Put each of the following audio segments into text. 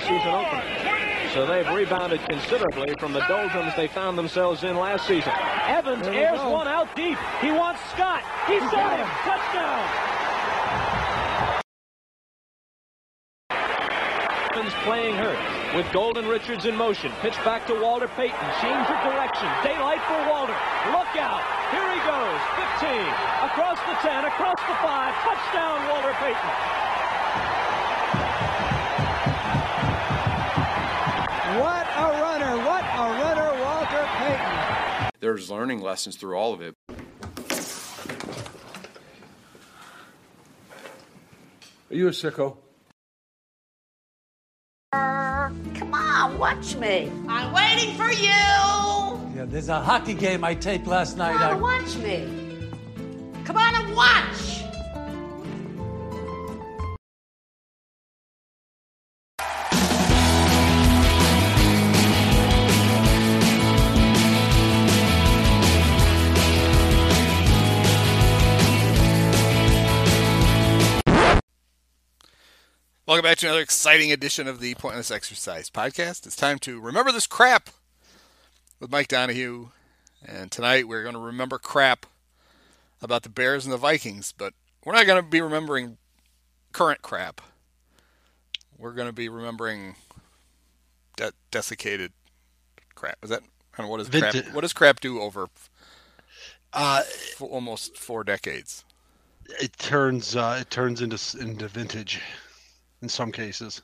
season opener. So they've rebounded considerably from the doldrums they found themselves in last season. Evans airs go. one out deep. He wants Scott. He's got him. Touchdown. Evans playing hurt with Golden Richards in motion. Pitch back to Walter Payton. Change of direction. Daylight for Walter. Look out. Here he goes. 15. Across the 10. Across the 5. Touchdown, Walter Payton. What a runner! What a runner, Walter Payton. There's learning lessons through all of it. Are you a sicko? come on, watch me. I'm waiting for you. Yeah, there's a hockey game I taped last night. Come on, I... watch me. Come on and watch. Welcome back to another exciting edition of the Pointless Exercise Podcast. It's time to remember this crap with Mike Donahue. And tonight we're going to remember crap about the Bears and the Vikings, but we're not going to be remembering current crap. We're going to be remembering de- desiccated crap. Is that kind of what does crap? What does crap do over uh, almost four decades? It turns uh, it turns into into vintage in some cases.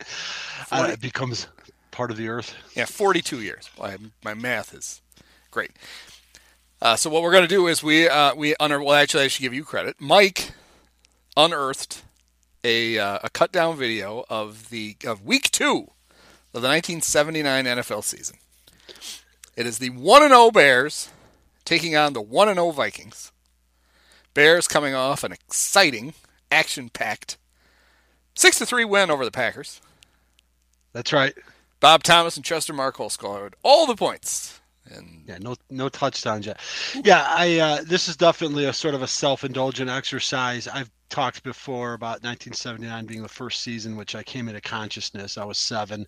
uh, it becomes part of the earth. Yeah, 42 years. My, my math is great. Uh, so what we're going to do is we uh, we unearthed. Well, actually, I should give you credit. Mike unearthed a uh, a cut down video of the of week two of the 1979 NFL season. It is the one and zero oh Bears taking on the one and zero oh Vikings. Bears coming off an exciting action packed. Six to three win over the Packers. That's right. Bob Thomas and Chester Marcol scored all the points. And yeah, no no touchdowns yet. Yeah, I uh, this is definitely a sort of a self indulgent exercise. I've talked before about 1979 being the first season which I came into consciousness. I was seven,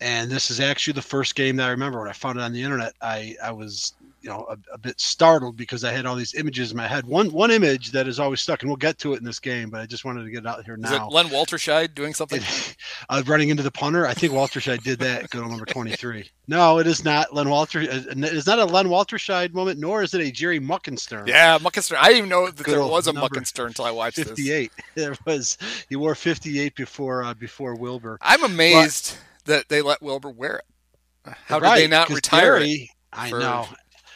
and this is actually the first game that I remember when I found it on the internet. I I was you know a, a, bit startled because I had all these images in my head. One one image that is always stuck, and we'll get to it in this game, but I just wanted to get it out here now. Is it Len Walterscheid doing something? uh, running into the punter. I think Walterscheid did that. Good number twenty three. No, it is not Len Walter. Uh, it's not a Len Walterscheid moment, nor is it a Jerry Muckensturm. Yeah, Muckensturm. I didn't even know that Good there was a Muckensturm until I watched 58. this. There was. He wore fifty eight before uh, before Wilbur. I'm amazed but, that they let Wilbur wear it. How right, did they not retire I know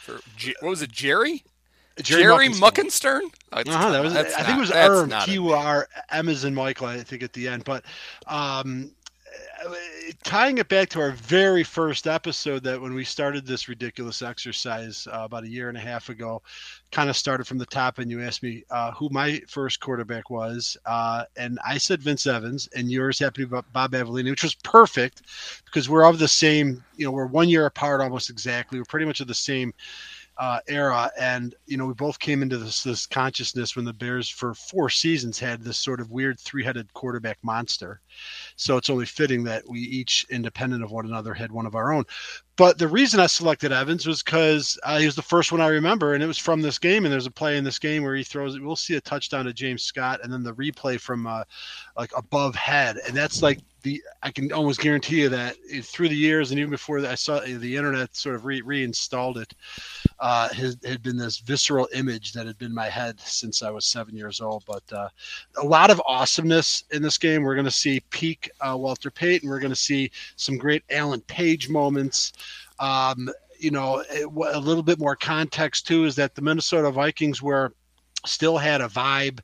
for what was it, Jerry? Jerry, Jerry Muckensturm. Oh, uh-huh, that was, I not, think it was Erm. Q R M is in Michael. I think at the end, but um, tying it back to our very first episode that when we started this ridiculous exercise uh, about a year and a half ago kind of started from the top and you asked me uh, who my first quarterback was uh, and i said vince evans and yours happened to be bob avellini which was perfect because we're of the same you know we're one year apart almost exactly. We're pretty much of the same uh, era. And you know, we both came into this this consciousness when the Bears for four seasons had this sort of weird three-headed quarterback monster. So it's only fitting that we each, independent of one another, had one of our own. But the reason I selected Evans was because uh, he was the first one I remember, and it was from this game. And there's a play in this game where he throws. We'll see a touchdown to James Scott, and then the replay from uh, like above head, and that's like the I can almost guarantee you that through the years and even before that I saw the internet sort of re- reinstalled it, uh, had been this visceral image that had been my head since I was seven years old. But uh, a lot of awesomeness in this game. We're going to see peak uh, Walter Payton. We're going to see some great Alan Page moments. Um, you know, a little bit more context too is that the Minnesota Vikings were still had a vibe.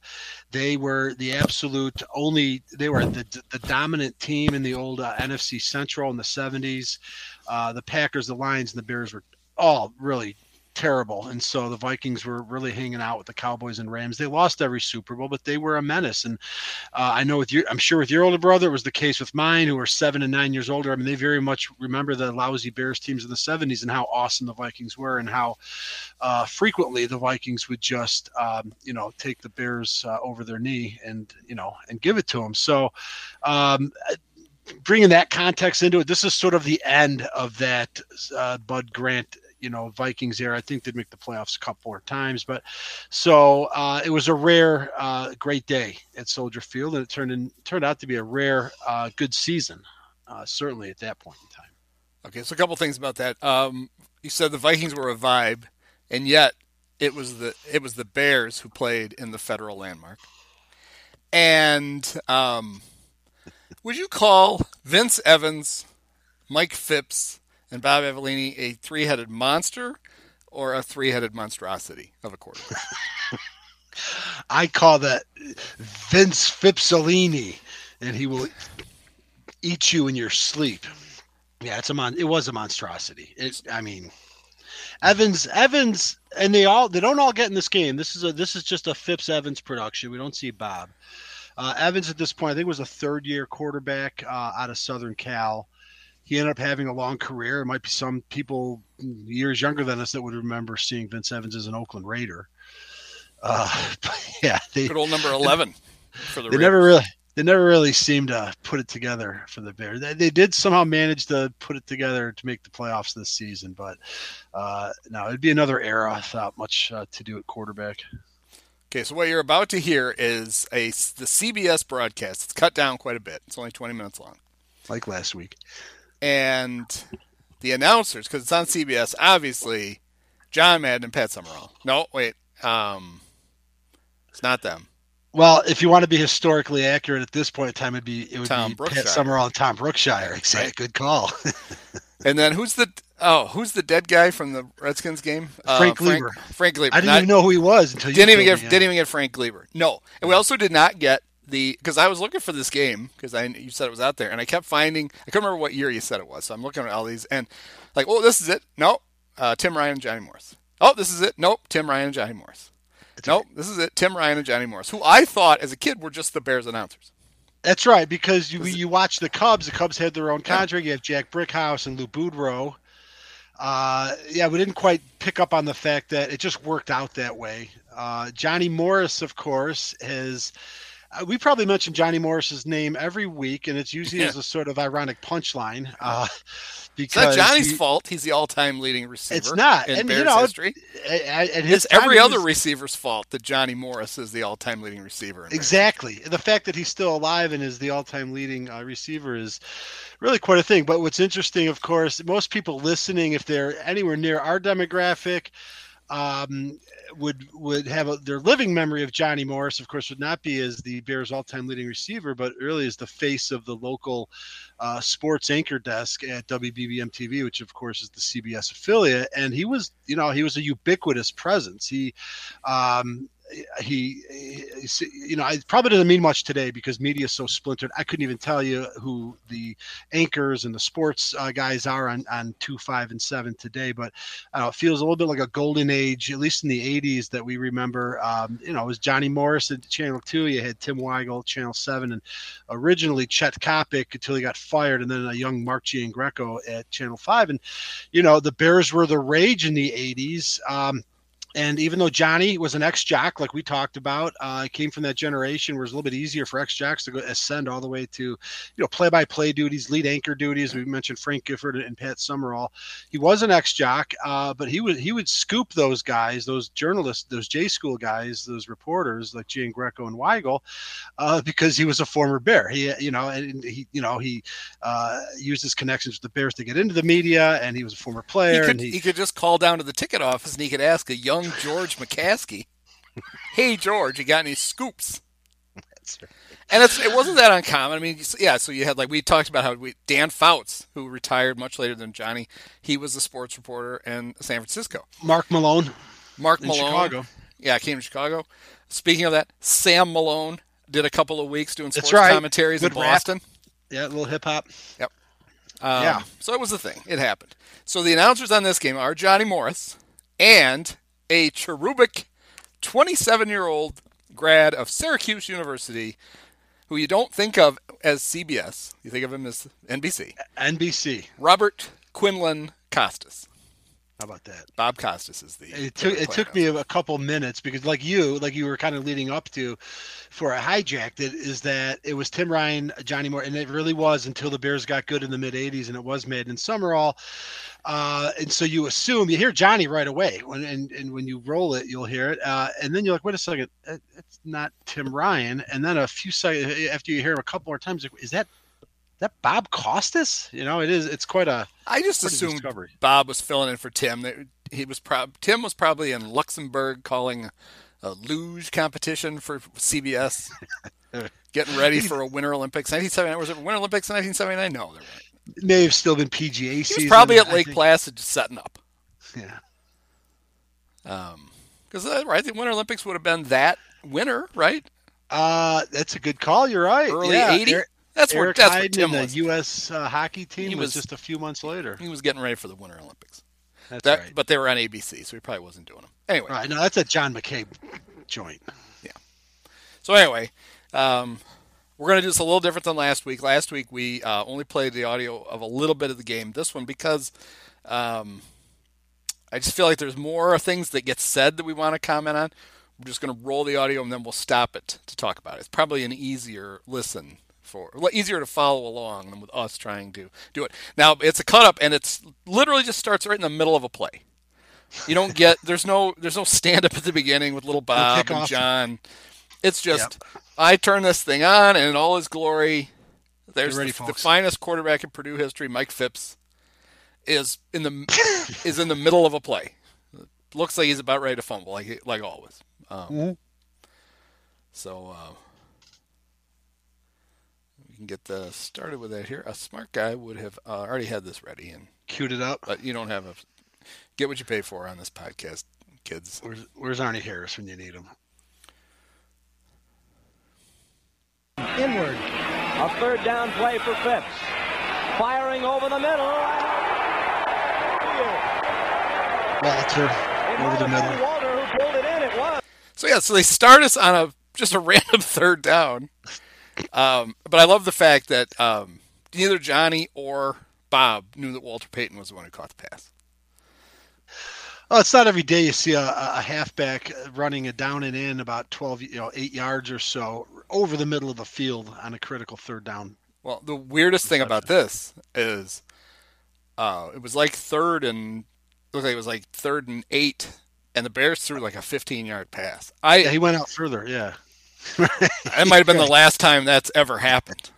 They were the absolute only. They were the, the dominant team in the old uh, NFC Central in the '70s. Uh, the Packers, the Lions, and the Bears were all really terrible, and so the Vikings were really hanging out with the Cowboys and Rams. They lost every Super Bowl, but they were a menace. And uh, I know with you, I'm sure with your older brother, it was the case with mine, who are seven and nine years older. I mean, they very much remember the lousy Bears teams in the '70s and how awesome the Vikings were, and how uh, frequently the Vikings would just, um, you know, take the Bears uh, over their knee and you know and give it to them. So. Um, bringing that context into it, this is sort of the end of that uh, Bud Grant you know Vikings era. I think they'd make the playoffs a couple more times, but so uh, it was a rare, uh, great day at Soldier Field, and it turned in, turned out to be a rare, uh, good season. Uh, certainly at that point in time. Okay, so a couple things about that. Um, you said the Vikings were a vibe, and yet it was the it was the Bears who played in the Federal Landmark. And um, would you call Vince Evans, Mike Phipps, and Bob Avellini a three headed monster or a three headed monstrosity of a quarterback? I call that Vince Phippsolini, and he will eat you in your sleep. Yeah, it's a mon. It was a monstrosity. It, I mean, Evans, Evans, and they all they don't all get in this game. This is a this is just a Phipps Evans production. We don't see Bob. Uh, Evans at this point, I think was a third year quarterback uh, out of Southern Cal he ended up having a long career. It might be some people years younger than us that would remember seeing Vince Evans as an Oakland Raider. Uh, yeah, they, good old number eleven for the. They Raiders. never really, they never really seemed to put it together for the Bears. They, they, did somehow manage to put it together to make the playoffs this season, but uh, no, it'd be another era without much uh, to do at quarterback. Okay, so what you're about to hear is a the CBS broadcast. It's cut down quite a bit. It's only 20 minutes long, like last week and the announcers, because it's on CBS, obviously, John Madden and Pat Summerall. No, wait, um, it's not them. Well, if you want to be historically accurate at this point in time, it'd be it would Tom be Brookshier. Pat Summerall and Tom Brookshier. Exactly. Right. Good call. and then who's the oh who's the dead guy from the Redskins game? Frank uh, Frank, Frank Glieber. I didn't not, even know who he was until didn't even get didn't even get Frank Glieber. No, and we also did not get the because I was looking for this game because I you said it was out there, and I kept finding I couldn't remember what year you said it was, so I'm looking at all these and like, oh, this is it. No, uh, Tim Ryan and Johnny Morris. Oh, this is it. Nope, Tim Ryan and Johnny Morris. That's nope, right. this is it. Tim Ryan and Johnny Morris, who I thought as a kid were just the Bears announcers. That's right, because you you watch the Cubs. The Cubs had their own contract. You have Jack Brickhouse and Lou Boudreau. Uh, yeah, we didn't quite pick up on the fact that it just worked out that way. Uh, Johnny Morris, of course, has uh, we probably mention Johnny Morris's name every week, and it's usually yeah. as a sort of ironic punchline. Uh, because it's not Johnny's he, fault. He's the all-time leading receiver. It's not, in and Bears you know, history. And it's every other receiver's fault that Johnny Morris is the all-time leading receiver. exactly. The fact that he's still alive and is the all-time leading uh, receiver is really quite a thing. But what's interesting, of course, most people listening, if they're anywhere near our demographic, um, would would have a, their living memory of Johnny Morris, of course, would not be as the Bears' all-time leading receiver, but really as the face of the local uh, sports anchor desk at WBBM TV, which of course is the CBS affiliate. And he was, you know, he was a ubiquitous presence. He um, he, he, you know, it probably doesn't mean much today because media is so splintered. I couldn't even tell you who the anchors and the sports uh, guys are on, on two, five, and seven today, but uh, it feels a little bit like a golden age, at least in the 80s that we remember. Um, you know, it was Johnny Morris at Channel 2, you had Tim Weigel, Channel 7, and originally Chet Coppock until he got fired, and then a young Mark Giangreco at Channel 5. And, you know, the Bears were the rage in the 80s. Um, and even though Johnny was an ex jock, like we talked about, uh, came from that generation where it's a little bit easier for ex jocks to go ascend all the way to, you know, play by play duties, lead anchor duties. We mentioned Frank Gifford and Pat Summerall. He was an ex jock, uh, but he would he would scoop those guys, those journalists, those J school guys, those reporters like Giangreco and Weigel, uh, because he was a former Bear. He, you know, and he, you know, he uh, used his connections with the Bears to get into the media, and he was a former player. He could, he, he could just call down to the ticket office and he could ask a young young George McCaskey. hey, George, you got any scoops? Right. And it's, it wasn't that uncommon. I mean, yeah. So you had like we talked about how we, Dan Fouts, who retired much later than Johnny, he was a sports reporter in San Francisco. Mark Malone, Mark Malone, Chicago. Yeah, came to Chicago. Speaking of that, Sam Malone did a couple of weeks doing sports right. commentaries Good in Boston. Rap. Yeah, a little hip hop. Yep. Um, yeah. So it was the thing. It happened. So the announcers on this game are Johnny Morris, and a cherubic 27 year old grad of Syracuse University who you don't think of as CBS. You think of him as NBC. NBC. Robert Quinlan Costas. How about that? Bob Costas is the. It took it took me a couple minutes because, like you, like you were kind of leading up to, for a hijacked it is that it was Tim Ryan, Johnny Moore, and it really was until the Bears got good in the mid '80s, and it was Madden and Summerall. Uh, and so you assume you hear Johnny right away when and, and when you roll it, you'll hear it, uh, and then you're like, wait a second, it's not Tim Ryan. And then a few seconds after you hear him a couple more times, like, is that that Bob Costas? You know, it is. It's quite a. I just assumed discovery. Bob was filling in for Tim. He was prob Tim was probably in Luxembourg calling a luge competition for CBS, getting ready for a Winter Olympics. 1979 was it Winter Olympics in 1979? No, there right. May have still been PGA he season. probably at Lake Placid just setting up. Yeah. Um, because uh, right, the Winter Olympics would have been that winter, right? Uh, that's a good call. You're right. Early yeah, 80. That's Eric where, that's Heiden Tim the was. U.S. Uh, hockey team he was, was, just a few months later. He was getting ready for the Winter Olympics. That's that, right. But they were on ABC, so he probably wasn't doing them. Anyway. Right. No, that's a John McCabe joint. Yeah. So anyway, um, we're going to do this a little different than last week. Last week we uh, only played the audio of a little bit of the game. This one because um, I just feel like there's more things that get said that we want to comment on. We're just going to roll the audio and then we'll stop it to talk about it. It's probably an easier listen for easier to follow along than with us trying to do it. Now it's a cut up and it's literally just starts right in the middle of a play. You don't get there's no there's no stand up at the beginning with little Bob and John. It's just yep. I turn this thing on and in all his glory, there's ready, the, the, finest quarterback in Purdue history, Mike Phipps, is in the is in the middle of a play. Looks like he's about ready to fumble, like like always. Um, mm-hmm. So. Uh, can get the started with that here. A smart guy would have uh, already had this ready and queued it up, but you don't have a get what you pay for on this podcast, kids. Where's, where's Arne Harris when you need him? Inward. A third down play for Phipps. Firing over the middle. Walter over the middle. Walter who pulled it in. It was. So yeah, so they start us on a just a random third down. Um, but I love the fact that um, neither Johnny or Bob knew that Walter Payton was the one who caught the pass. Well, it's not every day you see a, a halfback running a down and in about twelve, you know, eight yards or so over the middle of the field on a critical third down. Well, the weirdest thing about this is, uh, it was like third and looked like it was like third and eight, and the Bears threw like a fifteen yard pass. I yeah, he went out further. Yeah, that might have been the last time that's ever happened.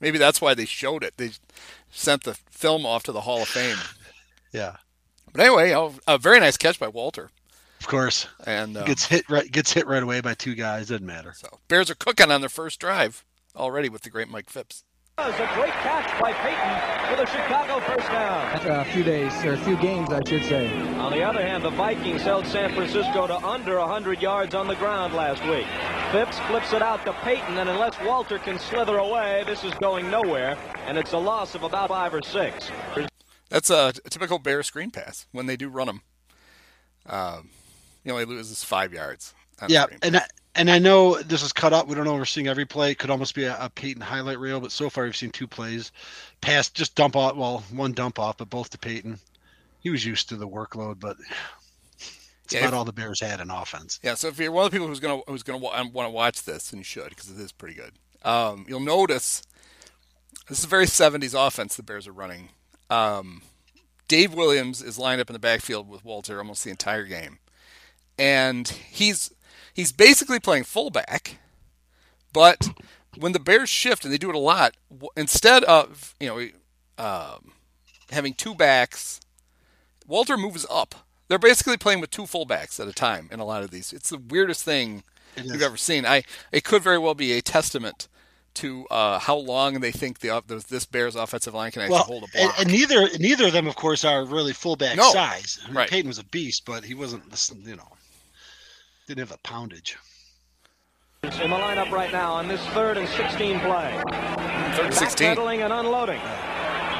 Maybe that's why they showed it. They sent the film off to the Hall of Fame. Yeah. But anyway, a very nice catch by Walter. Of course. And uh, gets hit right gets hit right away by two guys. Doesn't matter. So Bears are cooking on their first drive already with the great Mike Phipps was a great catch by Payton for the Chicago first down. After a few days, or a few games, I should say. On the other hand, the Vikings held San Francisco to under 100 yards on the ground last week. Phipps flips it out to Payton, and unless Walter can slither away, this is going nowhere, and it's a loss of about five or six. That's a typical Bear screen pass when they do run them. Um, he only loses five yards. Yeah, and and I know this is cut up. We don't know if we're seeing every play. It could almost be a, a Payton highlight reel, but so far we've seen two plays. Pass, just dump off. Well, one dump off, but both to Payton. He was used to the workload, but it's yeah, not if, all the Bears had in offense. Yeah. So if you're one of the people who's gonna who's gonna want to watch this, and you should because it is pretty good. Um, you'll notice this is a very 70s offense the Bears are running. Um, Dave Williams is lined up in the backfield with Walter almost the entire game, and he's he's basically playing fullback, but when the Bears shift and they do it a lot, instead of you know um, having two backs, Walter moves up. They're basically playing with two fullbacks at a time in a lot of these. It's the weirdest thing you've ever seen. I it could very well be a testament to uh, how long they think the this Bears offensive line can actually well, hold a block. And, and, neither neither of them, of course, are really fullback no. size. I mean, right. Payton was a beast, but he wasn't. You know, didn't have a poundage. In the lineup right now on this third and 16 play. Third and 16. Backpedaling and unloading.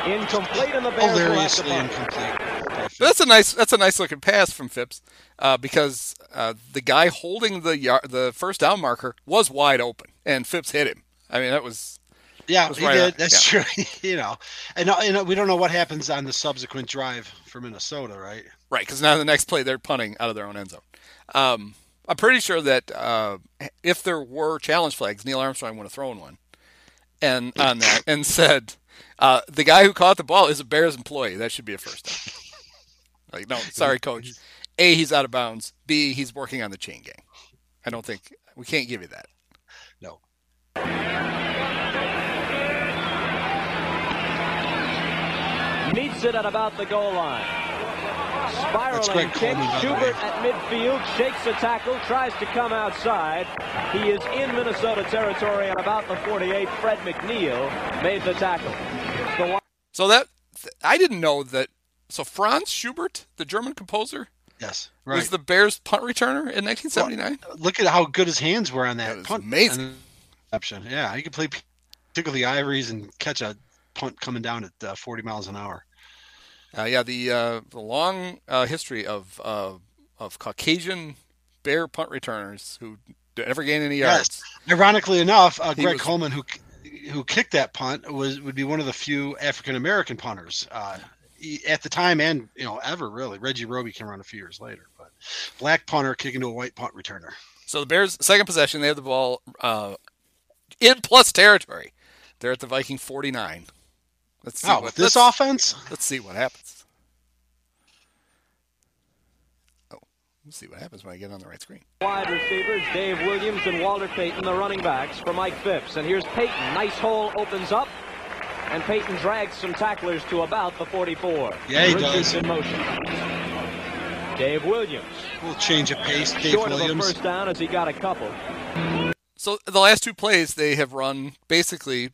Incomplete in the Bears Hilariously incomplete. That's a nice that's a nice looking pass from Phipps uh, because uh, the guy holding the yard, the first down marker was wide open and Phipps hit him. I mean that was yeah, was he right did. That's yeah. true. you know, and, and we don't know what happens on the subsequent drive for Minnesota, right? Right, because now the next play they're punting out of their own end zone. Um, I'm pretty sure that uh, if there were challenge flags, Neill Armstrong would have thrown one, and on that, and said, uh, "The guy who caught the ball is a Bears employee. That should be a first down." like, no, sorry, coach. A, he's out of bounds. B, he's working on the chain gang. I don't think we can't give you that. No. Meets it at about the goal line. Spiraling kick. Schubert at midfield shakes a tackle, tries to come outside. He is in Minnesota territory at about the 48. Fred McNeil made the tackle. The... So that I didn't know that. So Franz Schubert, the German composer, yes, right. was the Bears punt returner in 1979. Well, look at how good his hands were on that, that punt. Amazing. Yeah, he could play tickle the ivories and catch a punt coming down at uh, 40 miles an hour. Uh, yeah, the uh, the long uh, history of uh, of Caucasian bear punt returners who never gain any yards. Yes. Ironically enough, uh, Greg was... Coleman, who who kicked that punt, was would be one of the few African American punters uh, at the time, and you know ever really. Reggie Roby came around a few years later, but black punter kicking to a white punt returner. So the Bears' second possession, they have the ball in plus territory. They're at the Viking forty nine. Let's see oh, what, this offense. Let's see what happens. Oh, let's see what happens when I get on the right screen. Wide receivers, Dave Williams and Walter Payton, the running backs for Mike Phipps. And here's Payton. Nice hole opens up. And Payton drags some tacklers to about the 44. Yeah, he does. in motion. Dave Williams. We'll change of pace. Dave Short Williams. of a first down as he got a couple. So the last two plays, they have run basically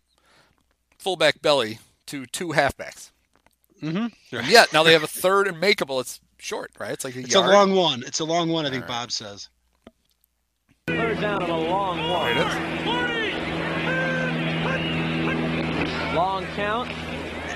fullback belly to two halfbacks. Mm-hmm. And yet now they have a third and makeable. It's short, right? It's like a it's yard. a long one. It's a long one. I think right. Bob says. Third down and a long one. There. Long count.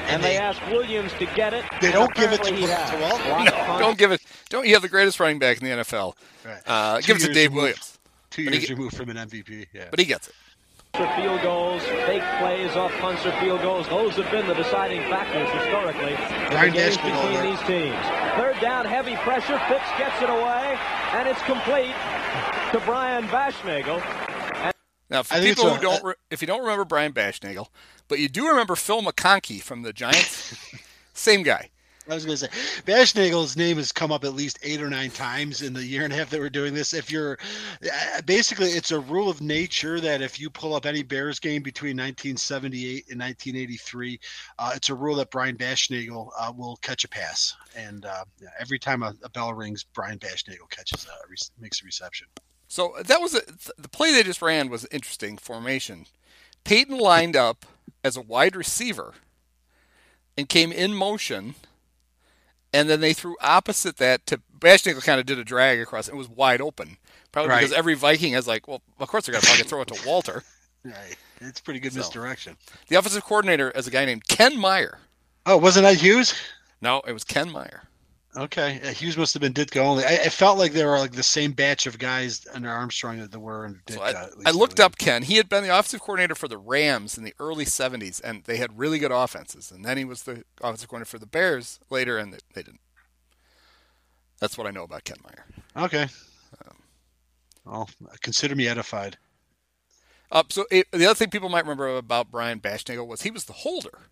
And they, they ask Williams to get it. They don't give it to, to Walton. No, don't give it. Don't you have the greatest running back in the NFL? Right. Uh, give it to Dave Williams. Two years removed from an MVP. Yeah. But he gets it for field goals, fake plays off punts or field goals. Those have been the deciding factors historically in the games between these teams. Third down, heavy pressure. Phipps gets it away, and it's complete to Brian Baschnagel. now, for people who don't, re- if you don't remember Brian Baschnagel, but you do remember Phil McConkey from the Giants, same guy. I was going to say, Baschnagel's name has come up at least eight or nine times in the year and a half that we're doing this. If you're uh, basically, it's a rule of nature that if you pull up any Bears game between 1978 and 1983, uh, it's a rule that Brian Baschnagel uh, will catch a pass. And uh, every time a, a, bell rings, Brian Baschnagel catches a, makes a reception. So that was a, the play they just ran was an interesting formation. Payton lined up as a wide receiver and came in motion and then they threw opposite that to Baschnagel kind of did a drag across. It was wide open, probably right. because every Viking has like, well, of course they're gonna fucking throw it to Walter. Right, it's pretty good so, misdirection. The offensive coordinator is a guy named Ken Meyer. Oh, wasn't that Hughes? No, it was Ken Meyer. Okay, uh, Hughes must have been Ditka only. I, I, felt like they were like the same batch of guys under Armstrong that there were under Ditka. So I, I looked up Ken. He had been the offensive coordinator for the Rams in the early '70s, and they had really good offenses. And then he was the offensive coordinator for the Bears later, and they, they didn't. That's what I know about Ken Meyer. Okay. Um, well, consider me edified. Uh, so it, the other thing people might remember about Brian Baschnagel was he was the holder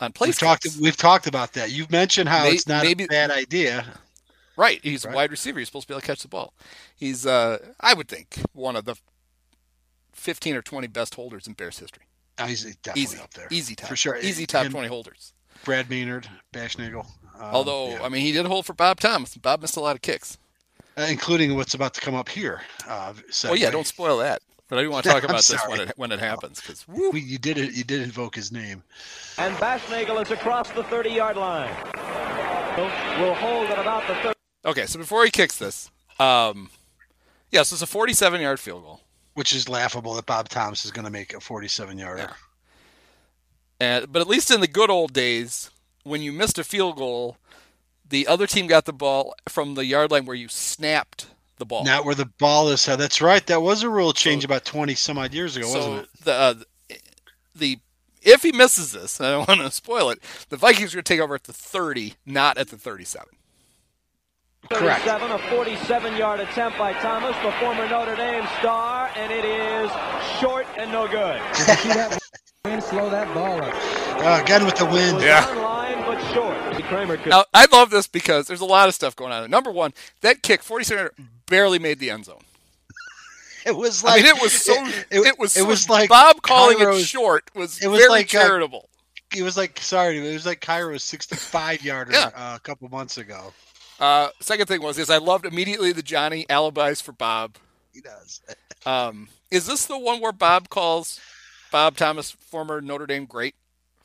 on play. We've talked. We've talked about that. You've mentioned how maybe, it's not maybe, a bad idea. Right. He's right. a wide receiver. He's supposed to be able to catch the ball. He's, uh, I would think, one of the fifteen or twenty best holders in Bears history. Oh, he's definitely easy, up there easy top for sure. Easy top Him, twenty holders. Brad Maynard, Baschnagel. Um, Although, yeah. I mean, he did hold for Bob Thomas. Bob missed a lot of kicks, uh, including what's about to come up here. Uh, oh yeah, don't spoil that. But I do want to talk about this when it when it happens because you did it. You did invoke his name. And Baschnagel is across the thirty-yard line. Will hold at about the 30. Okay, so before he kicks this, um, yes, yeah, so it's a forty-seven yard field goal, which is laughable that Bob Thomas is going to make a forty-seven yarder. Yeah. And but at least in the good old days, when you missed a field goal, the other team got the ball from the yard line where you snapped the ball. Not where the ball is. That's right. That was a rule change so, about twenty some odd years ago, so wasn't it? The uh, the if he misses this, I don't want to spoil it. The Vikings are going to take over at the thirty, not at the thirty-seven. Correct. 37, a 47-yard attempt by Thomas, the former Notre Dame star, and it is short and no good. Did you see that slow that ball up? Uh, again with the wind. Yeah. Line, but short. Kramer could... Now, I love this because there's a lot of stuff going on. Number one, that kick, 47 barely made the end zone. It was like I mean, it was so. It, it, it was. It was like Bob calling Cairo's, it short was. It was very like charitable. A, it was like sorry. It was like Cairo's 65 yarder yeah. uh, a couple months ago. Uh, second thing was is I loved immediately the Johnny alibis for Bob. He does. um, is this the one where Bob calls Bob Thomas, former Notre Dame great?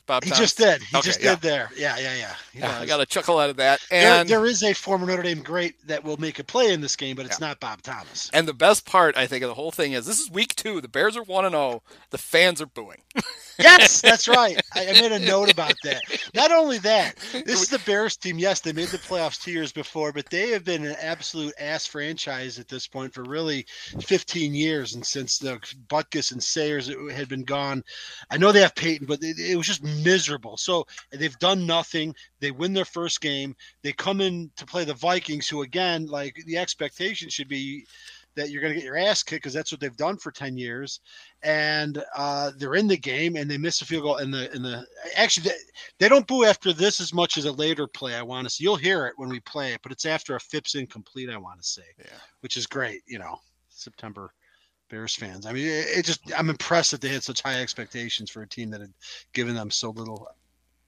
Bob he Thomas? just did. He okay, just yeah. did there. Yeah, yeah, yeah. yeah I got a chuckle out of that. And there, there is a former Notre Dame great that will make a play in this game, but it's yeah. not Bob Thomas. And the best part, I think, of the whole thing is this is week two. The Bears are one and zero. The fans are booing. yes, that's right. I, I, made a note about that. Not only that, this is the Bears team. Yes, they made the playoffs two years before, but they have been an absolute ass franchise at this point for really 15 years. And since the Butkus and Sayers had been gone, I know they have Payton, but it, it was just miserable. So so they've done nothing. They win their first game. They come in to play the Vikings, who again, like the expectation should be that you're going to get your ass kicked because that's what they've done for 10 years and uh, they're in the game and they miss a field goal in the in the actually they, they, don't boo after this as much as a later play i want to see you'll hear it when we play it but it's after a phipps incomplete i want to say yeah which is great you know september bears fans i mean it, it just i'm impressed that they had such high expectations for a team that had given them so little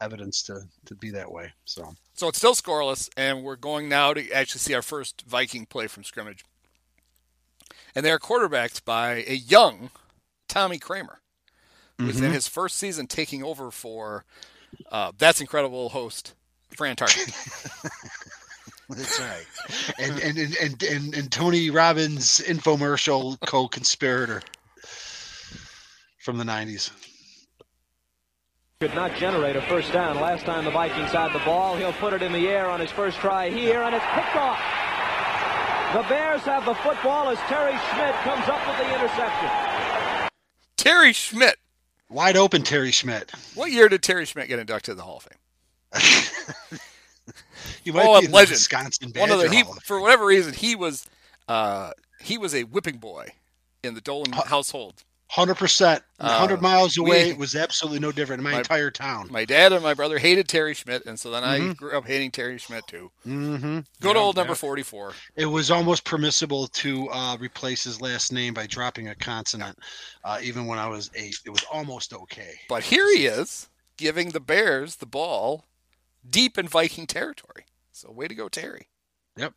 evidence to to be that way. So so it's still scoreless, and we're going now to actually see our first Viking play from scrimmage. And they are quarterbacked by a young Tommy Kramer, who's mm-hmm. in his first season taking over for uh, That's Incredible host Fran Tarkenton. That's right. And, and, and, and, and Tony Robbins infomercial co-conspirator from the 90s could not generate a first down. Last time the Vikings had the ball, he'll put it in the air on his first try here, and it's picked off. The Bears have the football as Terry Schmidt comes up with the interception. Terry Schmidt. Wide open Terry Schmidt. What year did Terry Schmidt get inducted to the Hall of Fame? you might oh, be a legend. Wisconsin One of the he, for whatever reason he was uh, he was a whipping boy in the Dolan household. Hundred percent, hundred uh, miles away. We, it was absolutely no different in my, my, entire town. My dad and my brother hated Terry Schmidt, and so then mm-hmm. I grew up hating Terry Schmidt too. Mm-hmm. Good yeah, old number yeah. forty-four. It was almost permissible to uh, replace his last name by dropping a consonant, uh, even when I was eight. It was almost okay. But here he is giving the Bears the ball deep in Viking territory. So way to go, Terry. Yep.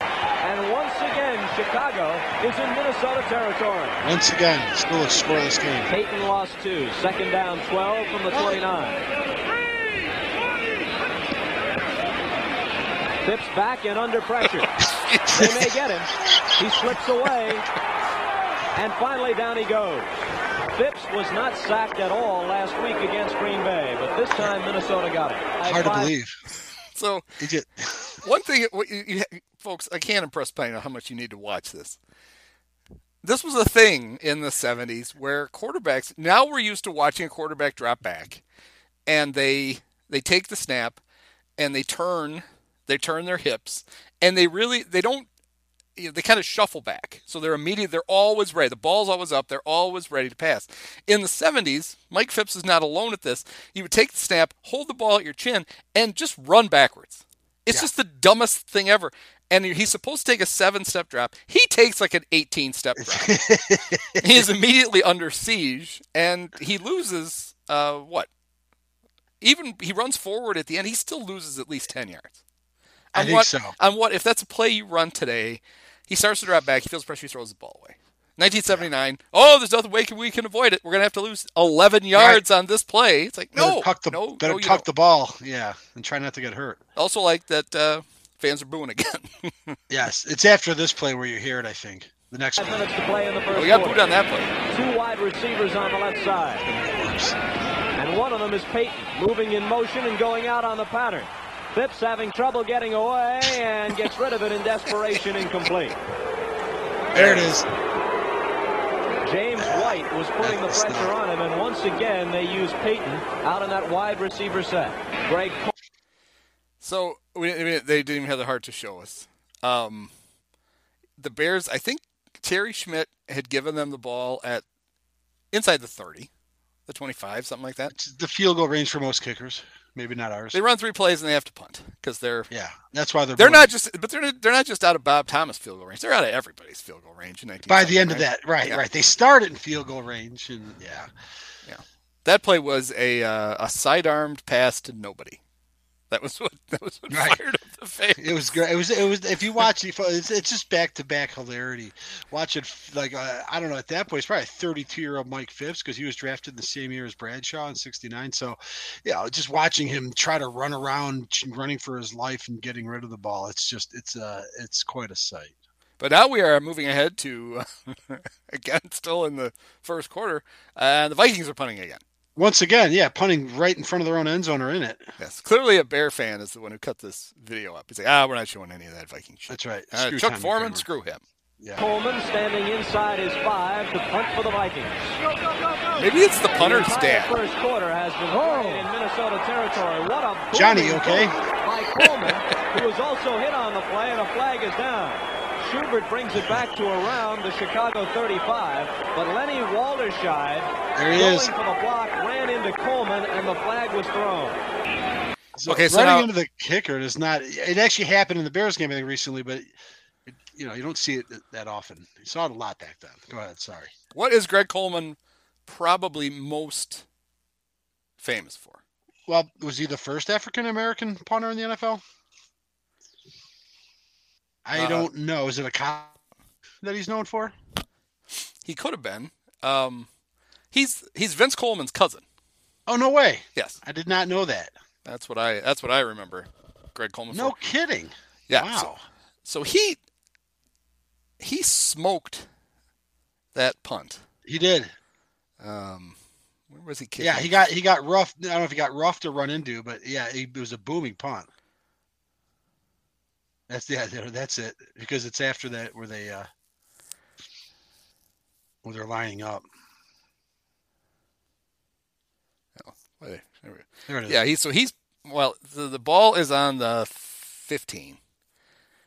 And once again, Chicago is in Minnesota territory. Once again, still a scoreless game. Payton lost two. Second down, 12 from the 29. Phipps back and under pressure. they may get him. He slips away. And finally, down he goes. Phipps was not sacked at all last week against Green Bay, but this time Minnesota got him. Hard to believe. So, one thing, you, you, folks, I can't impress Pino how much you need to watch this. This was a thing in the 70s where quarterbacks, now we're used to watching a quarterback drop back and they they take the snap and they turn they turn their hips and they really they don't you know, they kind of shuffle back. So they're immediate. They're always ready. The ball's always up. They're always ready to pass. In the 70s, Mike Phipps is not alone at this. You would take the snap, hold the ball at your chin, and just run backwards. It's yeah. just the dumbest thing ever and he's supposed to take a seven step drop. He takes like an 18 step drop. he is immediately under siege and he loses, uh, what? Even he runs forward at the end, he still loses at least 10 yards. On I think what, so. On what, if that's a play you run today, he starts to drop back, he feels pressure, he throws the ball away. 1979. Yeah. Oh, there's nothing way can, we can avoid it. We're gonna have to lose 11 yards right. on this play. It's like no, better tuck the, no, better no, tuck the ball. Yeah, and try not to get hurt. Also, like that uh, fans are booing again. yes, it's after this play where you hear it. I think the next. Five minutes to play in the first. Oh, we got booed on that play. Two wide receivers on the left side, and one of them is Payton, moving in motion and going out on the pattern. Phipps having trouble getting away and gets rid of it in desperation, incomplete. There it is. James White was putting the pressure on him, and once again they use Payton out in that wide receiver set. Greg. So we, they didn't even have the heart to show us. Um, the Bears, I think Terry Schmidt had given them the ball at inside the 30, the 25, something like that. It's the field goal range for most kickers. Maybe not ours. They run three plays and they have to punt because they're yeah. That's why they're they're not just but they're they're not just out of Bob Thomas field goal range. They're out of everybody's field goal range. In By the end right? of that, right, yeah. right. They started in field goal range, and yeah, yeah. That play was a uh, a sidearmed pass to nobody. That was what that was what right. fired up the face. It was great. It was it was if you watch it, it's, it's just back to back hilarity. Watching like uh, I don't know at that point it's probably 32 year old Mike Phipps because he was drafted the same year as Bradshaw in '69. So yeah, just watching him try to run around, running for his life and getting rid of the ball. It's just it's uh it's quite a sight. But now we are moving ahead to again still in the first quarter, and the Vikings are punting again. Once again, yeah, punting right in front of their own end zone or in it. Yes, clearly a Bear fan is the one who cut this video up. He's like, ah, we're not showing any of that Viking shit. That's right. Uh, Chuck Foreman, screw him. Yeah. Coleman standing inside his five to punt for the Vikings. Maybe it's the punter's dad. First quarter has been oh. in Minnesota territory. What a Johnny, okay? By Coleman, who was also hit on the play, and a flag is down. Schubert brings it back to around the Chicago 35, but Lenny Walterscheid, there he going is. for the block, ran into Coleman, and the flag was thrown. So okay, so running now, into the kicker is not. It actually happened in the Bears game I think recently, but it, you know you don't see it that often. You saw it a lot back then. Go ahead. Sorry. What is Greg Coleman probably most famous for? Well, was he the first African American punter in the NFL? I uh, don't know. Is it a cop that he's known for? He could have been. Um, he's he's Vince Coleman's cousin. Oh no way! Yes, I did not know that. That's what I that's what I remember. Greg Coleman. No for. kidding. Yeah. Wow. So, so he he smoked that punt. He did. Um, where was he kicking? Yeah, he got he got rough. I don't know if he got rough to run into, but yeah, he, it was a booming punt. That's yeah, that's it. Because it's after that where they uh where they're lining up. Oh, there, there it is. Yeah, he's so he's well. The, the ball is on the fifteen.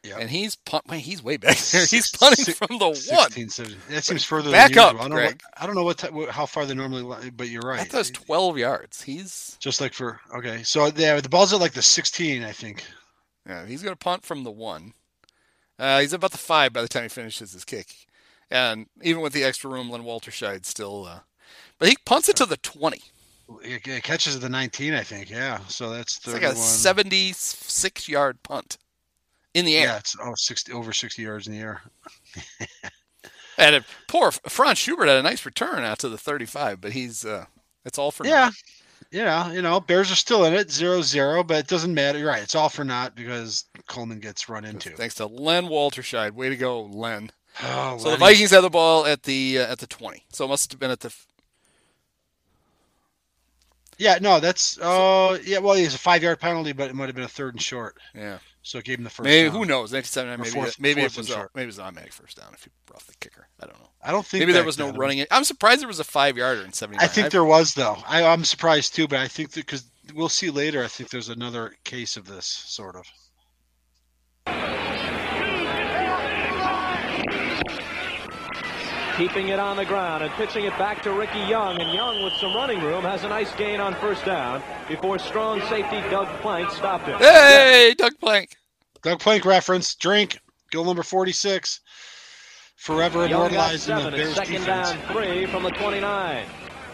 Yeah. And he's punt, he's way back there. He's punting from the 16, one. 17. That seems further. Back up, I don't Greg. What, I don't know what, t- how far they normally, but you're right. That's twelve yards. He's just like for okay. So yeah, the ball's at like the sixteen, I think. Yeah, he's going to punt from the one. Uh, he's about the five by the time he finishes his kick. And even with the extra room, Len Walterscheid still. Uh, but he punts it to the 20. It catches the 19, I think. Yeah. So that's 31. It's like a 76 yard punt in the air. Yeah, it's oh, 60, over 60 yards in the air. and it, poor Franz Schubert had a nice return out to the 35, but he's. Uh, it's all for yeah yeah, you know, Bears are still in it, zero zero, but it doesn't matter. You're right. It's all for naught because Coleman gets run into. Thanks to Len Walterscheid. Way to go, Len. Oh, so Lenny. the Vikings had the ball at the uh, at the twenty. So it must have been at the. Yeah, no, that's oh uh, yeah. Well, it's a five yard penalty, but it might have been a third and short. Yeah. So it gave him the first. Maybe down. who knows? Maybe maybe fourth, maybe fourth it was a, maybe it was an automatic first down if you brought the kicker. I don't know. I don't think maybe there was no running. I'm surprised there was a five yarder in 70. I think there was though. I, I'm surprised too, but I think because we'll see later. I think there's another case of this sort of. Keeping it on the ground and pitching it back to Ricky Young. And Young, with some running room, has a nice gain on first down before strong safety Doug Plank stopped him. Hey, Doug Plank. Doug Plank reference. Drink. Goal number 46 forever immortalized in the Bears second defense. down three from the 29.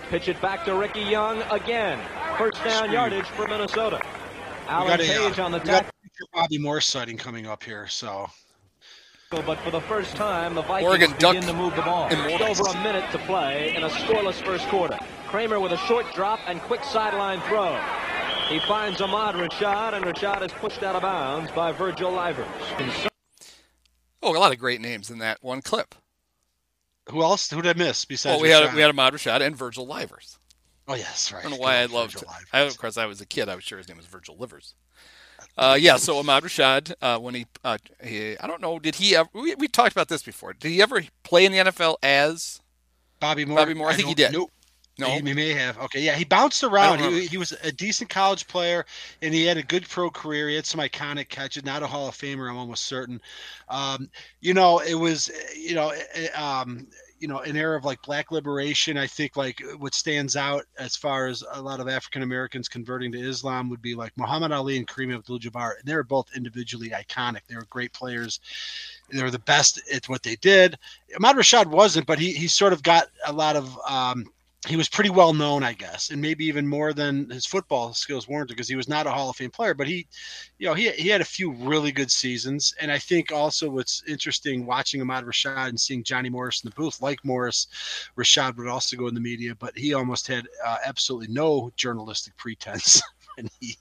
Pitch it back to Ricky Young again. First down Screwed. yardage for Minnesota. Alan Page uh, on the tackle. Bobby Morse sighting coming up here, so. But for the first time, the Vikings Oregon begin Duck to move the ball. Just over a minute to play in a scoreless first quarter. Kramer with a short drop and quick sideline throw. He finds Ahmad Rashad, and Rashad is pushed out of bounds by Virgil Livers. Oh, a lot of great names in that one clip. Who else? Who did I miss besides? Well, we Rashad? had we had Ahmad Rashad and Virgil Livers. Oh yes, right. I don't know why I loved. I, of course, I was a kid. I was sure his name was Virgil Livers. Uh, yeah, so Ahmad Rashad, uh, when he, uh, he, I don't know, did he ever? We, we talked about this before. Did he ever play in the NFL as Bobby Moore? Bobby Moore, I, I think he did. Nope. No, he, he, may have. Okay, yeah, he bounced around. He, he was a decent college player, and he had a good pro career. He had some iconic catches. Not a Hall of Famer, I'm almost certain. Um, you know, it was, you know, um, you know, an era of like black liberation. I think like what stands out as far as a lot of African Americans converting to Islam would be like Muhammad Ali and Kareem Abdul-Jabbar. And they were both individually iconic. They were great players. They were the best at what they did. Ahmad Rashad wasn't, but he he sort of got a lot of um, he was pretty well known, I guess, and maybe even more than his football skills warranted because he was not a Hall of Fame player, but he, you know, he, he had a few really good seasons. And I think also what's interesting watching Ahmad Rashad and seeing Johnny Morris in the booth, like Morris, Rashad would also go in the media, but he almost had uh, absolutely no journalistic pretense. and he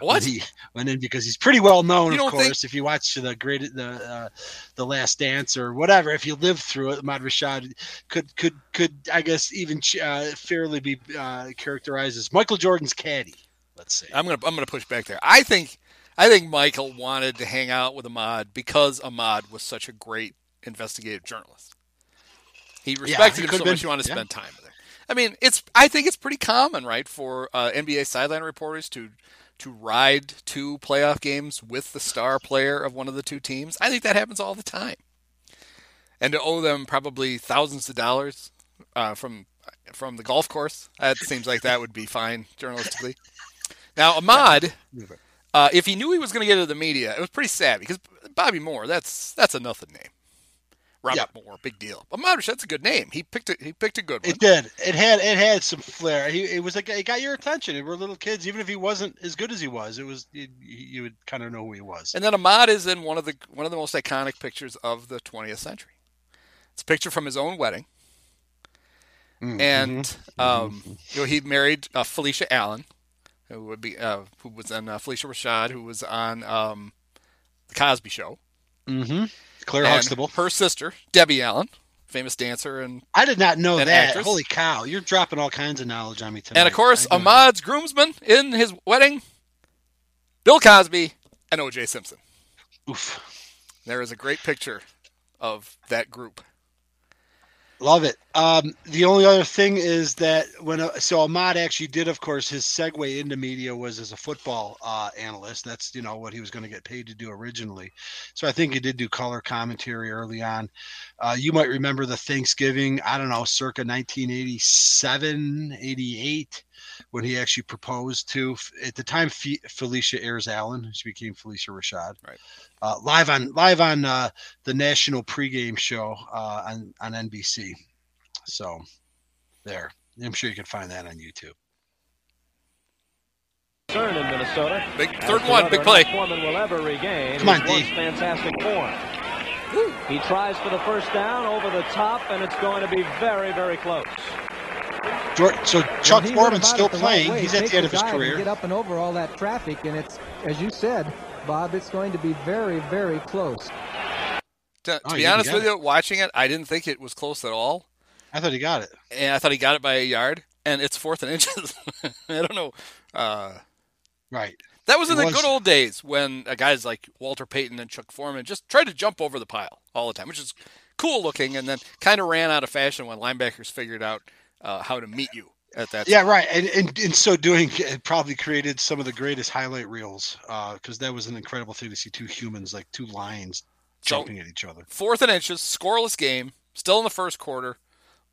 what when he went in because he's pretty well known, of course. Think... If you watch the great the uh, the Last Dance or whatever, if you lived through it, Ahmad Rashad could could could I guess even uh, fairly be uh, characterized as Michael Jordan's caddy. Let's see. I'm gonna I'm gonna push back there. I think I think Michael wanted to hang out with Ahmad because Ahmad was such a great investigative journalist. He respected yeah, he him so been, much. He wanted to yeah. spend time. I mean, it's I think it's pretty common, right, for uh, NBA sideline reporters to to ride to playoff games with the star player of one of the two teams. I think that happens all the time, and to owe them probably thousands of dollars uh, from from the golf course. That seems like that would be fine journalistically. Now, Ahmad, uh, if he knew he was going to get into the media, it was pretty sad because Bobby Moore, that's that's a nothing name. Robert yep. Moore, big deal. But Modric, that's a good name. He picked it. He picked a good one. It did. It had it had some flair. He it was like it got your attention. It were little kids, even if he wasn't as good as he was. It was you, you would kind of know who he was. And then Ahmad is in one of the one of the most iconic pictures of the 20th century. It's a picture from his own wedding. Mm-hmm. And um, you know, he married uh, Phylicia Allen, who would be uh, who was on uh, Phylicia Rashad, who was on um, the Cosby Show. Mm-hmm. Claire and Huxtable. Her sister, Debbie Allen, famous dancer and I did not know that. Actress. Holy cow! You're dropping all kinds of knowledge on me tonight. And of course, Ahmad's groomsman in his wedding, Bill Cosby and O.J. Simpson. Oof. There is a great picture of that group. Love it. Um, the only other thing is that when uh, so Ahmad actually did, of course, his segue into media was as a football uh, analyst. That's you know what he was going to get paid to do originally. So I think he did do color commentary early on. Uh, you might remember the Thanksgiving, I don't know, circa 1987, 88 when he actually proposed to at the time Phylicia Ayers Allen. She became Phylicia Rashad. Right. Uh, live on live on uh, the national pregame show uh, on on NBC. So there, I'm sure you can find that on YouTube. Turn in Minnesota. Big third one, big play. Foreman will ever regain. Come on, D. Fantastic form. He tries for the first down over the top, and it's going to be very, very close. So Chuck Foreman's still playing. Right He's at the end of his career. Get up and over all that traffic, and it's as you said, Bob. It's going to be very, very close. To, to oh, be honest with you, watching it, I didn't think it was close at all. I thought he got it, and I thought he got it by a yard, and it's fourth and inches. I don't know. Uh, right. That was in it the was... good old days when guys like Walter Payton and Chuck Foreman just tried to jump over the pile all the time, which is cool looking, and then kind of ran out of fashion when linebackers figured out uh, how to meet you at that. Yeah, right. And, and in so doing, it probably created some of the greatest highlight reels because uh, that was an incredible thing to see two humans, like two lions, jumping so, at each other. Fourth and inches, scoreless game, still in the first quarter.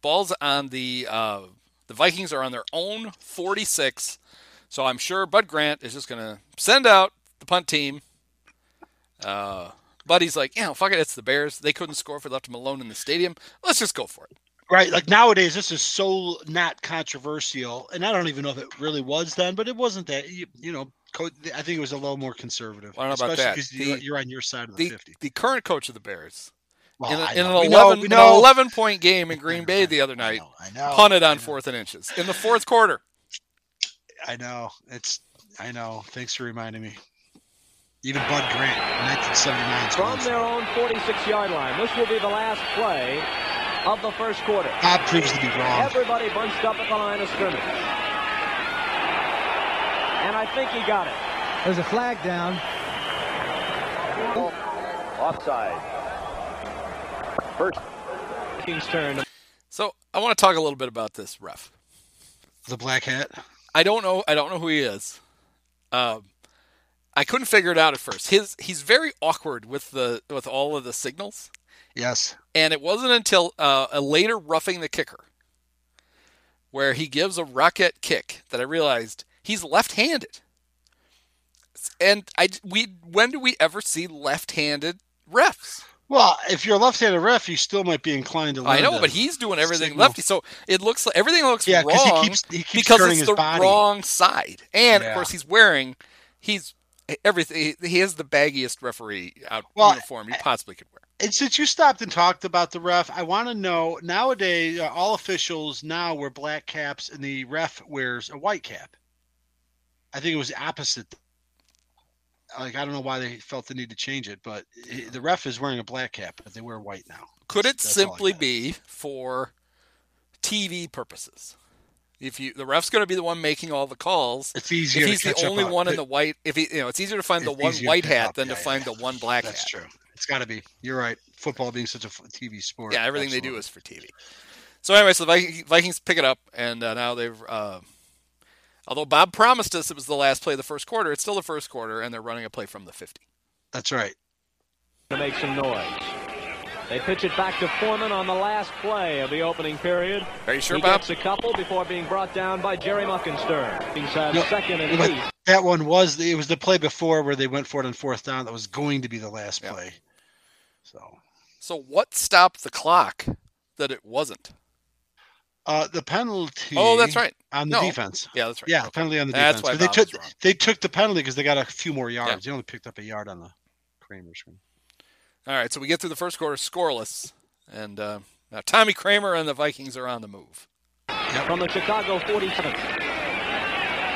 Balls on the uh, the Vikings are on their own 46. So I'm sure Bud Grant is just going to send out the punt team. Uh, Buddy's like, you yeah, fuck it, it's the Bears. They couldn't score if we left them alone in the stadium. Let's just go for it. Right, like nowadays, this is so not controversial, and I don't even know if it really was then, but it wasn't that. You, you know, I think it was a little more conservative. I don't know about that. Because you're, you're, on your side of the, the fifty. The current coach of the Bears, well, in, a, in an we eleven know, an eleven point game in Green Bay the other night, I know, I know, punted on fourth and inches in the fourth quarter. I know it's. I know. Thanks for reminding me. Even Bud Grant, 1979. From their own 46 yard line, this will be the last play of the first quarter. That proves to be wrong. Everybody bunched up at the line of scrimmage. And I think he got it. There's a flag down. Offside. First. King's turn. So I want to talk a little bit about this ref. The black hat. I don't know. I don't know who he is. Um, I couldn't figure it out at first. His he's very awkward with the with all of the signals. Yes. And it wasn't until uh, a later roughing the kicker, where he gives a rocket kick, that I realized he's left-handed. And I we when do we ever see left-handed refs? Well, if you're a left-handed ref, you still might be inclined to. I know, but he's doing everything signal. lefty, so it looks like everything looks yeah, wrong. He keeps, he keeps because it's the body. wrong side, and yeah. of course he's wearing he's everything. He has the baggiest referee out well, uniform you possibly could wear. And since you stopped and talked about the ref, I want to know nowadays uh, all officials now wear black caps and the ref wears a white cap. I think it was the opposite like I don't know why they felt the need to change it, but the ref is wearing a black cap, but they wear white now. Could it That's simply be for TV purposes? If you the ref's going to be the one making all the calls, it's easier. If he's the only one in the white, if he you know, it's easier to find the one white hat than yeah, to find yeah. the one black That's hat. That's true. It's got to be. You're right. Football being such a TV sport. Yeah, everything Absolutely. they do is for TV. So anyway, so the Vikings pick it up, and uh, now they've uh, Although Bob promised us it was the last play of the first quarter, it's still the first quarter, and they're running a play from the 50. That's right. To make some noise. They pitch it back to Foreman on the last play of the opening period. Are you sure, he Bob? Gets a couple before being brought down by Jerry Muckensturm. He's no, second and eight. That one was it was the play before where they went for it on fourth down. That was going to be the last play. So. So what stopped the clock that it wasn't? Uh, the penalty. Oh, that's right. On the no. defense. Yeah, that's right. Yeah, okay. penalty on the defense. That's why they took they took the penalty because they got a few more yards. Yeah. They only picked up a yard on the Kramer screen. All right, so we get through the first quarter scoreless, and uh, now Tommy Kramer and the Vikings are on the move. Yep. From the Chicago 47.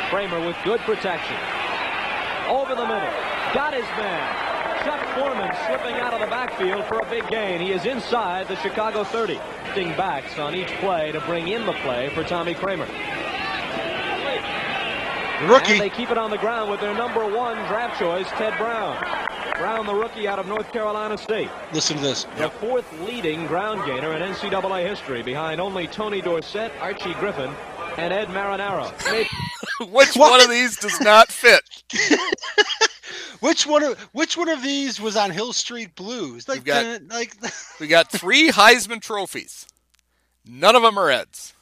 Kramer with good protection. Over the middle. Got his man. Chuck Foreman slipping out of the backfield for a big gain. He is inside the Chicago 30. Shifting backs on each play to bring in the play for Tommy Kramer. The rookie. And they keep it on the ground with their number one draft choice, Ted Brown. Brown, the rookie out of North Carolina State. Listen to this. The fourth leading ground gainer in NCAA history, behind only Tony Dorsett, Archie Griffin, and Ed Marinaro. Which what? one of these does not fit? Which one of which one of these was on Hill Street Blues? Like, got, uh, like we got three Heisman trophies. None of them are Ed's,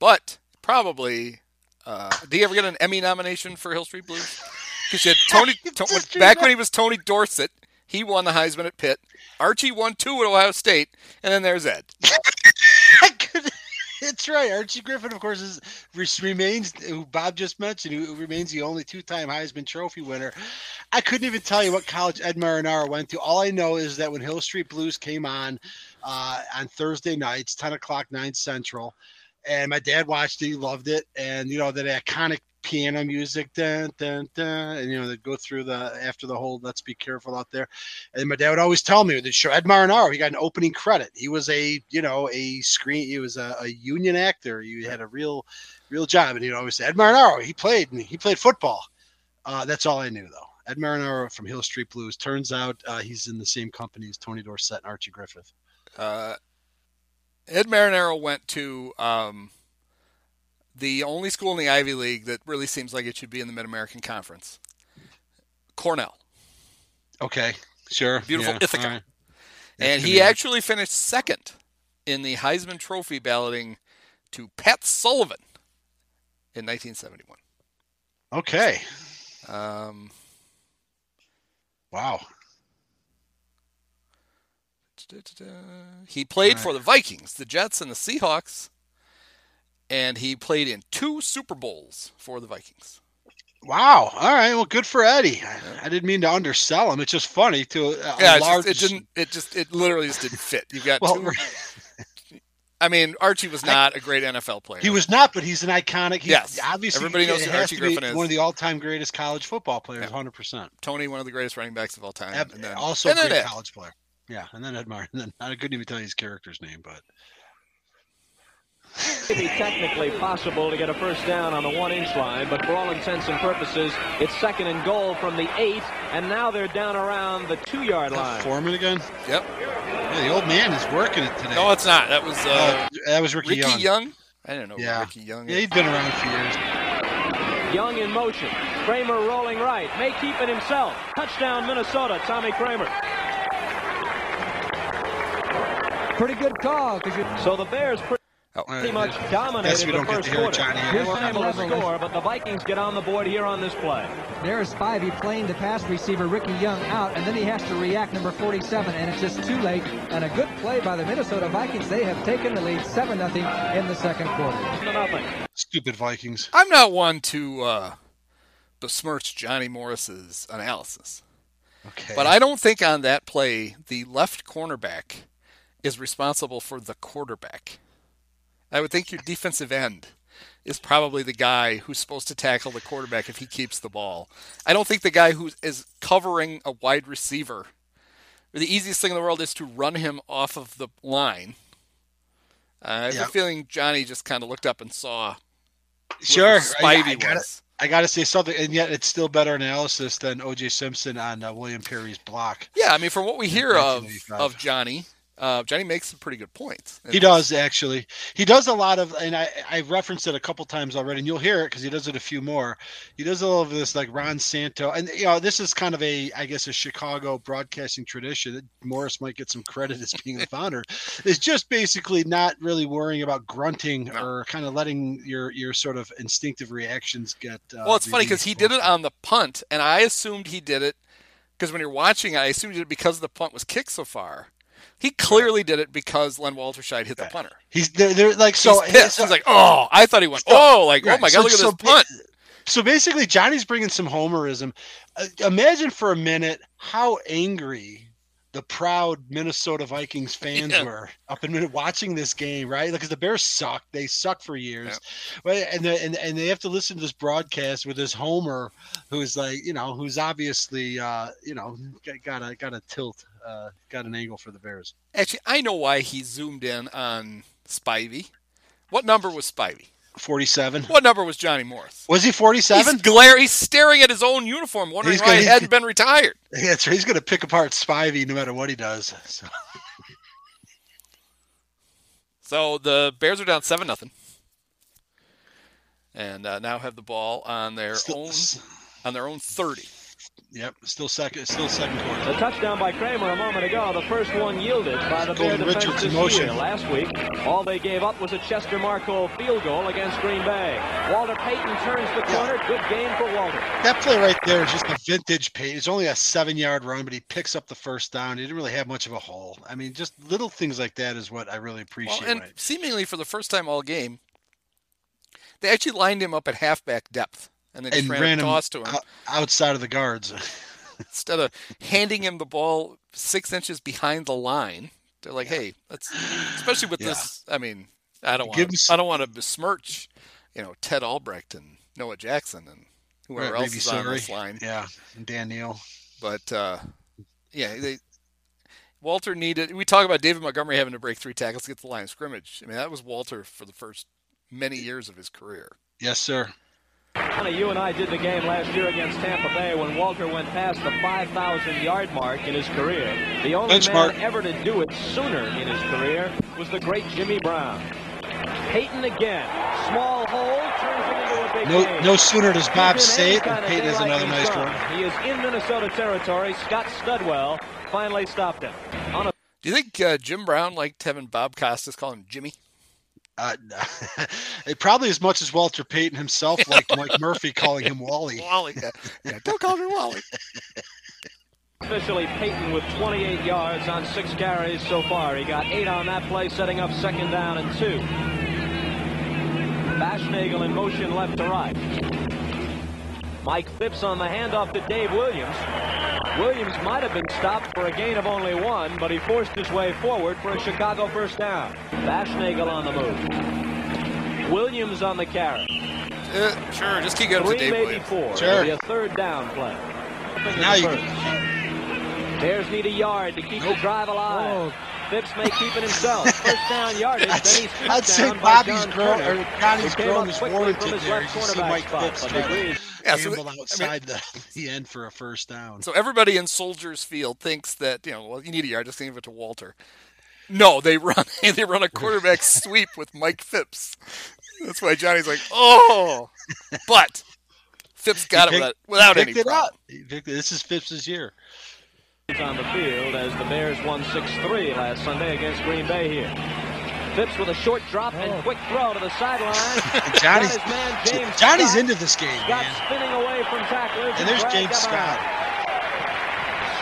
but probably. Uh, did you ever get an Emmy nomination for Hill Street Blues? Because you had Tony to, back when he was Tony Dorsett. He won the Heisman at Pitt. Archie won two at Ohio State, and then there's Ed. That's right. Archie Griffin, of course, is remains who Bob just mentioned, who remains the only two-time Heisman Trophy winner. I couldn't even tell you what college Ed Marinaro went to. All I know is that when Hill Street Blues came on uh, on Thursday nights, ten o'clock, nine central, and my dad watched it, he loved it, and you know that iconic piano music, dun, dun, dun, and you know they go through the after the whole "Let's be careful out there." And my dad would always tell me the show Ed Marinaro. He got an opening credit. He was a you know a screen. He was a, a union actor. He had a real real job, and he'd always say Ed Marinaro. He played and he played football. Uh, that's all I knew though. Ed Marinaro from Hill Street Blues. Turns out uh, he's in the same company as Tony Dorsett and Archie Griffith. Uh, Ed Marinaro went to um, the only school in the Ivy League that really seems like it should be in the Mid American Conference. Cornell. Okay, sure. Beautiful yeah, Ithaca. Right. And he actually finished second in the Heisman Trophy balloting to Pat Sullivan in 1971. Okay. Um, wow. He played right. for the Vikings, the Jets, and the Seahawks and he played in two Super Bowls for the Vikings. Wow! All right, well, good for Eddie. I, I didn't mean to undersell him. It's just funny to a, yeah. large... Just, it didn't. It just. It literally just didn't fit. You got well, two. I mean, Archie was not a great NFL player. He was not, but he's an iconic. He, yes, obviously, everybody knows who Archie Griffin is. One of the all-time greatest college football players, hundred yeah. percent. Tony, one of the greatest running backs of all time, and then, also and a great college player. Yeah, and then Ed Martin. And then I couldn't even tell you his character's name, but it'd be technically possible to get a first down on the one-inch line, but for all intents and purposes, it's second and goal from the eight, and now they're down around the two-yard line. Foreman again? Yep. Yeah, the old man is working it today. No, it's not. That was uh, oh, that was Ricky, Ricky Young. Young. I don't know yeah. Ricky Young. Yeah, he's been around for years. Young in motion. Kramer rolling right. May keep it himself. Touchdown, Minnesota. Tommy Kramer. Pretty good call. You... So the Bears pretty much dominated the first quarter. Here's unable to score, but the Vikings get on the board here on this play. There's Spivey playing the pass receiver Ricky Young out, and then he has to react number 47, and it's just too late. And a good play by the Minnesota Vikings. They have taken the lead 7-0 in the second quarter. Stupid Vikings. I'm not one to uh, besmirch Johnny Morris's analysis. Okay. But I don't think on that play the left cornerback is responsible for the quarterback. I would think your defensive end is probably the guy who's supposed to tackle the quarterback if he keeps the ball. I don't think the guy who is covering a wide receiver, the easiest thing in the world is to run him off of the line. Uh, I have a feeling Johnny just kind of looked up and saw Sure. Spivey I, I gotta, was. I gotta say something, and yet it's still better analysis than O.J. Simpson on uh, William Perry's block. Yeah, I mean, from what we hear of of Johnny, uh, Johnny makes some pretty good points. He does actually. He does a lot of, and I I referenced it a couple times already, and you'll hear it because he does it a few more. He does all of this like Ron Santo, and you know this is kind of a I guess a Chicago broadcasting tradition. that Morris might get some credit as being the founder. Is just basically not really worrying about grunting or kind of letting your your sort of instinctive reactions get. Uh, Well, it's funny because he did it on the punt, and I assumed he did it because when you're watching, I assumed he did it because the punt was kicked so far. He clearly did it because Len Walterscheid hit the punter. He's they're, they're like so. He's pissed. so- He's like, oh, I thought he went, oh, like, oh Right, my so- god, look at so this punt. So basically, Johnny's bringing some homerism. Uh, imagine for a minute how angry the proud Minnesota Vikings fans Yeah. were up in watching this game, right? Because the Bears suck. They suck for years, Right, and, they, and and they have to listen to this broadcast with this Homer, who's like, you know, who's obviously, uh, you know, got, got a got a tilt, uh, got an angle for the Bears. Actually, I know why he zoomed in on Spivey. What number was Spivey? Forty-seven. What number was Johnny Morris? Was he forty-seven? He's glare. He's staring at his own uniform, wondering He's why gonna- he hadn't been retired. Yeah, right. He's going to pick apart Spivey no matter what he does. So. So the Bears are down seven nothing, and uh, now have the ball on their Still- own on their own thirty. Yep, still second, still second quarter. The touchdown by Kramer a moment ago. The first one yielded by the Bear Golden defense Richards this motion. year. Last week, all they gave up was a Chester Marcol field goal against Green Bay. Walter Payton turns the corner. Good game for Walter. That play right there is just a vintage pace. It's only a seven-yard run, but he picks up the first down. He didn't really have much of a hole. I mean, just little things like that is what I really Well, appreciate. and right? seemingly for the first time all game, they actually lined him up at halfback depth, and they just and ran, toss to him outside of the guards. instead of handing him the ball six inches behind the line. They're like, hey, let's especially with Yeah. this. I mean, I don't want Give to, s- I don't want to besmirch, you know, Ted Albrecht and Noah Jackson and whoever Right, else is on sorry. this line. Yeah, and Dan Neal. But uh, yeah, they Walter needed. We talk about David Montgomery having to break three tackles to get to the line of scrimmage. I mean, that was Walter for the first many years of his career. Yes, sir. Honey, you and I did the game last year against Tampa Bay when Walter went past the 5,000 yard mark in his career. The only Benchmark. man ever to do it sooner in his career was the great Jimmy Brown. Payton again. Small hole turns it into a big No, game. no sooner does Bob He's say it than Payton has another nice he's one. He is in Minnesota territory. Scott Studwell finally stopped him. On a Do you think uh, Jim Brown liked having Bob Costas call him Jimmy? Uh, it probably as much as Walter Payton himself liked Mike Murphy calling him Wally. Wally, yeah, yeah don't call me Wally. Officially, Payton with 28 yards on six carries so far. He got eight on that play, setting up second down and two. Baschnagel in motion left to right. Mike Phipps on the handoff to Dave Williams. Williams might have been stopped for a gain of only one, but he forced his way forward for a Chicago first down. Baschnagel on the move. Williams on the carry. Uh, sure, just keep going to Dave maybe Williams. four. Sure. It'll be a third down play. Now you First. Bears need a yard to keep the drive alive. Phipps may keep it himself. First down yardage. I'd, then he's I'd say down by Bobby's John grown, Turner, or Johnny's who grown up is warranted there. You see Mike Phipps but try to degrees. So gamble the- I mean- outside the, the end for a first down. So everybody in Soldiers Field thinks that you know, well, you need a yard, just give it to Walter. No, they run they run a quarterback sweep with Mike Phipps. That's why Johnny's like, oh, but Phipps got He it without, without any picked problem. up. He picked This is Phipps's year. on the field as the Bears won 6-3 last Sunday against Green Bay here. Phipps with a short drop and oh. quick throw to the sideline. Johnny's Got his man James Johnny's Scott. into this game, Scott man. spinning away from tacklers. And there's dragged James Scott.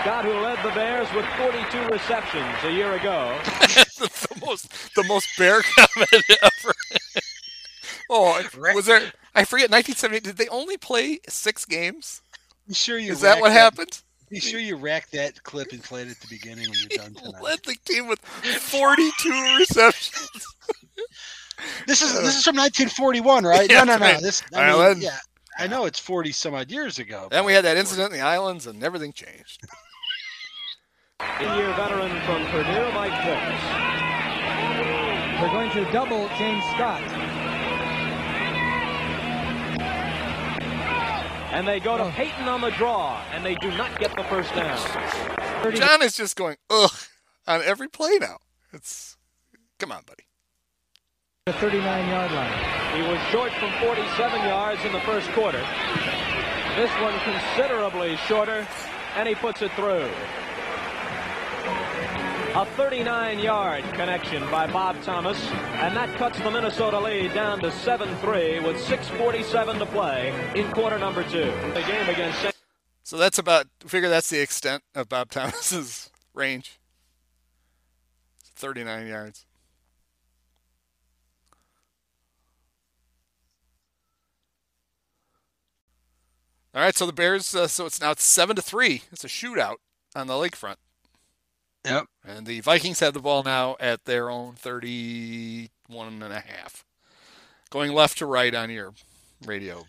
Scott, who led the Bears with 42 receptions a year ago. the most the most bear comment ever. oh, was there? I forget. 1970. Did they only play six games? Be sure you Is that what happened? Be sure you rack that clip and play it at the beginning when you're done tonight. Led the team with 42 receptions. This is this is from 1941, right? Yeah, no, no, no. right. This All I right, mean, then. yeah. I know it's 40 some odd years ago. Then we had that incident in the islands, and everything changed. Eight-year veteran from Purdue, Mike Phipps. They're going to double James Scott. And they go to Oh. Payton on the draw, and they do not get the first down. John is just going ugh on every play now. It's come on, buddy. The 39-yard line. He was short from 47 yards in the first quarter. This one considerably shorter, and he puts it through. A 39-yard connection by Bob Thomas, and that cuts the Minnesota lead down to 7-3 with 6.47 to play in quarter number two. The game against St. So that's about. Figure that's the extent of Bob Thomas's range. 39 yards. All right, so the Bears. Uh, so it's now it's seven to three. It's a shootout on the lakefront, Yep. and the Vikings have the ball now at their own 31 and a half, going left to right on your radio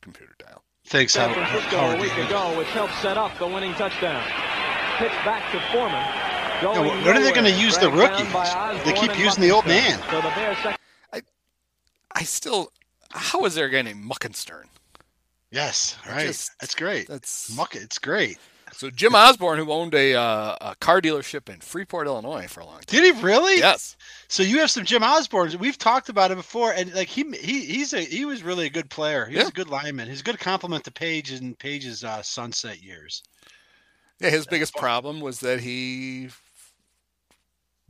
computer dial. Thanks, San Howard. Francisco Howard a week ago, which helped set up the winning touchdown. Pitch back to Foreman. Going Yeah, when are they gonna nowhere. use the Dragged down rookies? by They keep using the old man. So the Bears second I still. How is there a guy named Muckensturm? Yes, right. just- That's great. That's Muck. It's great. So Jim Osborne, who owned a, uh, a car dealership in Freeport, Illinois, for a long time. Did he really? Yes. So you have some Jim Osborne's. We've talked about it before, and like he he he's a he was really a good player. He was Yeah. a good lineman. He's a good compliment to Page and Page's uh, sunset years. Yeah, his biggest problem was that he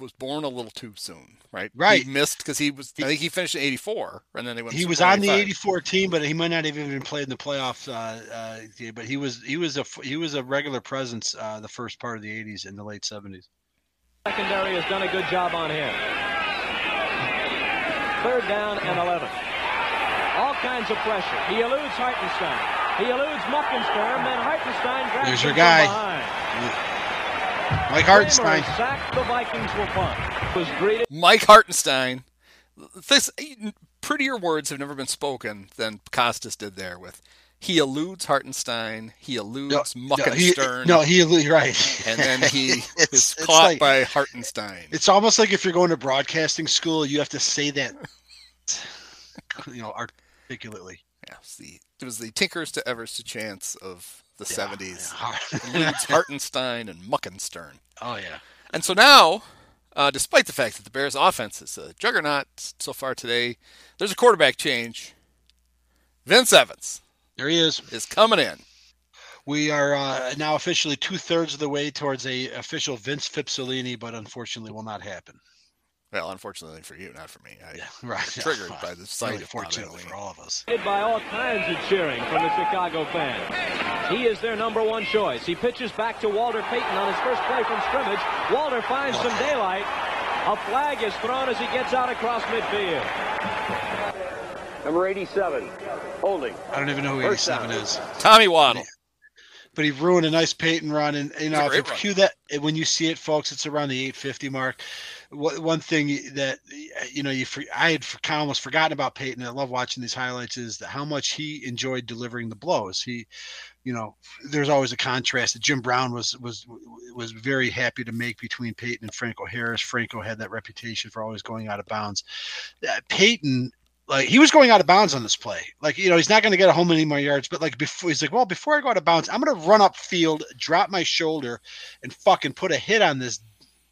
was born a little too soon, right? Right. He missed because he was. I think he finished in '84, and then they went. He was Bowl on the '84 team, but he might not have even played in the playoffs. Uh, uh, but he was he was a he was a regular presence uh, the first part of the '80s and the late '70s. secondary has done a good job on him. Third down and 11. All kinds of pressure. He eludes Hartenstein. He eludes Muckensturm, then Hartenstein grabs There's him your from guy. Behind. Mike Hartenstein. is sacked. The Vikings will punt. Was greeted Mike Hartenstein. This prettier words have never been spoken than Costas did there with. He eludes Hartenstein. He eludes No, he, Muckensturm. no, he right. and then he is caught like- by Hartenstein. It's almost like if you're going to broadcasting school, you have to say that, you know, articulately. Yeah, it was the, it was the Tinkers to Evers to Chance of the Yeah, 70s. yeah. Hartenstein and Muckensturm. oh yeah. And so now, uh, despite the fact that the Bears' offense is a juggernaut so far today, there's a quarterback change. Vince Evans There he is. is coming in. We are uh, now officially two thirds of the way towards a official Vince Fipsolini, but unfortunately will not happen. Well, unfortunately for you, not for me. I, Yeah, right. Triggered by the sight Really of fortunately for all of us. by all kinds of cheering from the Chicago fans. He is their number one choice. He pitches back to Walter Payton on his first play from scrimmage. Walter finds some daylight. A flag is thrown as he gets out across midfield. Number 87, holding. I don't even know who 87 down. is. Tommy Waddle. But he ruined a nice Payton run. And you know, if you cue that when you see it, folks, it's around the 850 mark. One thing that you know, you I had almost forgotten about Payton. I love watching these highlights. Is that how much he enjoyed delivering the blows. He, you know, there's always a contrast that Jim Brown was was was very happy to make between Payton and Franco Harris. Franco had that reputation for always going out of bounds. Uh, Payton like he was going out of bounds on this play. Like, you know, he's not going to get a home any more yards, but like before he's like, well, before I go out of bounds, I'm going to run up field, drop my shoulder, and fucking put a hit on this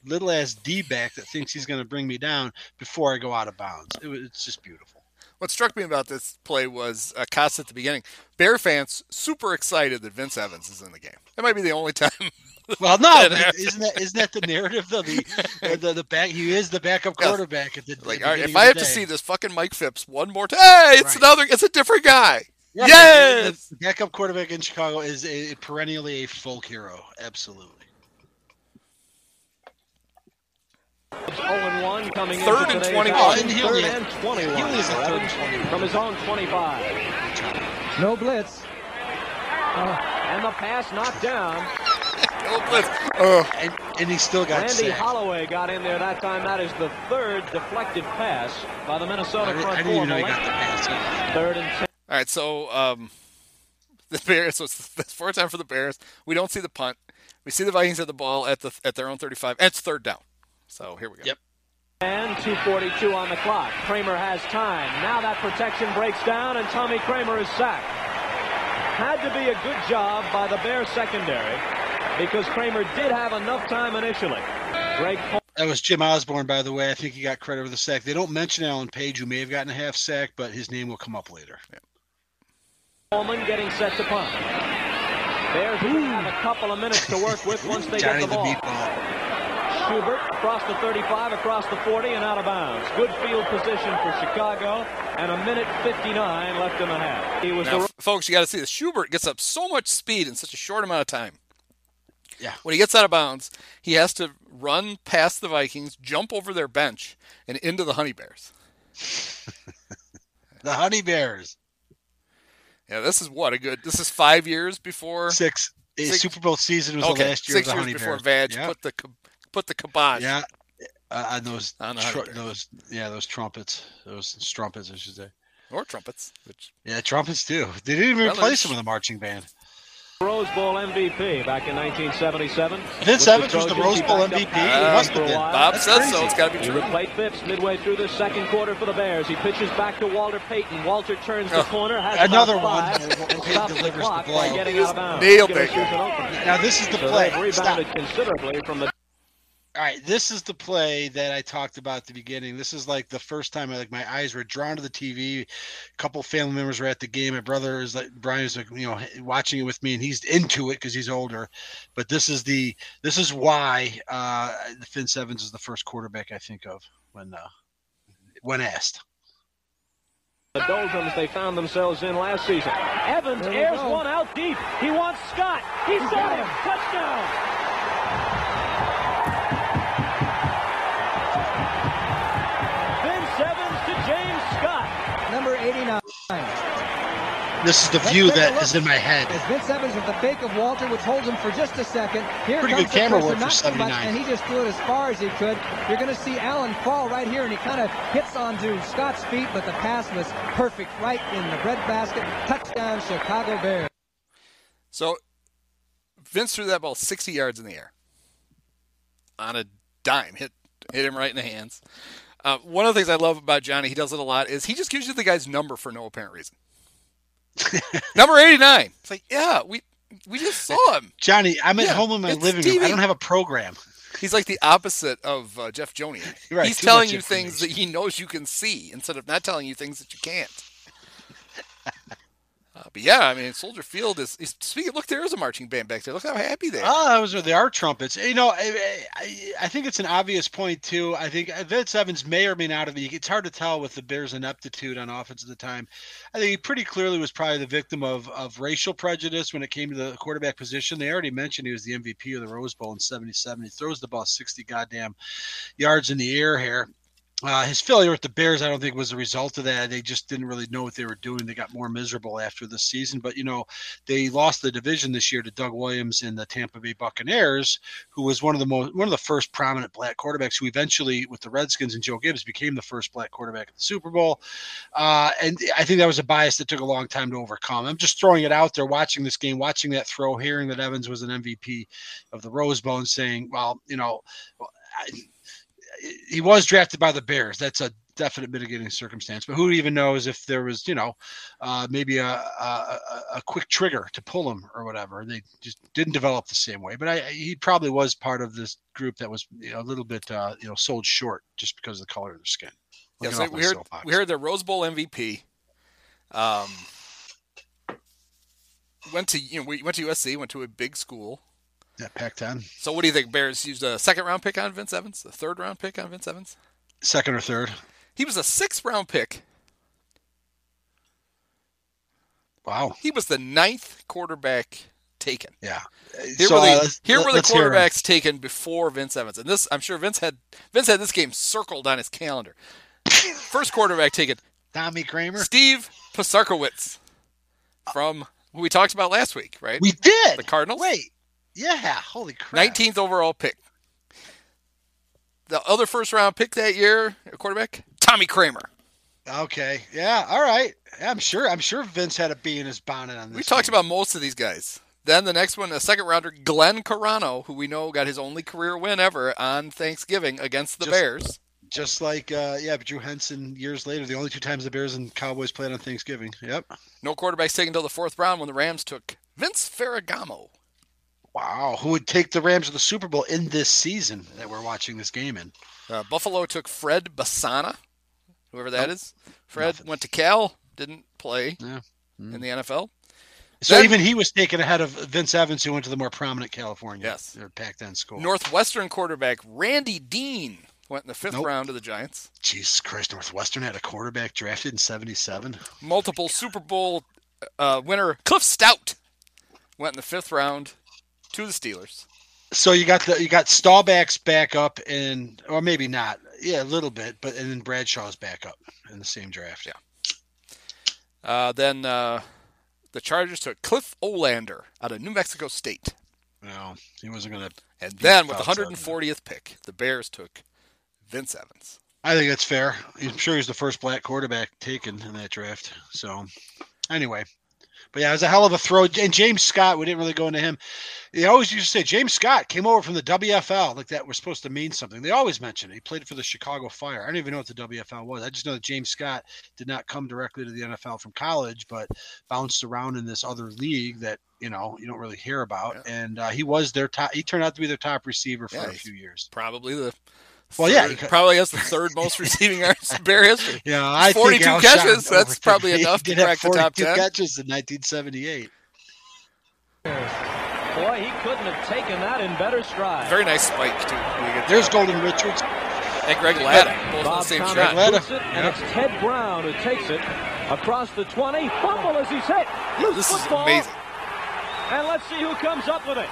little ass D back that thinks he's going to bring me down before I go out of bounds. It it's just beautiful. What struck me about this play was uh, Cost at the beginning. Bear fans super excited that Vince Evans is in the game. That might be the only time well, no, isn't that isn't that the narrative though? The, the the back he is the backup quarterback yes. at the like. At if I have day. to see this fucking Mike Phipps one more time, hey, it's right. another, it's a different guy. Yeah, yes, the, the backup quarterback in Chicago is a, perennially a folk hero. Absolutely. 0 1 coming third and 21. Oh, and third and 21. He was third and 21. From his own 25. No blitz. Uh, and the pass knocked down. oh, and, and, he still got Randy sacked. Holloway got in there that time. That is the third deflected pass by the Minnesota I, front I four. Third and ten. All right, so um, the Bears. So it's the fourth time for the Bears. We don't see the punt. We see the Vikings at the ball at the at their own 35, and it's third down. So here we go. Yep. And 2.42 on the clock. Kramer has time. Now that protection breaks down, and Tommy Kramer is sacked had to be a good job by the Bears secondary because Kramer did have enough time initially. Greg that was Jim Osborne, by the way. I think he got credit for the sack. They don't mention Alan Page, who may have gotten a half sack, but his name will come up later. Yeah. Coleman getting set to punt. Bears have a couple of minutes to work with once they get the ball. The Schubert across the 35, across the 40, and out of bounds. Good field position for Chicago, and a minute 59 left in the half. He was now, the... folks, you got to see this. Schubert gets up so much speed in such a short amount of time. Yeah. When he gets out of bounds, he has to run past the Vikings, jump over their bench, and into the Honey Bears. the Honey Bears. Yeah, this is what a good. This is five years before six. six Super Bowl season was okay, the last year six of the years Honey before Bears. Vag yeah. put the put the kibosh. Yeah, uh, those tr- those yeah those trumpets, those trumpets, I should say, or trumpets. Which yeah, trumpets too. They didn't even replace them with a marching band. Rose Bowl MVP back in 1977. Vince Evans was the Rose Bowl MVP. Uh, must have been. Bob That's says crazy. so. It's got to be true. He played Phipps midway through the second quarter for the Bears. He pitches back to Walter Payton. Walter turns the oh. corner. Has Another one. and stops the clock the by getting out of bounds. Nailed it. Now this is the play. Rebounded Stop. considerably from the all right, this is the play that I talked about at the beginning. This is like the first time I like my eyes were drawn to the TV. A couple family members were at the game. My brother is like Brian's like you know watching it with me, and he's into it because he's older. But this is the this is why uh, Vince Evans is the first quarterback I think of when uh, when asked. The doldrums they found themselves in last season. Evans airs go. one out deep. He wants Scott. He's got him. Touchdown. Number 89. This is the view that is in my head. As Vince Evans with the fake of Walter, which holds him for just a second. Here Pretty comes good camera work for 79. Much, and he just threw it as far as he could. You're going to see Allen fall right here, and he kind of hits onto Scott's feet, but the pass was perfect right in the breadbasket. Touchdown, Chicago Bears. So Vince threw that ball 60 yards in the air on a dime. Hit hit him right in the hands. Uh, one of the things I love about Johnny, he does it a lot, is he just gives you the guy's number for no apparent reason. number 89. It's like, yeah, we we just saw him. Johnny, I'm at yeah, home in my living room. I don't have a program. He's like the opposite of uh, Jeff Joni. Right, He's telling you things that he knows you can see instead of not telling you things that you can't. Uh, but yeah, I mean, Soldier Field is, is. Speaking, look, there is a marching band back there. Look how happy they are. Are they are trumpets. You know, I, I, I, think it's an obvious point too. I think Vince Evans may or may not have. It's hard to tell with the Bears' ineptitude on offense at the time. I think he pretty clearly was probably the victim of of racial prejudice when it came to the quarterback position. They already mentioned he was the MVP of the Rose Bowl in '77. He throws the ball 60 goddamn yards in the air here Uh, his failure with the Bears, I don't think, was a result of that. They just didn't really know what they were doing. They got more miserable after the season. But you know, they lost the division this year to Doug Williams and the Tampa Bay Buccaneers, who was one of the most one of the first prominent black quarterbacks. Who eventually, with the Redskins and Joe Gibbs, became the first black quarterback at the Super Bowl. Uh, and I think that was a bias that took a long time to overcome. I'm just throwing it out there, watching this game, watching that throw, hearing that Evans was an MVP of the Rose Bowl, and saying, "Well, you know." I, he was drafted by the Bears. That's a definite mitigating circumstance. But who even knows if there was, you know, uh, maybe a, a, a quick trigger to pull him or whatever. They just didn't develop the same way. But I, he probably was part of this group that was you know, a little bit, uh, you know, sold short just because of the color of their skin. Yeah, so we heard we heard the Rose Bowl MVP. Um, went to you know we went to USC, went to a big school. Yeah, Pac-10. So what do you think? Bears used a second round pick on Vince Evans, a third round pick on Vince Evans. Second or third. He was a sixth round pick. Wow. He was the ninth quarterback taken. Yeah. Here so, were the, uh, here were the quarterbacks taken before Vince Evans, and this I'm sure Vince had Vince had this game circled on his calendar. First quarterback taken, Tommy Kramer. Steve Pisarkiewicz from who we talked about last week, right? We did. The Cardinals. Wait. Yeah. Holy crap. 19th overall pick. The other first round pick that year, quarterback Tommy Kramer. Okay. Yeah. All right. I'm sure. I'm sure Vince had a bee in his bonnet on this. We talked game. about most of these guys. Then the next one, a second rounder, Glenn Carano, who we know got his only career win ever on Thanksgiving against the Just- Bears. Just like, uh, yeah, but Drew Henson years later, the only two times the Bears and Cowboys played on Thanksgiving. Yep. No quarterbacks taken until the fourth round when the Rams took Vince Ferragamo. Wow. Who would take the Rams to the Super Bowl in this season that we're watching this game in? Uh, Buffalo took Fred Besana, whoever that Nope. is. Fred Nothing. went to Cal, didn't play Yeah. in the NFL. So Then- even he was taken ahead of Vince Evans, who went to the more prominent California. Yes. Their Pac-10 school. Northwestern quarterback Randy Dean went in the fifth Nope. round to the Giants. Jesus Christ, Northwestern had a quarterback drafted in '77. Multiple Super Bowl uh, winner Cliff Stoudt went in the fifth round to the Steelers. So you got the you got Staubach's back up, and or maybe not. Yeah, a little bit, but and then Bradshaw's back up in the same draft. Yeah. Uh, then uh, the Chargers took Cliff Olander out of New Mexico State. No, he wasn't going to. And then with the 140th pick, the Bears took Vince Evans. I think that's fair. I'm sure he's the first black quarterback taken in that draft. So, anyway, but yeah, it was a hell of a throw. And James Scott, we didn't really go into him. They always used to say James Scott came over from the WFL, like that was supposed to mean something. They always mention it. He played for the Chicago Fire. I don't even know what the WFL was. I just know that James Scott did not come directly to the NFL from college, but bounced around in this other league that you know you don't really hear about. And uh, he was their top. He turned out to be their top receiver for Yeah, a few years. Probably the Well, yeah, third- he probably has the third most receiving yards in Bear history. Yeah, I 42 think Alshon catches, that's overtook- probably enough to did have crack the top 42 10. catches in 1978. Boy, he couldn't have taken that in better stride. Very nice spike too. There's job. Golden Richards. and Greg Latta, both on Bob the same Thomas shot. Latta. it, and it's Ted Brown who takes it across the 20. Fumble as he's hit. Loose This is amazing. And let's see who comes up with it.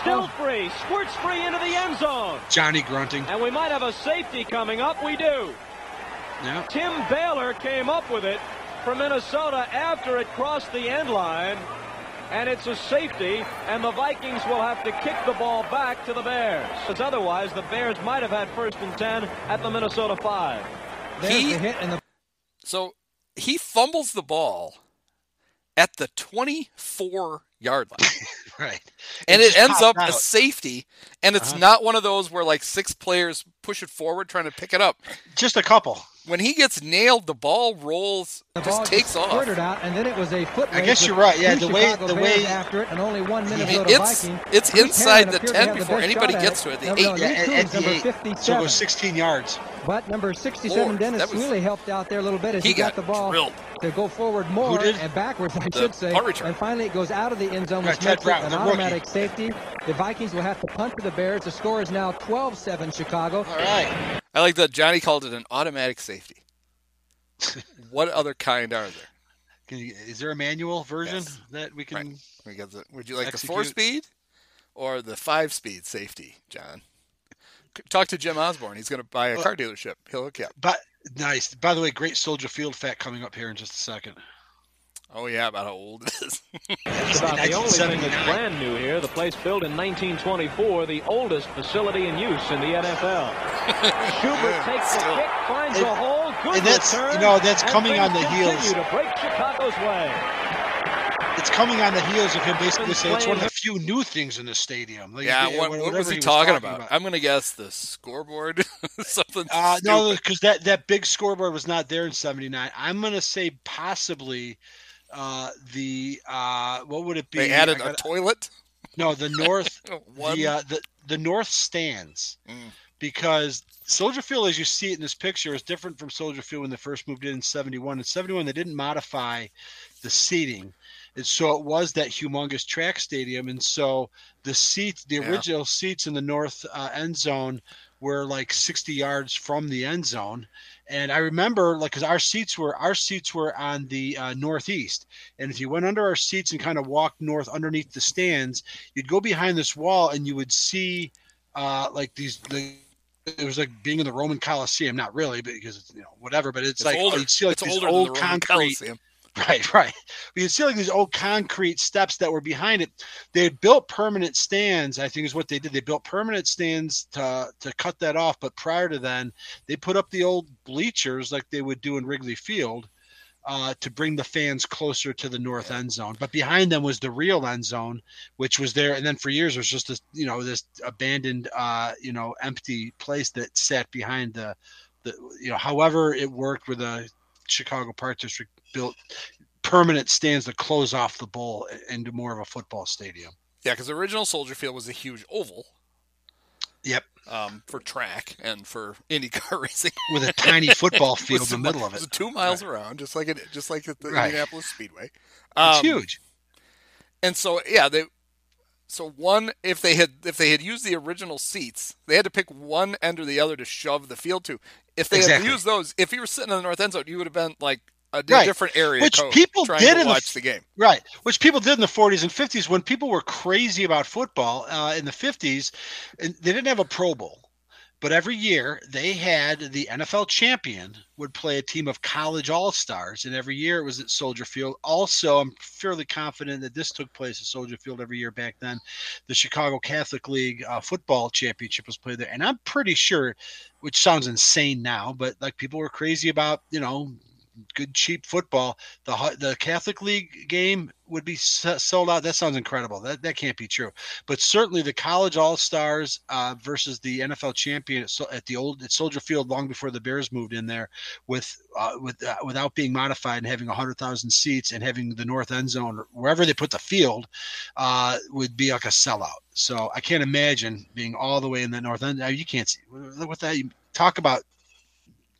Still free, squirts free into the end zone. Johnny Grunting. And we might have a safety coming up. We do. Yeah. Tim Baylor came up with it from Minnesota after it crossed the end line. And it's a safety, and the Vikings will have to kick the ball back to the Bears. Because otherwise, the Bears might have had first and 10 at the Minnesota 5. There's He- the hit and the So he fumbles the ball at the 24 yard line. Right. and it, just ends up popped a safety, and it's Uh-huh. not one of those where like six players push it forward trying to pick it up. Just a couple. When he gets nailed, the ball rolls, The just ball takes off. out, and then it was a foot I guess you're right. Yeah, two the way- the way- after it, and only one I mean, Minnesota it's Viking. it's Bruce inside the 10 before anybody gets to it. The No, eight. no, Yeah, at, at the number eight. So it goes 16 yards. But number 67, Lord, Dennis that was- Swilley helped out there a little bit as He he, got, got the ball drilled. To go forward more did? and backwards, I The should say. And finally, it goes out of the end zone, Right, which makes Brown, it an the rookie. automatic safety. The Vikings will have to punt to the Bears. The score is now 12-7 Chicago. All right. I like that Johnny called it an automatic safety. what other kind are there? Can you, is there a manual version Yes. that we can? Right. We got the, would you like the four speed or the five speed safety, John? talk to Jim Osborne. He's going to buy a car dealership. He'll hook you up. But nice. By the way, great Soldier Field fact coming up here in just a second. Oh yeah, about how old it is. It's about the only thing that's brand new here. The place built in 1924, the oldest facility in use in the NFL. Schubert takes the kick, finds And- a hole, good and that's- return, you know, that's coming on the heels. to break Chicago's way. It's coming on the heels of him basically saying it's one of the few new things in the stadium. Like, yeah, yeah, what, what was he, talking, about? about. I'm going to guess the scoreboard. Something. Uh, no, because that, that big scoreboard was not there in '79. I'm gonna say possibly uh, the uh, what would it be? they added I a got- toilet. no, the north One. the uh, the the north stands Mm. because Soldier Field, as you see it in this picture, is different from Soldier Field when they first moved in in '71. In '71, they didn't modify the seating. And so it was that humongous track stadium, and so the seats, the Yeah. original seats in the north uh, end zone, were like 60 yards from the end zone. And I remember, like, because our seats were our seats were on the uh, northeast, and if you went under our seats and kind of walked north underneath the stands, you'd go behind this wall and you would see, uh, like these the. It was like being in the Roman Coliseum, not really, because it's you know whatever. But it's, It's like older. you'd see like it's older old concrete Coliseum. Right, right. But you see like these old concrete steps that were behind it. They had built permanent stands, I think is what they did. They built permanent stands to to cut that off. But prior to then, they put up the old bleachers like they would do in Wrigley Field uh, to bring the fans closer to the north end zone. But behind them was the real end zone, which was there. And then for years it was just this, you know, this abandoned, uh, you know, empty place that sat behind the, the, you know, however it worked with the Chicago Park District built permanent stands to close off the bowl into more of a football stadium. Yeah, because the original Soldier Field was a huge oval Yep. um, for track and for IndyCar racing. With a tiny football field in the middle of was it. two miles around, just like it, just like at the Right. Indianapolis Speedway. It's Um, huge. And so yeah, they so one if they had if they had used the original seats, they had to pick one end or the other to shove the field to. If they Exactly. had used those, if you were sitting in the north end zone, you would have been like a Right. different area Which people trying did to in the the game. Right, which people did in the 40s and 50s when people were crazy about football. Uh, in the 50s, and they didn't have a Pro Bowl, but every year they had the NFL champion would play a team of college all stars, and every year it was at Soldier Field. Also, I'm fairly confident that this took place at Soldier Field every year back then. The Chicago Catholic League uh, football championship was played there, and I'm pretty sure, which sounds insane now, but like people were crazy about, you know, good cheap football. The the Catholic League game would be sold out. That sounds incredible. That that can't be true. But certainly the college all stars uh, versus the NFL champion at, the old at Soldier Field long before the Bears moved in there with uh, with uh, without being modified and having hundred thousand seats and having the north end zone or wherever they put the field uh, would be like a sellout. So I can't imagine being all the way in the north end. Uh, You can't see with that. Talk about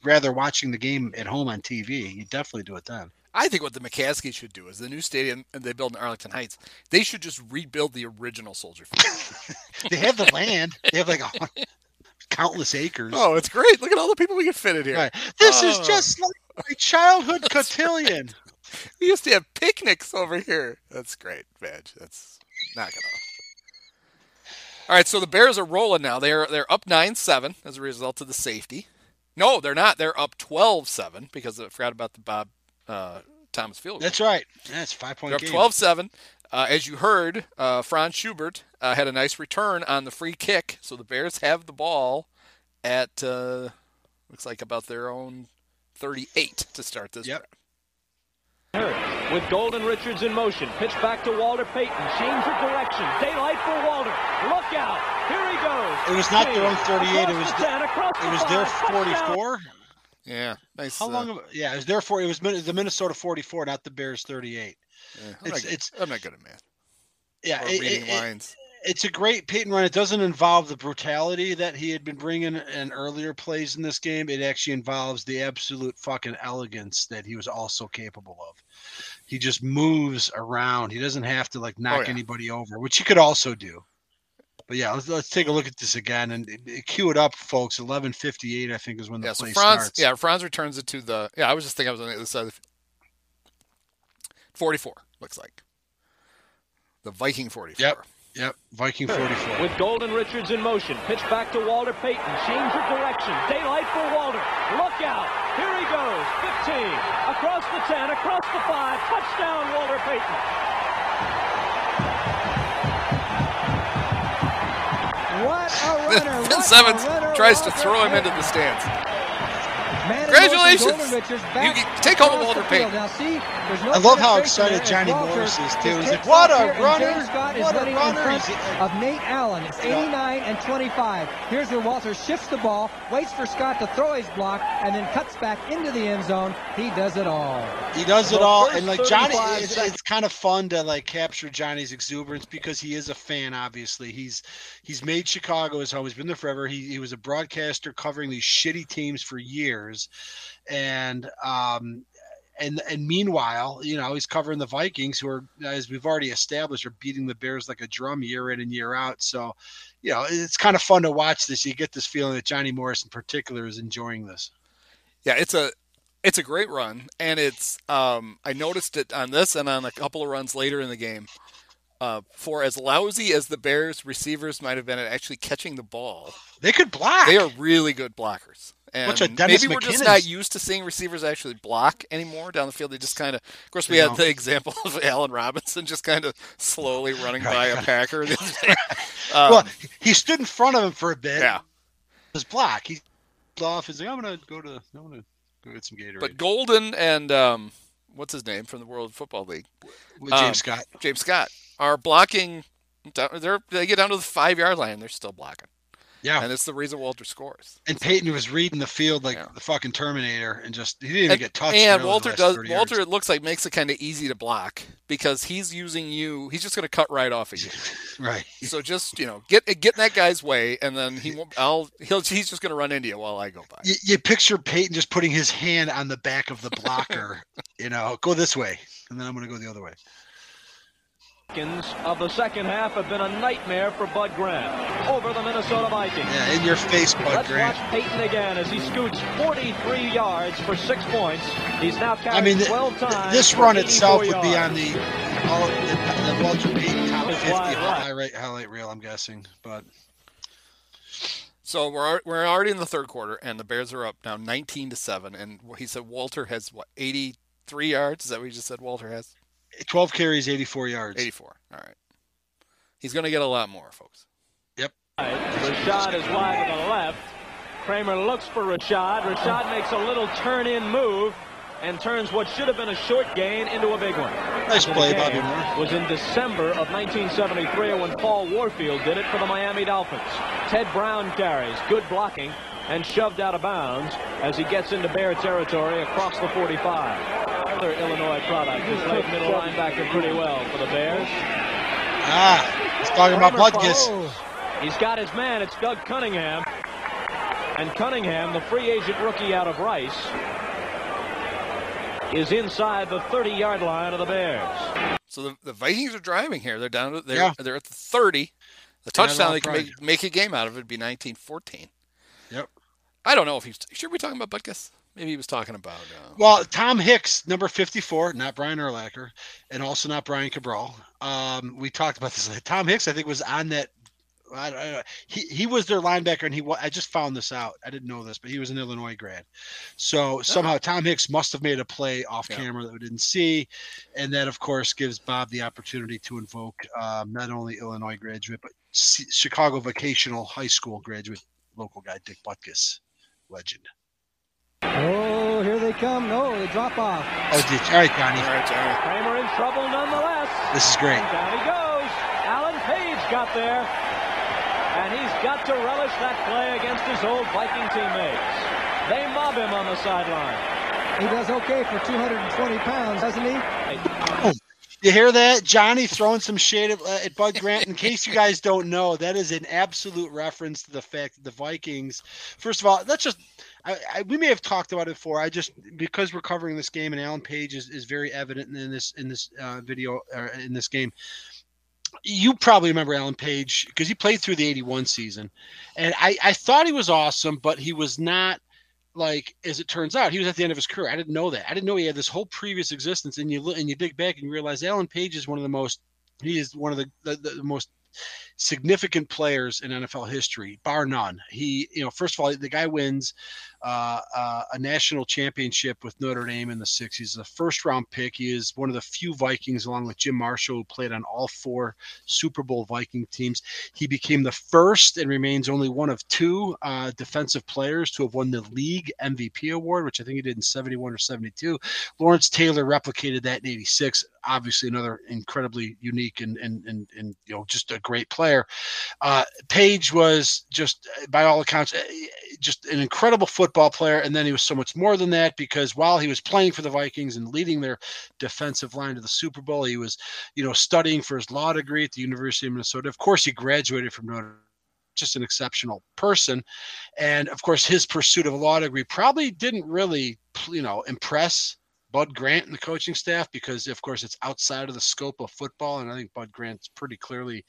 rather watching the game at home on TV. You definitely do it then. I think what the McCaskey should do is the new stadium they build in Arlington Heights. They should just rebuild the original Soldier Field. They have the land. They have like a, countless acres. oh, it's great! Look at all the people we can fit in here. Right. This is Oh. just like my childhood cotillion. We used to have picnics over here. That's great, Badge. That's not gonna. All right, so the Bears are rolling now. They're they're up nine seven as a result of the safety. No, they're not. They're up 12-7 because I forgot about the Bob uh, Thomas field. goal. That's right. That's five point They're up game. 12 7. Uh, as you heard, uh, Franz Schubert uh, had a nice return on the free kick. So the Bears have the ball at, uh, looks like about their own 38 to start this. Yep. drive. Hurt with Golden Richards in motion. Pitch back to Walter Payton. Change of direction. Daylight for Walter. Look out. Here he goes. It was not their own Change. 38. It was the the- 10, across It was their 44. Yeah. Nice. How uh, long? Of, yeah, it was their four. It was the Minnesota 44, not the Bears 38. yeah, I'm, it's- not, it's- I'm not good at math. Yeah, Or it- reading it- it- lines. It's a great Payton run. It doesn't involve the brutality that he had been bringing in earlier plays in this game. It actually involves the absolute fucking elegance that he was also capable of. He just moves around. He doesn't have to like knock Oh, yeah. anybody over, which he could also do. But yeah, let's, let's take a look at this again and uh, cue it up, folks. Eleven fifty-eight, I think, is when the Yeah, so play Franz, starts. yeah, Franz returns it to the. Yeah, I was just thinking I was on the other side of the. 44 looks like. The Viking 44. Yep. Yep, Viking 44. With Golden Richards in motion. Pitch back to Walter Payton. Change of direction. Daylight for Walter. Look out. Here he goes. 15. Across the 10. Across the 5. Touchdown, Walter Payton. What a runner. Finn Simmons tries to throw him into the stands. Congratulations! You take home Walter Payton. Now see, no I love how excited Johnny Morris is too. He's like, "What a runner! Scott What is a runner!" of Nate Allen. It's 89 and 25. Here's where Walter shifts the ball, waits for Scott to throw his block, and then cuts back into the end zone. He does it all. He does it all, and like Johnny, it's, it's kind of fun to like capture Johnny's exuberance because he is a fan. Obviously, he's he's made Chicago his home. He's been there forever. He he was a broadcaster covering these shitty teams for years, and um, and and meanwhile, you know, he's covering the Vikings, who are, as we've already established, are beating the Bears like a drum year in and year out. So, you know, it's kind of fun to watch this. You get this feeling that Johnny Morris, in particular, is enjoying this. Yeah, it's a it's a great run, and it's um, I noticed it on this and on a couple of runs later in the game. Uh, for as lousy as the Bears receivers might have been at actually catching the ball, They could block. they are really good blockers. And Bunch of Dennis maybe we're just not used to seeing receivers actually block anymore down the field. They just kind of, of course, we They had don't. the example of Allen Robinson just kind of slowly running by a Packer. the other day. Um, well, he stood in front of him for a bit. yeah, his block. He off. He's like, I'm gonna go to. I'm gonna go get some Gatorade. but Golden and um, what's his name from the World Football League, with James um, Scott. James Scott, are blocking. They're, they get down to the five yard line, and they're still blocking, Yeah, and it's the reason Walter scores. and Payton was reading the field like Yeah. the fucking Terminator, and just he didn't even And, get touched. and Walter does. Walter, yards. it looks like makes it kind of easy to block because he's using you. He's just going to cut right off of you. right. So just you know, get get in that guy's way, and then he won't. I'll he'll he's just going to run into you while I go by. You, you picture Payton just putting his hand on the back of the blocker. you know, go this way, and then I'm gonna go the other way. Vikings of the second half have been a nightmare for Bud Grant over the Minnesota Vikings. Yeah, in your face, Bud Let's Grant. watch Payton again as he scoots 43 yards for six points. He's now carried I mean, th- 12 th- times. this run 84 itself would be on the all the, the Walter Payton top It's 50 highlight highlight reel. I'm guessing, but So we're we're already in the third quarter, and the Bears are up now 19 to seven. And he said Walter has what 83 yards. Is that what you just said? Walter has 12 carries, 84 yards. 84. All right. He's going to get a lot more, folks. Yep. Right. Rashad is wide to the left. Kramer looks for Rashad. Rashad makes a little turn in move and turns what should have been a short gain into a big one. Nice play, game Bobby Moore. Was in December of 1973 when Paul Warfield did it for the Miami Dolphins. Ted Brown carries, good blocking, and shoved out of bounds as he gets into Bear territory across the 45. Another Illinois product who's played middle linebacker pretty well for the Bears. Ah, he's talking about Kramer Butkus. He's got his man. It's Doug Cunningham. And Cunningham, the free agent rookie out of Rice, is inside the 30-yard line of the Bears. So the, the Vikings are driving here. They're down. To, they're Yeah. they're at the 30. The touchdown they're can make, make a game out of it would be 1914. Yep. I don't know if he's should we talking about Butkus? Maybe he was talking about. Uh, Well, Tom Hicks, number 54, not Brian Urlacher, and also not Brian Cabral. Um, we talked about this. Tom Hicks, I think, was on that. I, don't- I, don't- he he was their linebacker, and he I just found this out. I didn't know this, but he was an Illinois grad. So somehow Tom Hicks must have made a play off Yeah. camera that we didn't see, and that of course gives Bob the opportunity to invoke um, not only Illinois graduate but C- Chicago Vocational High School graduate, local guy Dick Butkus, legend. Oh, here they come. No, they drop off. Oh, did all right, Donnie. all right, Johnny. Kramer in trouble nonetheless. This is great. And down he goes. Alan Page got there. And he's got to relish that play against his old Viking teammates. They mob him on the sideline. He does okay for 220 pounds, doesn't he? You hear that? Johnny throwing some shade at, uh, at Bud Grant. In case you guys don't know, that is an absolute reference to the fact that the Vikings, first of all, let's just, I, I, we may have talked about it before. I just, because we're covering this game and Alan Page is, is very evident in this, in this uh, video, or in this game. You probably remember Alan Page because he played through the 81 season. And I, I thought he was awesome, but he was not like as it turns out, he was at the end of his career. I didn't know that. I didn't know he had this whole previous existence. And you look and you dig back and you realize Alan Page is one of the most. He is one of the the, the most significant players in NFL history, bar none. He, you know, first of all, the guy wins uh, uh, a national championship with Notre Dame in the 60s. He's a first round pick. He is one of the few Vikings, along with Jim Marshall, who played on all four Super Bowl Viking teams. He became the first and remains only one of two uh, defensive players to have won the league MVP award, which I think he did in 71 or 72. Lawrence Taylor replicated that in 86. Obviously, another incredibly unique and, and, and, and you know, just a great player. Uh, Page was just, by all accounts, eh, just an incredible football player. And then he was so much more than that because while he was playing for the Vikings and leading their defensive line to the Super Bowl, he was, you know, studying for his law degree at the University of Minnesota. Of course, he graduated from Notre just an exceptional person. And of course, his pursuit of a law degree probably didn't really, you know, impress Bud Grant and the coaching staff because, of course, it's outside of the scope of football. And I think Bud Grant's pretty clearly,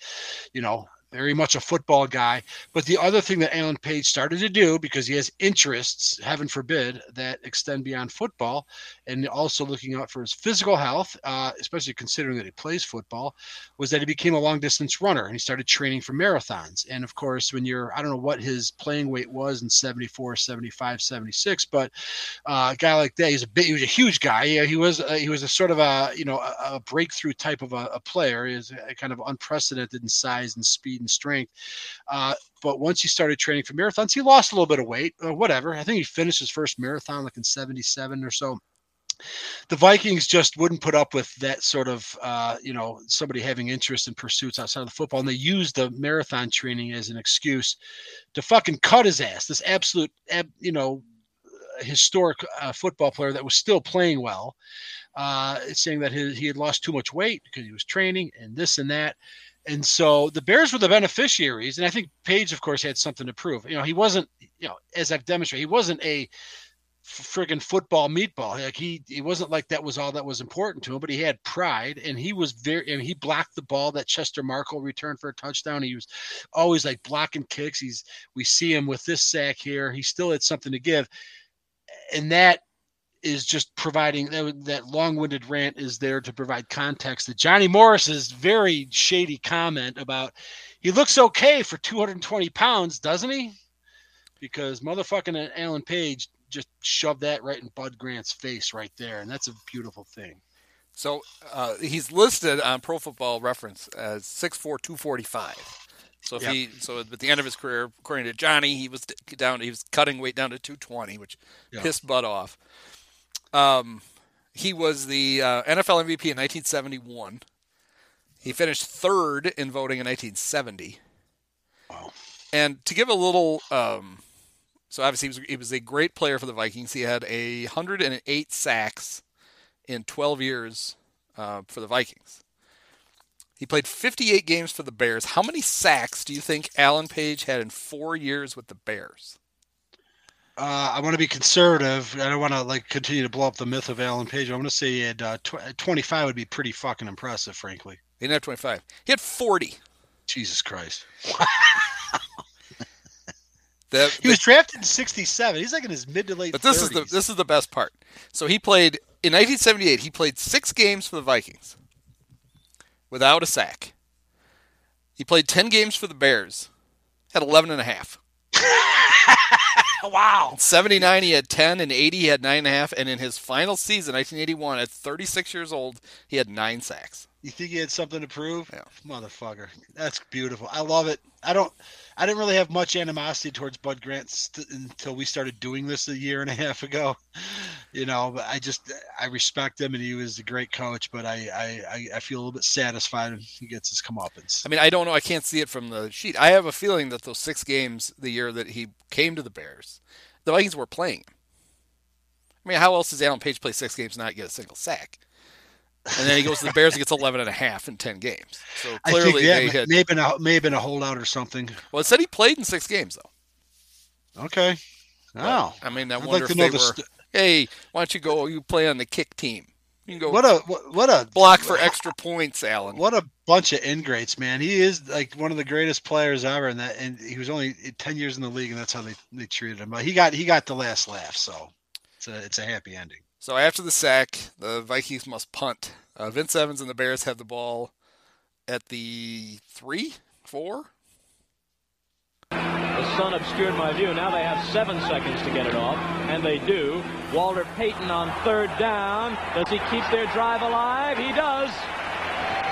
you know, very much a football guy. But the other thing that Alan Page started to do, because he has interests, heaven forbid, that extend beyond football, and also looking out for his physical health, uh, especially considering that he plays football, was that he became a long distance runner and he started training for marathons. And of course, when you're, I don't know what his playing weight was in 74, 75, 76, but uh, a guy like that, he's a big, he was a huge guy. Yeah, he was, uh, he was a sort of a, you know, a, a breakthrough type of a, a player. He was kind of unprecedented in size and speed and strength. Uh, but once he started training for marathons, he lost a little bit of weight, whatever. I think he finished his first marathon like in 77 or so the Vikings just wouldn't put up with that sort of, uh, you know, somebody having interest in pursuits outside of the football. And they used the marathon training as an excuse to fucking cut his ass. This absolute, you know, historic uh, football player that was still playing well, uh, saying that he had lost too much weight because he was training and this and that. And so the Bears were the beneficiaries. And I think Page, of course, had something to prove. You know, he wasn't, you know, as I've demonstrated, he wasn't a friggin' football meatball. Like he, he wasn't like that was all that was important to him, but he had pride and he was very, and he blocked the ball that Chester Marcol returned for a touchdown. He was always like blocking kicks. He's, we see him with this sack here. He still had something to give. And that is just providing that, that long-winded rant is there to provide context to Johnny Morris's very shady comment about he looks okay for 220 pounds, doesn't he? Because motherfucking Alan Page just shoved that right in Bud Grant's face right there, and that's a beautiful thing. So uh, he's listed on Pro Football Reference as 6'4", 245. So if yep. he so at the end of his career, according to Johnny, he was down. He was cutting weight down to 220, which yep. pissed Bud off. Um, he was the uh, NFL MVP in 1971. He finished third in voting in 1970. Wow. And to give a little, um, so obviously he was, he was a great player for the Vikings. He had a 108 sacks in 12 years uh, for the Vikings. He played 58 games for the Bears. How many sacks do you think Alan Page had in four years with the Bears? Uh, I want to be conservative. I don't want to like continue to blow up the myth of Alan Page. I'm going to say he had uh, tw- 25 would be pretty fucking impressive, frankly. He didn't have 25. He had 40. Jesus Christ. the, he was drafted in 67. He's like in his mid to late. But this 30s. is the this is the best part. So he played in 1978. He played six games for the Vikings without a sack. He played 10 games for the Bears. Had 11 and a half. wow. 79, he had 10, and 80, he had 9.5. And in his final season, 1981, at 36 years old, he had nine sacks. You think he had something to prove? Yeah. Motherfucker. That's beautiful. I love it. I don't I didn't really have much animosity towards Bud Grant st- until we started doing this a year and a half ago. You know, but I just I respect him and he was a great coach, but I I, I feel a little bit satisfied when he gets his comeuppance. I mean, I don't know. I can't see it from the sheet. I have a feeling that those six games the year that he came to the Bears, the Vikings were playing. I mean, how else does Alan Page play six games and not get a single sack? And then he goes to the Bears and gets 11 and a half in 10 games. So clearly, think, yeah, they had, may have been a, may have been a holdout or something. Well, it said he played in six games though. Okay. Oh, I mean, I I'd wonder like if they the were. St- hey, why don't you go? You play on the kick team. You can go. What a what, a block for extra points, Alan. What a bunch of ingrates, man. He is like one of the greatest players ever, and that and he was only 10 years in the league, and that's how they, they treated him. But he got he got the last laugh, so it's a it's a happy ending. So after the sack, the Vikings must punt. Uh, Vince Evans and the Bears have the ball at the three, Four? The sun obscured my view. Now they have seven seconds to get it off, and they do. Walter Payton on third down. Does he keep their drive alive? He does.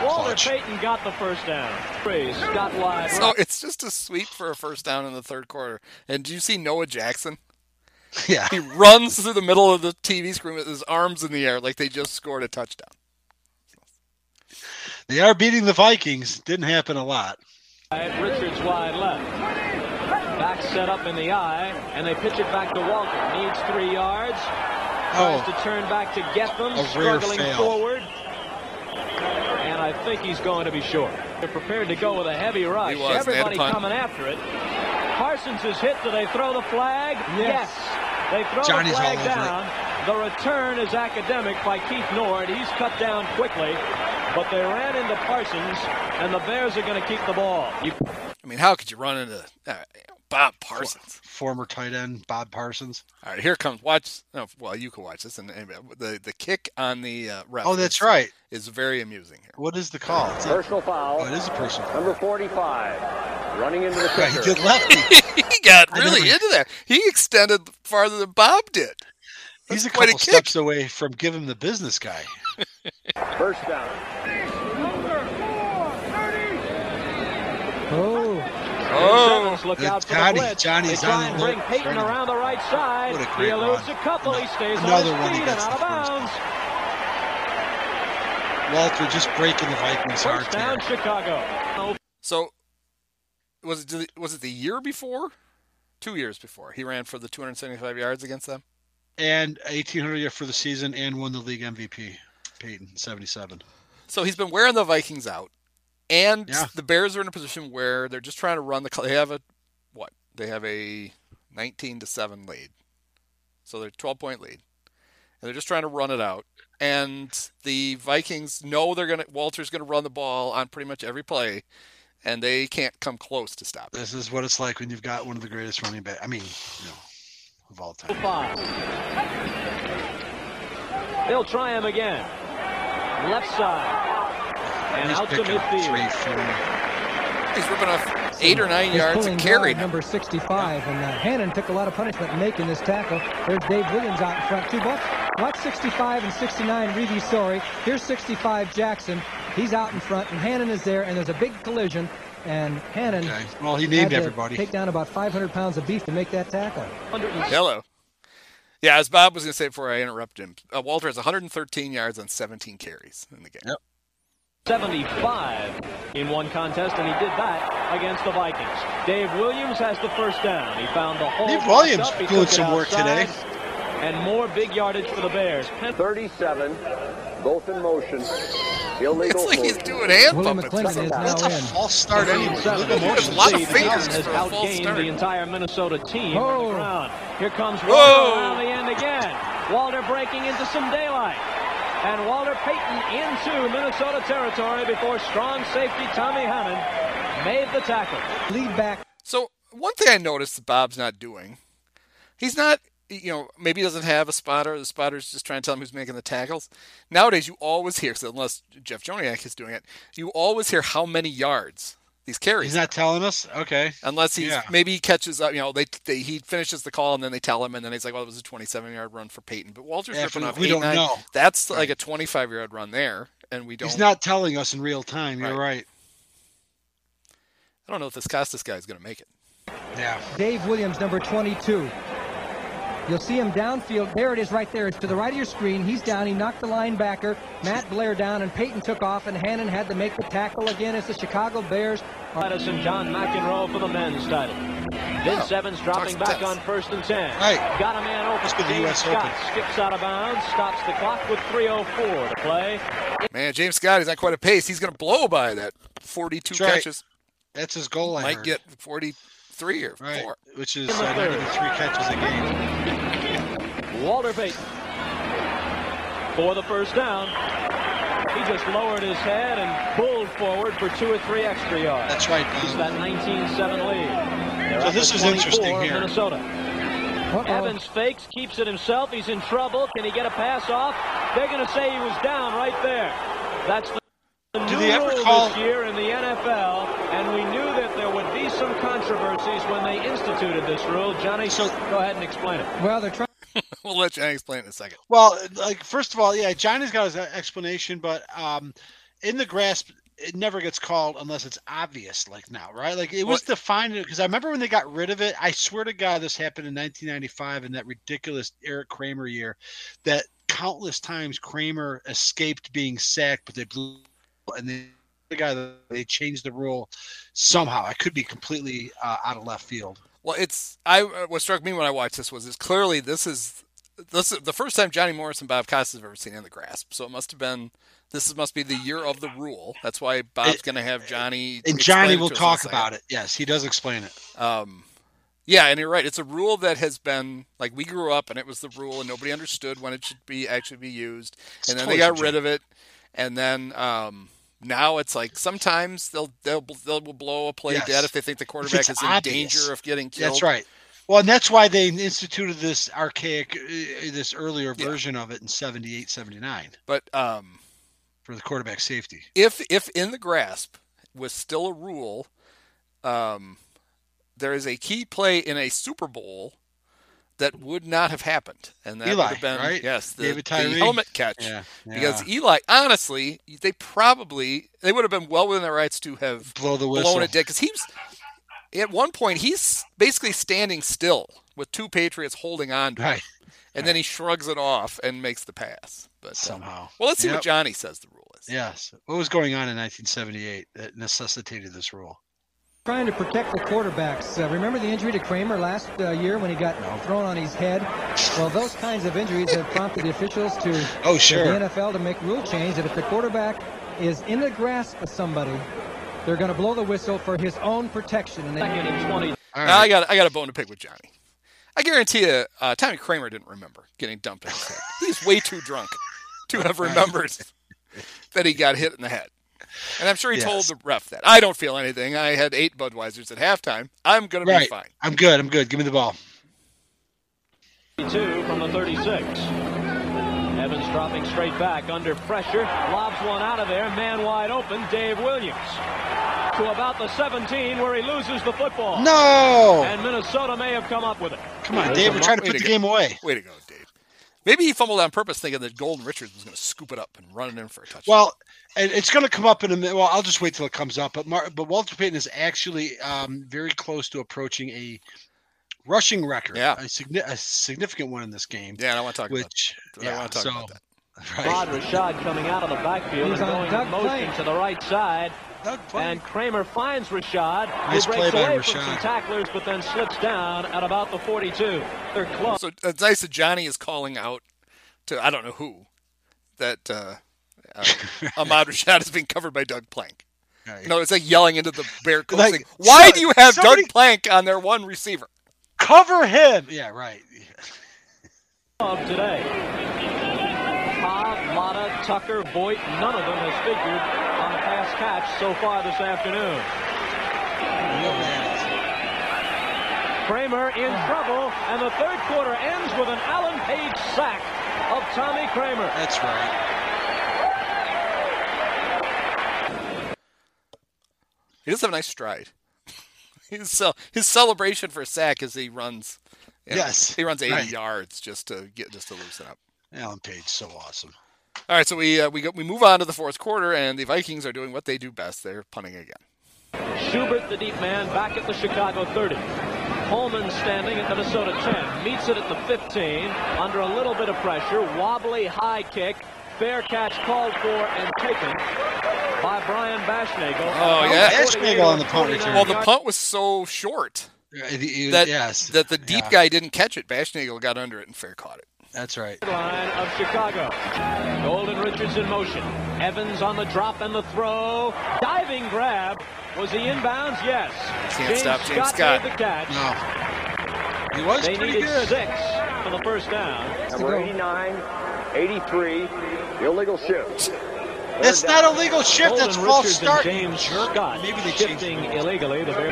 Walter Clutch. Payton got the first down. Scott Live. So it's just a sweep for a first down in the third quarter. And do you see Noah Jackson? Yeah. He runs through the middle of the TV screen with his arms in the air like they just scored a touchdown. They are beating the Vikings. Didn't happen a lot. Richards wide left. Back set up in the eye, and they pitch it back to Walker. Needs three yards. Tries oh, to turn back to get them, struggling forward. And I think he's going to be short. They're prepared to go with a heavy rush. Was, Everybody coming after it. Parsons is hit. Do they throw the flag? Yes. yes. They throw Johnny's the flag down. It. The return is academic by Keith Nord. He's cut down quickly but they ran into Parsons, and the Bears are going to keep the ball. You... I mean, how could you run into uh, Bob Parsons? Former tight end Bob Parsons. All right, here comes watch. No, well, you can watch this, and, and the the kick on the uh, ref. Oh, that's is, right. Is very amusing here. What is the call? It's personal a, foul. Oh, it is a personal foul. Number forty-five, running into the kicker. he did lefty. he got really into that. He extended farther than Bob did. That's He's a couple a steps away from giving the business guy. First down. Oh. Oh, look out for Johnny, the blitz. Johnny's they try on and bring Payton around the right side. What a great he eludes run. a couple. He stays Another on one his feet and out of bounds. Walter just breaking the Vikings' heart First down, here. Chicago. So was it was it the year before? Two years before he ran for the 275 yards against them, and 1800 for the season, and won the league MVP. Payton 77. So he's been wearing the Vikings out. And yeah. the Bears are in a position where they're just trying to run the. They have a what? They have a 19 to seven lead, so they're 12 point lead, and they're just trying to run it out. And the Vikings know they're gonna. Walter's gonna run the ball on pretty much every play, and they can't come close to stop. This is what it's like when you've got one of the greatest running back. I mean, you know, of all time. Five. They'll try him again. Left side. And out to midfield. He's ripping off eight or nine yards and carried. Number 65, and uh, Hannon took a lot of punishment making this tackle. There's Dave Williams out in front, too. Watch, watch 65 and 69, Revie Sorey. Here's 65, Jackson. He's out in front, and Hannon is there, and there's a big collision. And Hannon okay. well, he named everybody. take down about 500 pounds of beef to make that tackle. Hello. Yeah, as Bob was going to say before I interrupted him, uh, Walter has 113 yards on 17 carries in the game. Yep. 75 in one contest, and he did that against the Vikings. Dave Williams has the first down. He found the hole. Dave Williams doing some work today. And more big yardage for the Bears. 37, both in motion. Illegal. It's like he's doing hand William McClendon That's a in. false start anyway. a lot of fingers has for a false outgained start. the entire Minnesota team oh. on the ground. Here comes Walter Whoa. around the end again. Walter breaking into some daylight. And Walter Payton into Minnesota territory before strong safety Tommy Hammond made the tackle. Lead back. So one thing I noticed that Bob's not doing, he's not, you know, maybe he doesn't have a spotter. The spotter's just trying to tell him who's making the tackles. Nowadays, you always hear, so unless Jeff Joniak is doing it, you always hear how many yards these carries. He's not telling us. Okay. Unless he's Yeah. maybe he catches up. You know, they, they he finishes the call and then they tell him, and then he's like, "Well, it was a 27 yard run for Payton." But Walter's Yeah, ripping off we eight, don't nine. know. That's like a 25 yard run there, and we don't. He's not telling us in real time. You're Right. right. I don't know if this Costas guy is going to make it. Yeah. Dave Williams, number 22. You'll see him downfield. There it is right there. It's to the right of your screen. He's down. He knocked the linebacker, Matt Blair, down, and Payton took off, and Hannon had to make the tackle again as the Chicago Bears. Madison, John McEnroe for the men's study. Vince oh, Evans dropping back on first and ten. Right. Got a man open. James US Scott Open. skips out of bounds, stops the clock with 3.04 to play. Man, James Scott is at quite a pace. He's going to blow by that 42 That's catches. Right. That's his goal. Might get 40- three or right. four. Which is uh, three catches a game. Walter Bates for the first down. He just lowered his head and pulled forward for two or three extra yards. That's right. He's that 19-7 lead. They're so this is interesting here. Minnesota. Uh -oh. Evans fakes, keeps it himself. He's in trouble. Can he get a pass off? They're going to say he was down right there. That's the do new they ever call this year in the NFL, and we knew some controversies when they instituted this rule. Johnny, so go ahead and explain it. Well, they're trying. we'll let Johnny explain in a second. Well, like first of all, yeah, Johnny's got his explanation, but um, in the grasp, it never gets called unless it's obvious, like now, right? Like it was what? defined because I remember when they got rid of it. I swear to God, this happened in 1995 in that ridiculous Eric Kramer year. That countless times Kramer escaped being sacked, but they blew and then the guy they changed the rule somehow. I could be completely uh, out of left field. Well, it's I uh, what struck me when I watched this was is clearly this is this is the first time Johnny Morris and Bob Costas have ever seen in the grasp. So it must have been this must be the year of the rule. That's why Bob's going to have Johnny. And Johnny will talk about it. Yes, he does explain it. Um, yeah, and you're right. It's a rule that has been like we grew up, and it was the rule, and nobody understood when it should be actually be used. And then they got rid of it, and then um, now it's like sometimes they'll they'll they'll blow a play yes. dead if they think the quarterback is in obvious. danger of getting killed. That's right. Well, and that's why they instituted this archaic, uh, this earlier version yeah. of it in 78, 79. But um, for the quarterback safety. If if in the grasp was still a rule, um, there is a key play in a Super Bowl that would not have happened, and that Eli, would have been right? yes, the, the helmet catch. Yeah, yeah. Because Eli, honestly, they probably they would have been well within their rights to have blow the whistle. blown it dead because he's at one point he's basically standing still with two Patriots holding on to him, right. and right. then he shrugs it off and makes the pass. But um, somehow, well, let's see yep. what Johnny says the rule is. Yes, what was going on in 1978 that necessitated this rule? Trying to protect the quarterbacks. Uh, remember the injury to Kramer last uh, year when he got thrown on his head? Well, those kinds of injuries have prompted the officials to oh, sure. the NFL to make rule change that if the quarterback is in the grasp of somebody, they're going to blow the whistle for his own protection. And they Second and 20. Right. Now I got I got a bone to pick with Johnny. I guarantee you, uh, Tommy Kramer didn't remember getting dumped in his head. He's way too drunk to have remembered that he got hit in the head. And I'm sure he yes. told the ref that. I don't feel anything. I had eight Budweisers at halftime. I'm going to be fine. I'm good. I'm good. Give me the ball. Two from the 36. Evans dropping straight back under pressure. Lobs one out of there. Man wide open. Dave Williams. To about the 17 where he loses the football. No! And Minnesota may have come up with it. Come on, Dave. We're trying to put the game away. Way to go, Dave. Maybe he fumbled on purpose thinking that Golden Richards was going to scoop it up and run it in for a touchdown. Well, and it's going to come up in a minute. Well, I'll just wait till it comes up. But Mar- but Walter Payton is actually um, very close to approaching a rushing record. Yeah, a, signi- a significant one in this game. Yeah, I want to talk which, about. Yeah, I want to talk so, about that. Right. Rod Rashad coming out of the backfield He's and going Doug motion to the right side. And Kramer finds Rashad. Nice who breaks play by away Rashad. from some tacklers, but then slips down at about the 42. They're close. So it's nice that Johnny is calling out to I don't know who that uh, uh, Ahmad Rashad is being covered by Doug Plank. Right. No, it's like yelling into the bear coach. Like, saying, Why so- do you have somebody- Doug Plank on their one receiver? Cover him. Yeah, right. of today. Cobb, Lotta, Tucker, Voigt, none of them has figured on a pass catch so far this afternoon. Kramer in ah. trouble, and the third quarter ends with an Alan Page sack of Tommy Kramer. That's right. He does have a nice stride. his, cel- his celebration for a sack is he runs. you know, Yes, he runs 80 right. yards just to get just to loosen up. Alan Page, so awesome. All right, so we uh, we go, we move on to the fourth quarter, and the Vikings are doing what they do best. They're punting again. Schubert, the deep man, back at the Chicago 30. Coleman standing at Minnesota 10. Meets it at the 15. Under a little bit of pressure. Wobbly high kick. Fair catch called for and taken by Brian Baschnagel. Oh, yeah. Baschnagel on the punt return. Well, the punt was so short he- he- that yes, that the deep Yeah. guy didn't catch it. Baschnagel got under it and fair caught it. That's right. line of Chicago. Golden Richards in motion. Evans on the drop and the throw. Diving grab. Was he inbounds? Yes. Can't stop James Scott. made the catch. No, he was They pretty needed good. six for the first down. Number 89, 83, illegal shift. That's not a legal shift. Golden That's false Richards start. James jerk. Scott Maybe they shifting the illegally to their.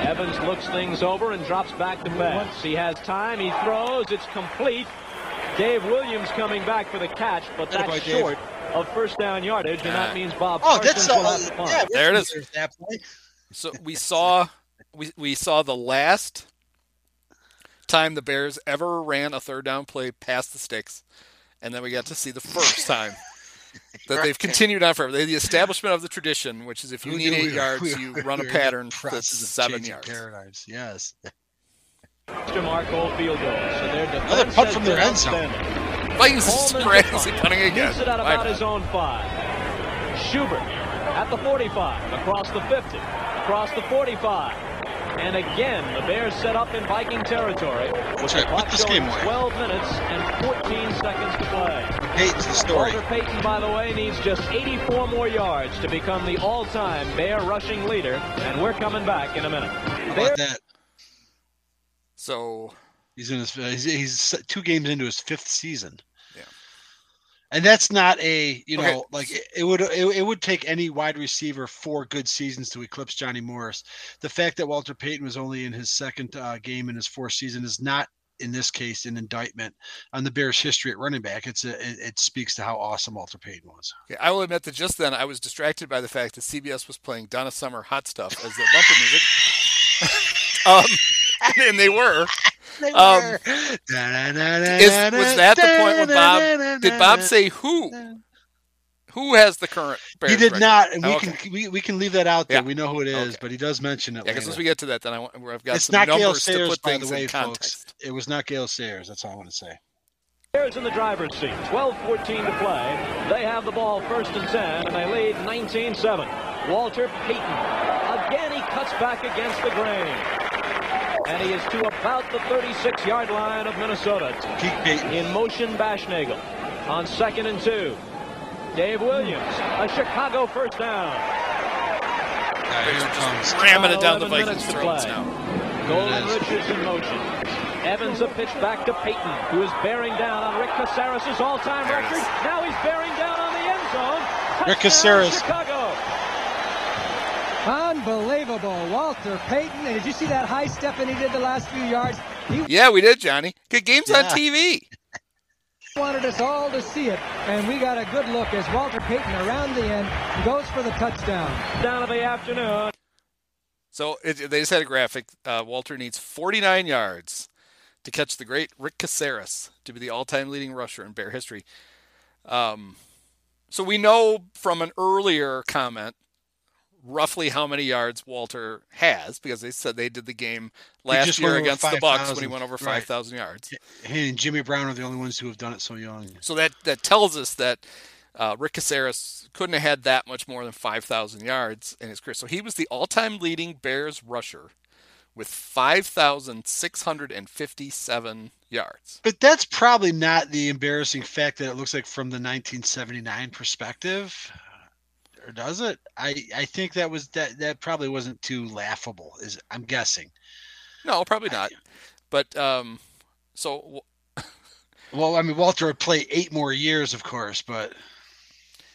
Evans looks things over and drops back to pass. He has time. He throws. It's complete. Dave Williams coming back for the catch, but that's Attaboy, short of first down yardage, and that means Bob Oh, Parsons that's will uh, have the punt. yeah, There it that's is. That play. So we saw we we saw the last time the Bears ever ran a third down play past the sticks, and then we got to see the first time that they've continued on forever. The establishment of the tradition, which is if you We need do- eight we- yards, we- you run a we're in the pattern that's process of seven changing yards. Paradigms. Yes. DeMarco field goal. So their Another defense punt has from their end zone. outstanding. Vikings Coleman crazy to punting again. Moves it at about not? his own five. Schubert at the 45, across the 50, across the 45. And again, the Bears set up in Viking territory. With right, the put this game away. 12 minutes and 14 seconds to play. Payton's the story. Walter Payton, by the way, needs just 84 more yards to become the all-time Bear rushing leader, and we're coming back in a minute. How about that? So He's in his he's, he's two games into his fifth season. Yeah. And that's not a you know Okay. like it, it would it, it would take any wide receiver four good seasons to eclipse Johnny Morris. The fact that Walter Payton was only in his second uh, game in his fourth season is not in this case an indictment on the Bears' history at running back. It's a it, it speaks to how awesome Walter Payton was. yeah, I will admit that just then I was distracted by the fact that CBS was playing Donna Summer "Hot Stuff" as the bumper music. um, and they were. Um, Is, was that the point when Bob did Bob say who? Who has the current? Bears He did record? not, and we Oh, okay. can we, we can leave that out there. Yeah. We know who it is, Okay. but he does mention it. Yeah, because once we get to that, then I want, I've got it's some not Gale numbers to Sayers, put by the way, in context. folks. It was not Gale Sayers. That's all I want to say. Bears in the driver's seat. 12-14 to play. They have the ball first and 10, and they lead 19-7. Walter Payton. Again, he cuts back against the grain. And he is to about the 36-yard line of Minnesota. Peak Payton. In motion, Baschnagel. On second and two. Dave Williams. A Chicago first down. here it comes. Ramming it down the Vikings' minutes throats now. Golden There. Richards in motion. Evans a pitch back to Payton, who is bearing down on Rick Casares' all-time record. Now he's bearing down on the end zone. Rick Touchdown, Casares. Chicago. Unbelievable. Walter Payton. And did you see that high step that he did the last few yards? He Yeah, we did, Johnny. Good games on TV. wanted us all to see it. And we got a good look as Walter Payton around the end goes for the touchdown. Down of the afternoon. So it, they just had a graphic. Uh, Walter needs 49 yards to catch the great Rick Casares to be the all-time leading rusher in Bear history. Um, so we know from an earlier comment roughly how many yards Walter has because they said they did the game last year against the Bucks when he went over Right. 5,000 yards. He and Jimmy Brown are the only ones who have done it so young. So that that tells us that uh, Rick Casares couldn't have had that much more than 5,000 yards in his career. So he was the all-time leading Bears rusher with 5,657 yards. But that's probably not the embarrassing fact that it looks like from the 1979 perspective. Or does it? I, I think that was that that probably wasn't too laughable. Is I'm guessing. No, probably not. But um, so Well, I mean Walter would play eight more years, of course, but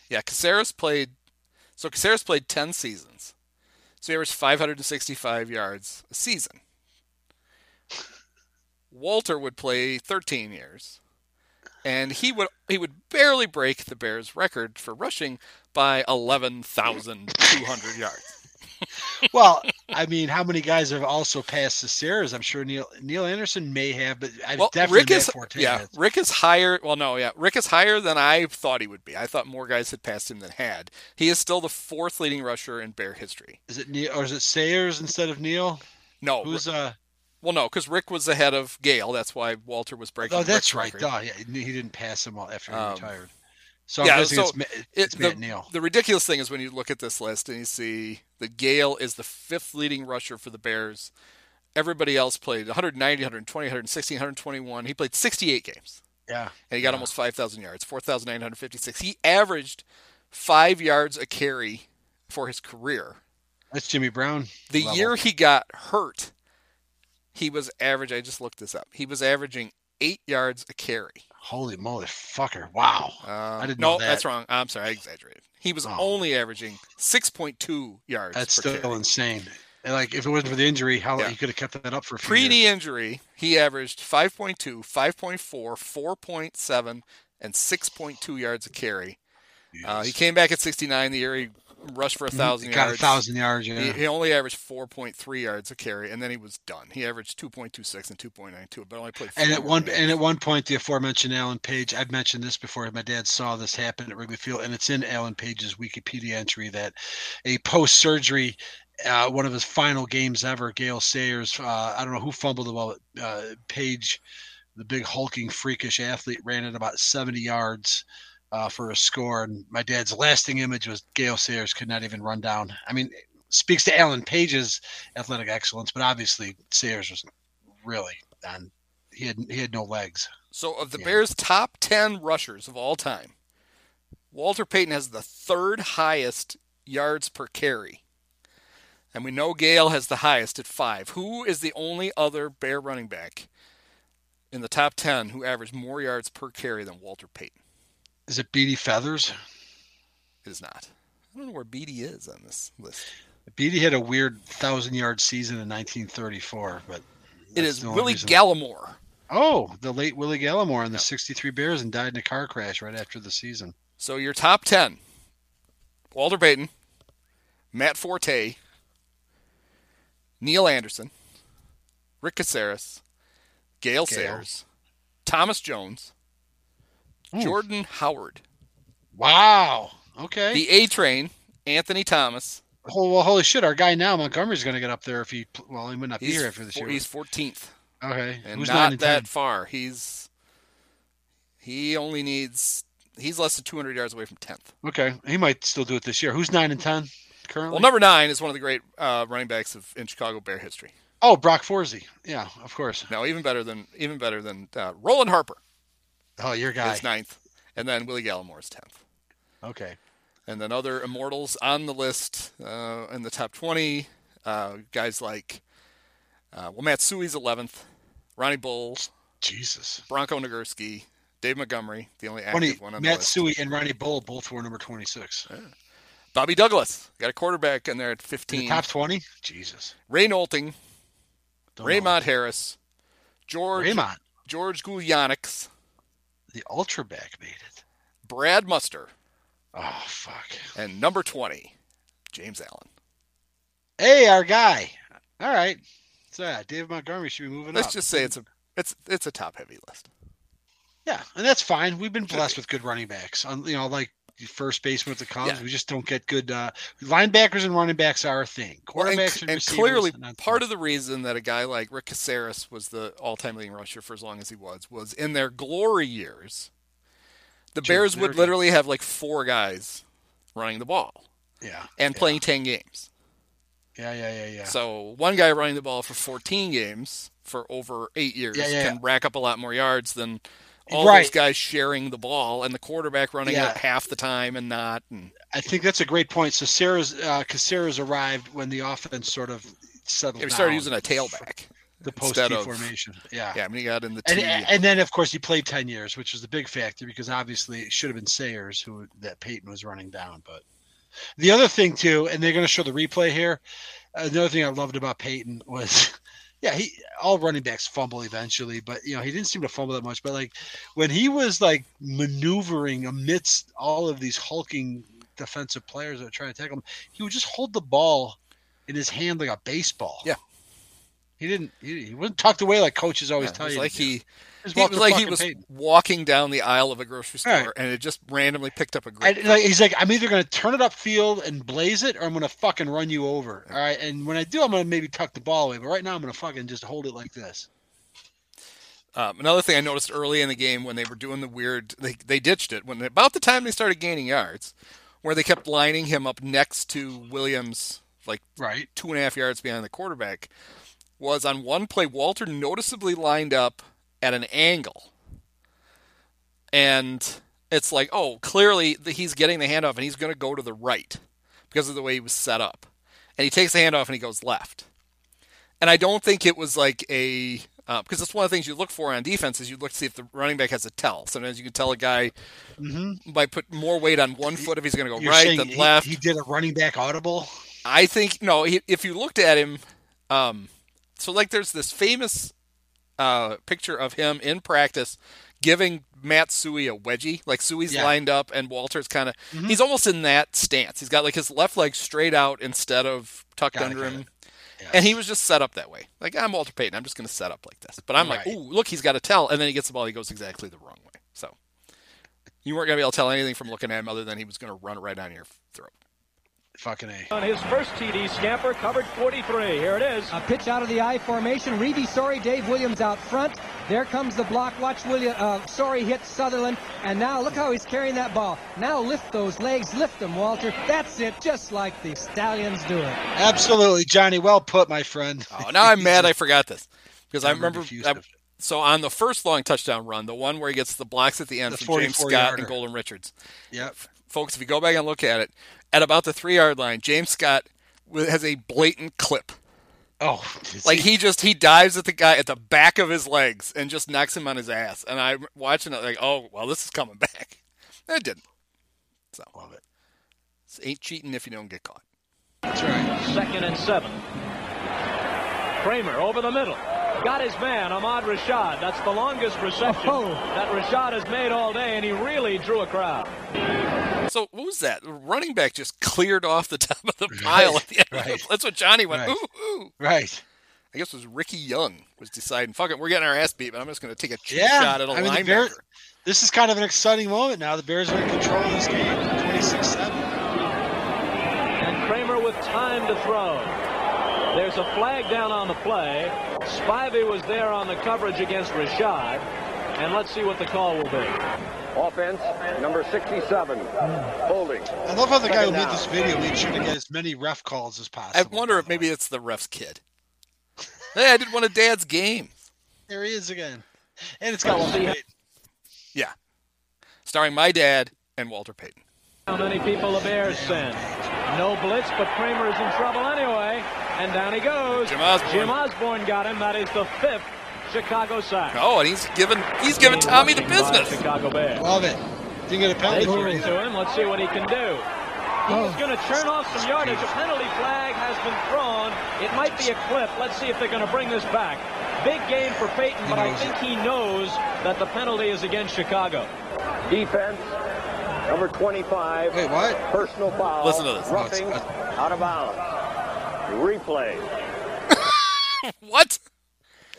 yeah, Casares played. So Casares played 10 seasons. So he averaged 565 yards a season. Walter would play 13 years, and he would he would barely break the Bears' record for rushing by 11,200 yards. well, I mean, how many guys have also passed the Sarahs? I'm sure Neal Neal Anderson may have, but I Well, definitely Rick is yeah. Rick is higher. Well, no, yeah, Rick is higher than I thought he would be. I thought more guys had passed him than had. He is still the fourth leading rusher in Bear history. Is it Neal or is it Sayers instead of Neal? No, Who's uh? Well, no, because Rick was ahead of Gale. That's why Walter was breaking. Oh, that's Rick's right. Duh, yeah, he didn't pass him after he Um, retired. So yeah, I'm guessing so it's, It, it's the, Matt Neal. the ridiculous thing is when you look at this list and you see that Gale is the fifth leading rusher for the Bears. Everybody else played 190, 120, 160, 121. He played 68 games Yeah. and he got almost 5,000 yards, 4,956. He averaged five yards a carry for his career. That's Jimmy Brown. The level. year he got hurt, he was average. I just looked this up. He was averaging eight yards a carry. Holy moly, fucker! Wow. Uh, I didn't no, know that. that's wrong. I'm sorry, I exaggerated. He was Oh. only averaging 6.2 yards. That's still carry. insane. And like if it wasn't for the injury, how yeah. he could have kept that up for a few Pre knee injury, he averaged 5.2, 5.4, 4.7, and 6.2 yards a carry. Yes. Uh, he came back at 69 the year he rushed for a thousand got yards. a thousand yards. Yeah. He, he, only averaged 4.3 yards a carry, and then he was done. He averaged 2.26 and 2.92, but only played. And at one and at one point, the aforementioned Alan Page. I've mentioned this before. My dad saw this happen at Wrigley Field, and it's in Alan Page's Wikipedia entry that a post surgery. Uh, one of his final games ever, Gale Sayers. Uh, I don't know who fumbled the ball. Uh, Page, the big hulking freakish athlete, ran it about 70 yards uh, for a score. And my dad's lasting image was Gale Sayers could not even run down. I mean, speaks to Alan Page's athletic excellence, but obviously Sayers was really on. He had he had no legs. So of the yeah. Bears' top ten rushers of all time, Walter Payton has the third highest yards per carry. And we know Gale has the highest at five. Who is the only other Bear running back in the top 10 who averaged more yards per carry than Walter Payton? Is it Beattie Feathers? It is not. I don't know where Beattie is on this list. Beattie had a weird thousand yard season in 1934, but it is Willie reason. Galimore. Oh, the late Willie Galimore on the yep. 63 Bears and died in a car crash right after the season. So your top 10 Walter Payton, Matt Forte, Neal Anderson, Rick Casares, Gale, Gale. Sayers, Thomas Jones, Ooh. Jordan Howard. Wow. Okay. The A Train, Anthony Thomas. Oh, well, holy shit! Our guy now, Montgomery's going to get up there if he. Well, he might not be he's here after this year. He's 14th. Okay, and Who's not that far. He's he only needs he's less than 200 yards away from 10th. Okay, he might still do it this year. Who's nine and 10 currently? Well, number nine is one of the great uh, running backs of in Chicago Bear history. Oh, Brock Forsey. Yeah, of course. No, even better than even better than uh, Roland Harper. Oh, your guy. Is ninth, and then Willie Galimore is tenth. Okay. And then other immortals on the list uh, in the top twenty, uh, guys like uh, well Matt Suhey's eleventh, Ronnie Bowles, Jesus, Bronco Nagurski, Dave Montgomery, the only active 20, one on Matt the list. And Ronnie Bull both were number twenty six. Yeah. Bobby Douglass got a quarterback in there at fifteen. The top twenty, Jesus. Ray Nolting, Don't Raymond know. Harris, George Raymond. George Gulyanics, the ultra back made it. Brad Muster. Oh fuck. And number twenty, James Allen. Hey, our guy. All right. So yeah, Dave Montgomery should be moving on. Let's up. just say it's a it's it's a top heavy list. Yeah, and that's fine. We've been blessed with good running backs. On you know, like first baseman with the Cubs, yeah. we just don't get good uh, linebackers and running backs are a thing. Quarterbacks well, and, and, clearly part of the reason that a guy like Rick Casares was the all-time leading rusher for as long as he was was in their glory years. The Bears would literally have like four guys running the ball. Yeah. And yeah. playing 10 games. Yeah, yeah, yeah, yeah. So one guy running the ball for 14 games for over eight years yeah, yeah, can rack up a lot more yards than all right. those guys sharing the ball and the quarterback running yeah. it half the time and not. And... I think that's a great point. So Sarah's uh, Casares arrived when the offense sort of settled. Yeah, we started using a tailback. The post T formation, yeah, yeah. I mean, he got in the and, and, then of course he played ten years, which was the big factor because obviously it should have been Sayers who that Payton was running down. But the other thing too, and they're going to show the replay here. Another thing I loved about Payton was yeah, he all running backs fumble eventually, but you know he didn't seem to fumble that much. But like when he was like maneuvering amidst all of these hulking defensive players that are trying to tackle him, he would just hold the ball in his hand like a baseball. Yeah, he didn't. He, he wasn't tucked away like coaches always yeah, tell you. Like he he was like he was walking down the aisle of a grocery store right. and it just randomly picked up a grape. like, he's like, I'm either going to turn it upfield and blaze it, or I'm going to fucking run you over. All right, and when I do, I'm going to maybe tuck the ball away. But right now, I'm going to fucking just hold it like this. Um, another thing I noticed early in the game when they were doing the weird, they they ditched it when about the time they started gaining yards, where they kept lining him up next to Williams, like right two and a half yards behind the quarterback. Was on one play, Walter noticeably lined up at an angle. And it's like, oh, clearly he's getting the handoff and he's going to go to the right because of the way he was set up. And he takes the handoff and he goes left. And I don't think it was like a uh, because that's one of the things you look for on defense is you look to see if the running back has a tell. Sometimes you can tell a guy mm-hmm. by put more weight on one foot if he's going to go You're right than left. He did a running back audible. I think no. He, if you looked at him, um, so like there's this famous uh, picture of him in practice giving Matt Suhey a wedgie. Like Suhey's Yeah. lined up and Walter's kind of Mhm. he's almost in that stance. He's got like his left leg straight out instead of tucked Got it, under him. And he was just set up that way. Like I'm Walter Payton. I'm just going to set up like this. But I'm like, ooh, look, he's got a tell, and then he gets the ball. He goes exactly the wrong way. So you weren't going to be able to tell anything from looking at him other than he was going to run it right down your throat. Fucking A. On his first TD scamper, covered 43. Here it is. A pitch out of the I formation. Revie Sorey, Dave Williams out front. There comes the block. Watch William. Uh, Sorey hit Sutherland, and now look how he's carrying that ball. Now lift those legs, lift them, Walter. That's it, just like the Stallions do it. Absolutely, Johnny. Well put, my friend. Oh, now I'm mad I forgot this because I I'm remember. I- so on the first long touchdown run, the one where he gets the blocks at the end The from James Scott yarder. and Golden Richards, Yep. folks, if you go back and look at it, at about the three yard line, James Scott has a blatant clip. Oh, Like he just he dives at the guy at the back of his legs and just knocks him on his ass. And I'm watching it like, oh well, this is coming back. It didn't. So love it. It's ain't cheating if you don't get caught. That's right. Second and seven. Kramer over the middle. Got his man, Ahmad Rashad. That's the longest reception Oh. that Rashad has made all day, and he really drew a crowd. So what was that? The running back just cleared off the top of the pile at the end. right. That's what Johnny went. Right. Ooh, ooh. Right. I guess it was Ricky Young was deciding, fuck it, we're getting our ass beat, but I'm just going to take a cheap Yeah. shot at a I mean, linebacker. Bears, this is kind of an exciting moment now. The Bears are in control of this game, 26-7. And Kramer with time to throw. There's a flag down on the play. Spivey was there on the coverage against Rashad. And let's see what the call will be. Offense, number 67. Holding. I love how the guy who made this video made sure to get as many ref calls as possible. I wonder if maybe it's the ref's kid. hey, I did one of Dad's games. There he is again. And it's got Walter Payton. Yeah. Starring my dad and Walter Payton. How many people the Bears send? No blitz, but Kramer is in trouble anyway. And down he goes. Jim Osborne. Jim Osborne got him. That is the fifth Chicago sack. Oh, and he's giving he's giving Tommy the business. Chicago Bears. Love it. Didn't get a They penalty threw for it it to him. Let's see what he can do. He's oh. going to turn off some yardage. A penalty flag has been thrown. It might be a clip. Let's see if they're going to bring this back. Big game for Payton, but I think he knows that the penalty is against Chicago. Defense, number 25. Wait, what? Personal foul. Listen to this. Oh, Roughing, out of bounds. Replay. What?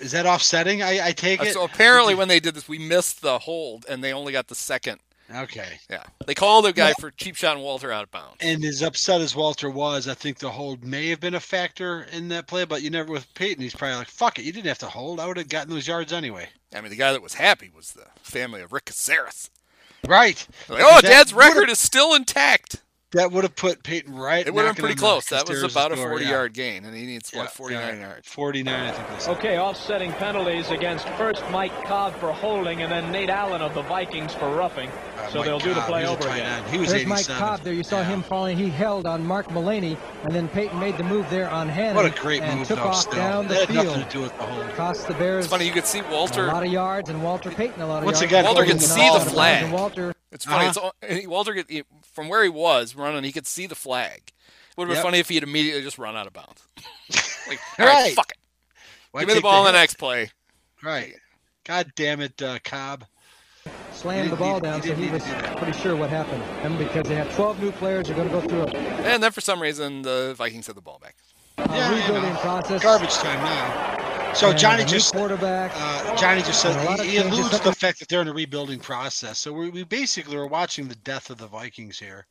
Is that offsetting? I, I take Uh, it. So apparently when they did this, we missed the hold and they only got the second. Okay. Yeah. They called the guy for cheap shot and Walter out of bounds. And as upset as Walter was, I think the hold may have been a factor in that play. But you never with Payton, he's probably like, "Fuck it, you didn't have to hold. I would have gotten those yards anyway." I mean, the guy that was happy was the family of Rick Casares. Right. Like, oh, That Dad's record is still intact. That would have put Payton right. It would have been pretty close. That was about a door, 40 yeah. yard gain, and he needs, Yeah, what, 49 yeah. yards. 49, I think they. Okay, offsetting penalties against first Mike Cobb for holding and then Nate Allen of the Vikings for roughing. Uh, so Mike they'll do the play he was a over again. end. He was There's Mike Cobb there. You saw Yeah. him falling. He held on Mark Mullaney, and then Payton made the move there on Hannon. What a great and move, took off Still, down the that had field. nothing to do with the hold. Cost the Bears It's funny, you could see Walter. a lot of yards, and Walter Payton a lot of Once yards. again, Walter holding could see the out of bounds. flag. Walter It's funny. Uh-huh. It's all, Walter, could- he- from where he was running, he could see the flag. It would have been Yep. funny if he had immediately just run out of bounds. like, all right, Right. fuck it. Why Give me the take ball in the next play. Right. God damn it, uh, Cobb. slammed the He- ball he- down, he so he was need to do that. pretty sure what happened. And because they have 12 new players, they're going to go through a, And then for some reason, the Vikings had the ball back. A Yeah, you rebuilding know. process. Garbage time now. So and Johnny just quarterback. uh, Johnny just said And a lot of he, he alludes to the fact that they're in a rebuilding process. So we, we basically are watching the death of the Vikings here.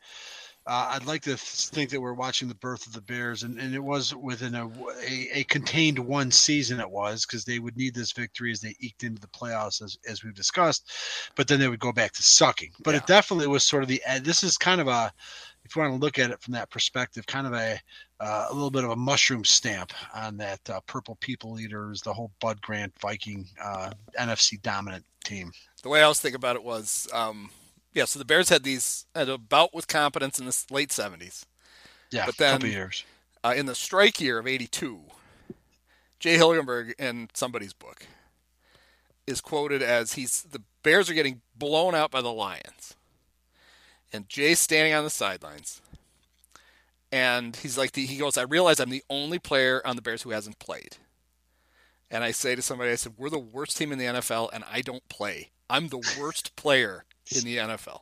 Uh, I'd like to think that we're watching the birth of the Bears, and, and it was within a, a, a contained one season. It was because they would need this victory as they eked into the playoffs, as, as we've discussed. But then they would go back to sucking. But it definitely was sort of the end. This is kind of a, if you want to look at it from that perspective, kind of a uh, a little bit of a mushroom stamp on that uh, purple people eaters, the whole Bud Grant Viking uh, NFC dominant team. The way I was thinking about it was, um, yeah, so the Bears had these had a bout with competence in the late 70s. Yeah, But then- couple years. Uh, in the strike year of 82, Jay Hilgenberg in somebody's book is quoted as he's the Bears are getting blown out by the Lions. And Jay's standing on the sidelines. And he's like, the, he goes, I realize I'm the only player on the Bears who hasn't played. And I say to somebody, I said, we're the worst team in the NFL, and I don't play. I'm the worst player in the NFL.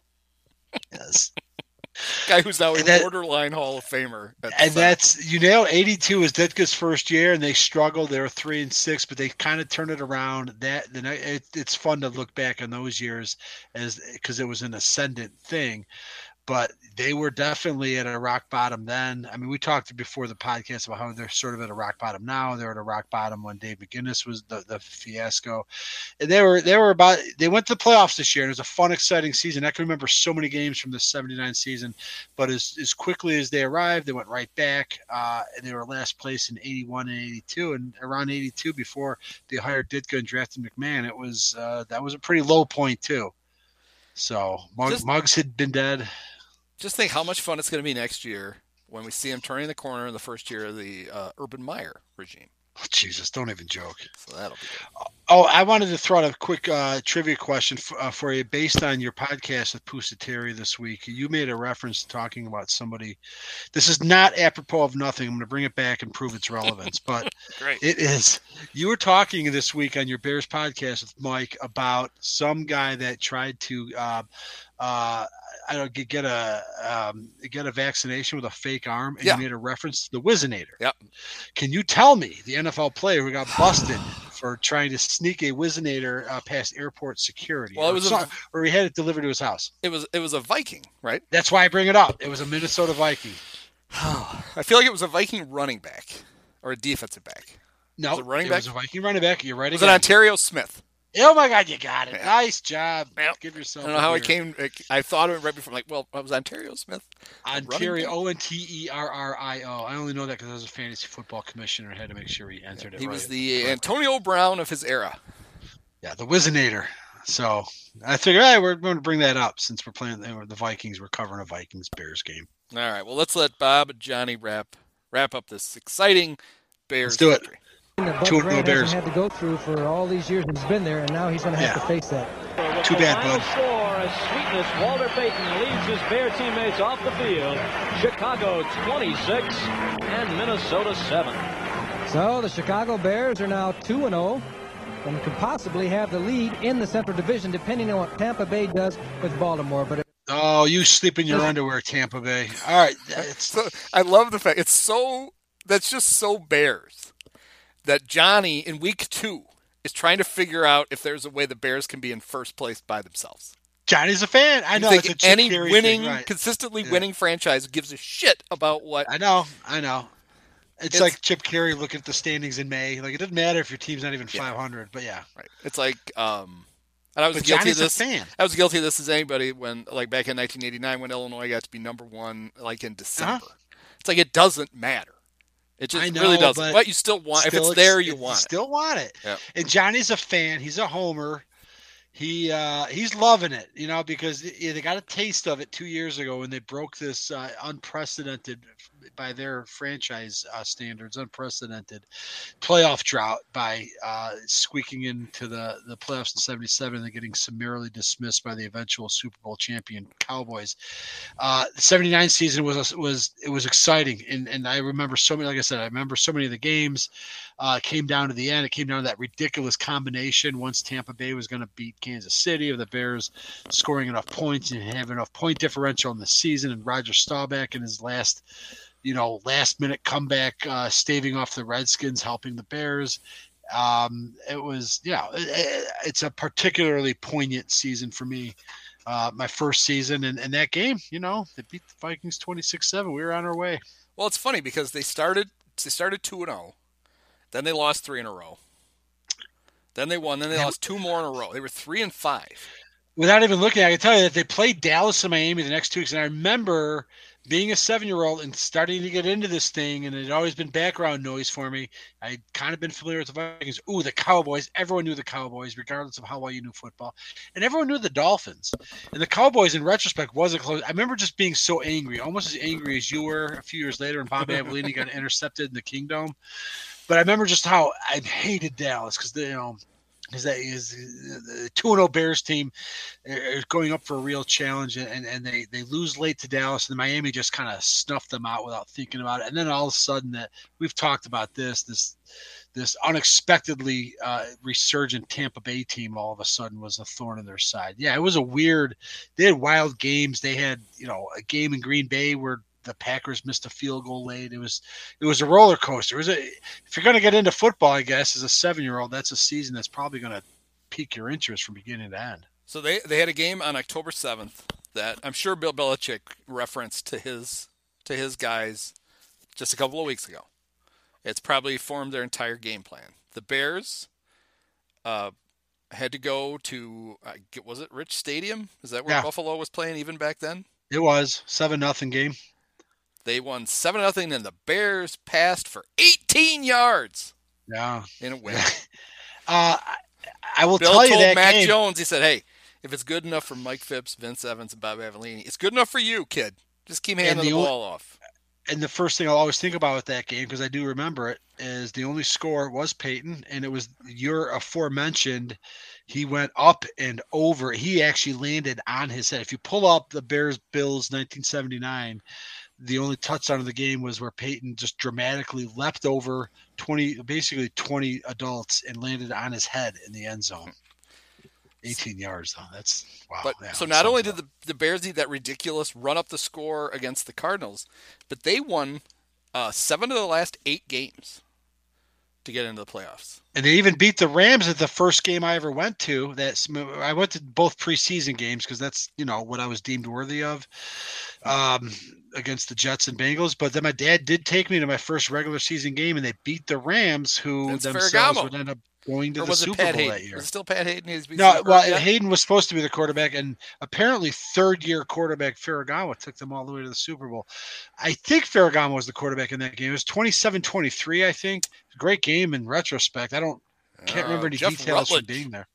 Yes. Guy who's now a that, borderline Hall of Famer. And that's you know, 82 was Ditka's first year, and they struggled. They were three and six, but they kind of turned it around. That then it, it's fun to look back on those years as because it was an ascendant thing but they were definitely at a rock bottom then. I mean, we talked before the podcast about how they're sort of at a rock bottom now. They're at a rock bottom when Dave McGinnis was the, the fiasco. And they were they were about they went to the playoffs this year. And it was a fun, exciting season. I can remember so many games from the '79 season, but as as quickly as they arrived, they went right back. Uh, and they were last place in '81 and '82, and around '82 before they hired Ditka and drafted McMahon. It was uh, that was a pretty low point too. So Muggs, Muggs had been dead just think how much fun it's going to be next year when we see him turning the corner in the first year of the uh, Urban Meyer regime. Oh, Jesus, don't even joke. So that'll be good. Oh, I wanted to throw out a quick uh, trivia question f- uh, for you based on your podcast with Pusateri this week. You made a reference to talking about somebody. This is not apropos of nothing. I'm going to bring it back and prove its relevance, but it is. You were talking this week on your Bears podcast with Mike about some guy that tried to uh, uh, I don't get, get a um, get a vaccination with a fake arm, and yeah. you made a reference to the Whizzinator. Yep. Can you tell me the NFL player who got busted for trying to sneak a Whizzinator uh, past airport security? Well, it was, or, a, or he had it delivered to his house. It was it was a Viking, right? That's why I bring it up. It was a Minnesota Viking. I feel like it was a Viking running back or a defensive back. No, it was it running it back. was a Viking running back. You're right. Was again. it Onterrio Smith? Oh my God, you got it! Yeah. Nice job. Yep. Give yourself. I don't know how it came. I thought of it right before. I'm like, well, it was Onterrio Smith. Onterrio, O N T E R R I O. I only know that because I was a fantasy football commissioner. I had to make sure he entered it. He right. was the Antonio Brown of his era. Yeah, the Whizzinator. So I figured, hey, we're going to bring that up since we're playing the Vikings. We're covering a Vikings Bears game. All right. Well, let's let Bob and Johnny wrap wrap up this exciting Bears. Let's do it. Victory that Bud Two Grant Bears. had to go through for all these years he's been there, and now he's going to have yeah. to face that. Too bad, Bud. Score, a sweetness. Walter Payton leads his Bear teammates off the field. Chicago 26 and Minnesota 7. So the Chicago Bears are now 2 0 and could possibly have the lead in the Central Division, depending on what Tampa Bay does with Baltimore. But oh, you sleep in your underwear, Tampa Bay. All right, so, I love the fact it's so that's just so Bears that Johnny in week two is trying to figure out if there's a way the Bears can be in first place by themselves. Johnny's a fan. I know. It's a any winning, thing, right. consistently yeah. winning franchise gives a shit about what. I know. I know. It's, it's, like Chip Caray looking at the standings in May. Like it doesn't matter if your team's not even yeah. 500, but yeah. Right. It's like, um, and I was but guilty Johnny's of this. fan. I was guilty of this as anybody when, like, back in 1989 when Illinois got to be number one, like in December. Uh-huh. It's like it doesn't matter. It just know, really doesn't. But, but, you still want still, if it's there, you want. Still it. want it. Yep. And Johnny's a fan. He's a homer. He uh, he's loving it, you know, because they got a taste of it two years ago when they broke this uh, unprecedented by their franchise uh, standards, unprecedented playoff drought by uh, squeaking into the, the playoffs in 77 and getting summarily dismissed by the eventual Super Bowl champion Cowboys. Uh, the 79 season was, was, it was exciting. And, and I remember so many, like I said, I remember so many of the games uh, came down to the end. It came down to that ridiculous combination once Tampa Bay was going to beat Kansas City of the Bears scoring enough points and have enough point differential in the season and Roger Staubach in his last you know, last minute comeback, uh, staving off the Redskins, helping the Bears. Um, it was, yeah, it, it's a particularly poignant season for me. Uh, my first season and, and that game, you know, they beat the Vikings 26 7. We were on our way. Well, it's funny because they started, they started 2 0, then they lost three in a row. Then they won, then they lost two more in a row. They were 3 and 5 without even looking, I can tell you that they played Dallas and Miami the next two weeks. And I remember being a seven year old and starting to get into this thing, and it had always been background noise for me. I'd kind of been familiar with the Vikings. Ooh, the Cowboys. Everyone knew the Cowboys, regardless of how well you knew football. And everyone knew the Dolphins. And the Cowboys, in retrospect, wasn't close. I remember just being so angry, almost as angry as you were a few years later, and Bob Avellini got intercepted in the Kingdom. But I remember just how I hated Dallas because, you know, is that is uh, the 2-0 Bears team is going up for a real challenge and, and they, they lose late to Dallas and Miami just kind of snuffed them out without thinking about it. And then all of a sudden that we've talked about this, this this unexpectedly uh, resurgent Tampa Bay team all of a sudden was a thorn in their side. Yeah, it was a weird. They had wild games. They had you know a game in Green Bay where the Packers missed a field goal late. It was it was a roller coaster. It was a, if you're going to get into football, I guess as a seven year old, that's a season that's probably going to pique your interest from beginning to end. So they they had a game on October seventh that I'm sure Bill Belichick referenced to his to his guys just a couple of weeks ago. It's probably formed their entire game plan. The Bears uh, had to go to uh, was it Rich Stadium? Is that where yeah. Buffalo was playing even back then? It was seven nothing game. They won seven nothing, and the Bears passed for 18 yards. Yeah, in a win. uh, I will Bill tell you told that Mac game. Jones. He said, "Hey, if it's good enough for Mike Phipps, Vince Evans, and Bob Avellini, it's good enough for you, kid. Just keep handing the, the ball off." And the first thing I'll always think about with that game, because I do remember it, is the only score was Payton, and it was your aforementioned. He went up and over. He actually landed on his head. If you pull up the Bears Bills 1979, the only touchdown of the game was where Payton just dramatically leapt over 20, basically 20 adults and landed on his head in the end zone. 18 yards though. That's wow. But yeah, so not only did the, the Bears need that ridiculous run up the score against the Cardinals, but they won uh, seven of the last eight games to get into the playoffs. And they even beat the Rams at the first game I ever went to. That I went to both preseason games because that's you know what I was deemed worthy of um, against the Jets and Bengals. But then my dad did take me to my first regular season game, and they beat the Rams, who Vince themselves Ferragamo. would end up going to the Super Bowl Haden? that year. Was it still Pat Haden? No, well, Haden was supposed to be the quarterback, and apparently third year quarterback Ferragamo took them all the way to the Super Bowl. I think Ferragamo was the quarterback in that game. It was 27-23, I think. Great game in retrospect. I don't can't remember oh, any Jeff details Rutledge. from being there.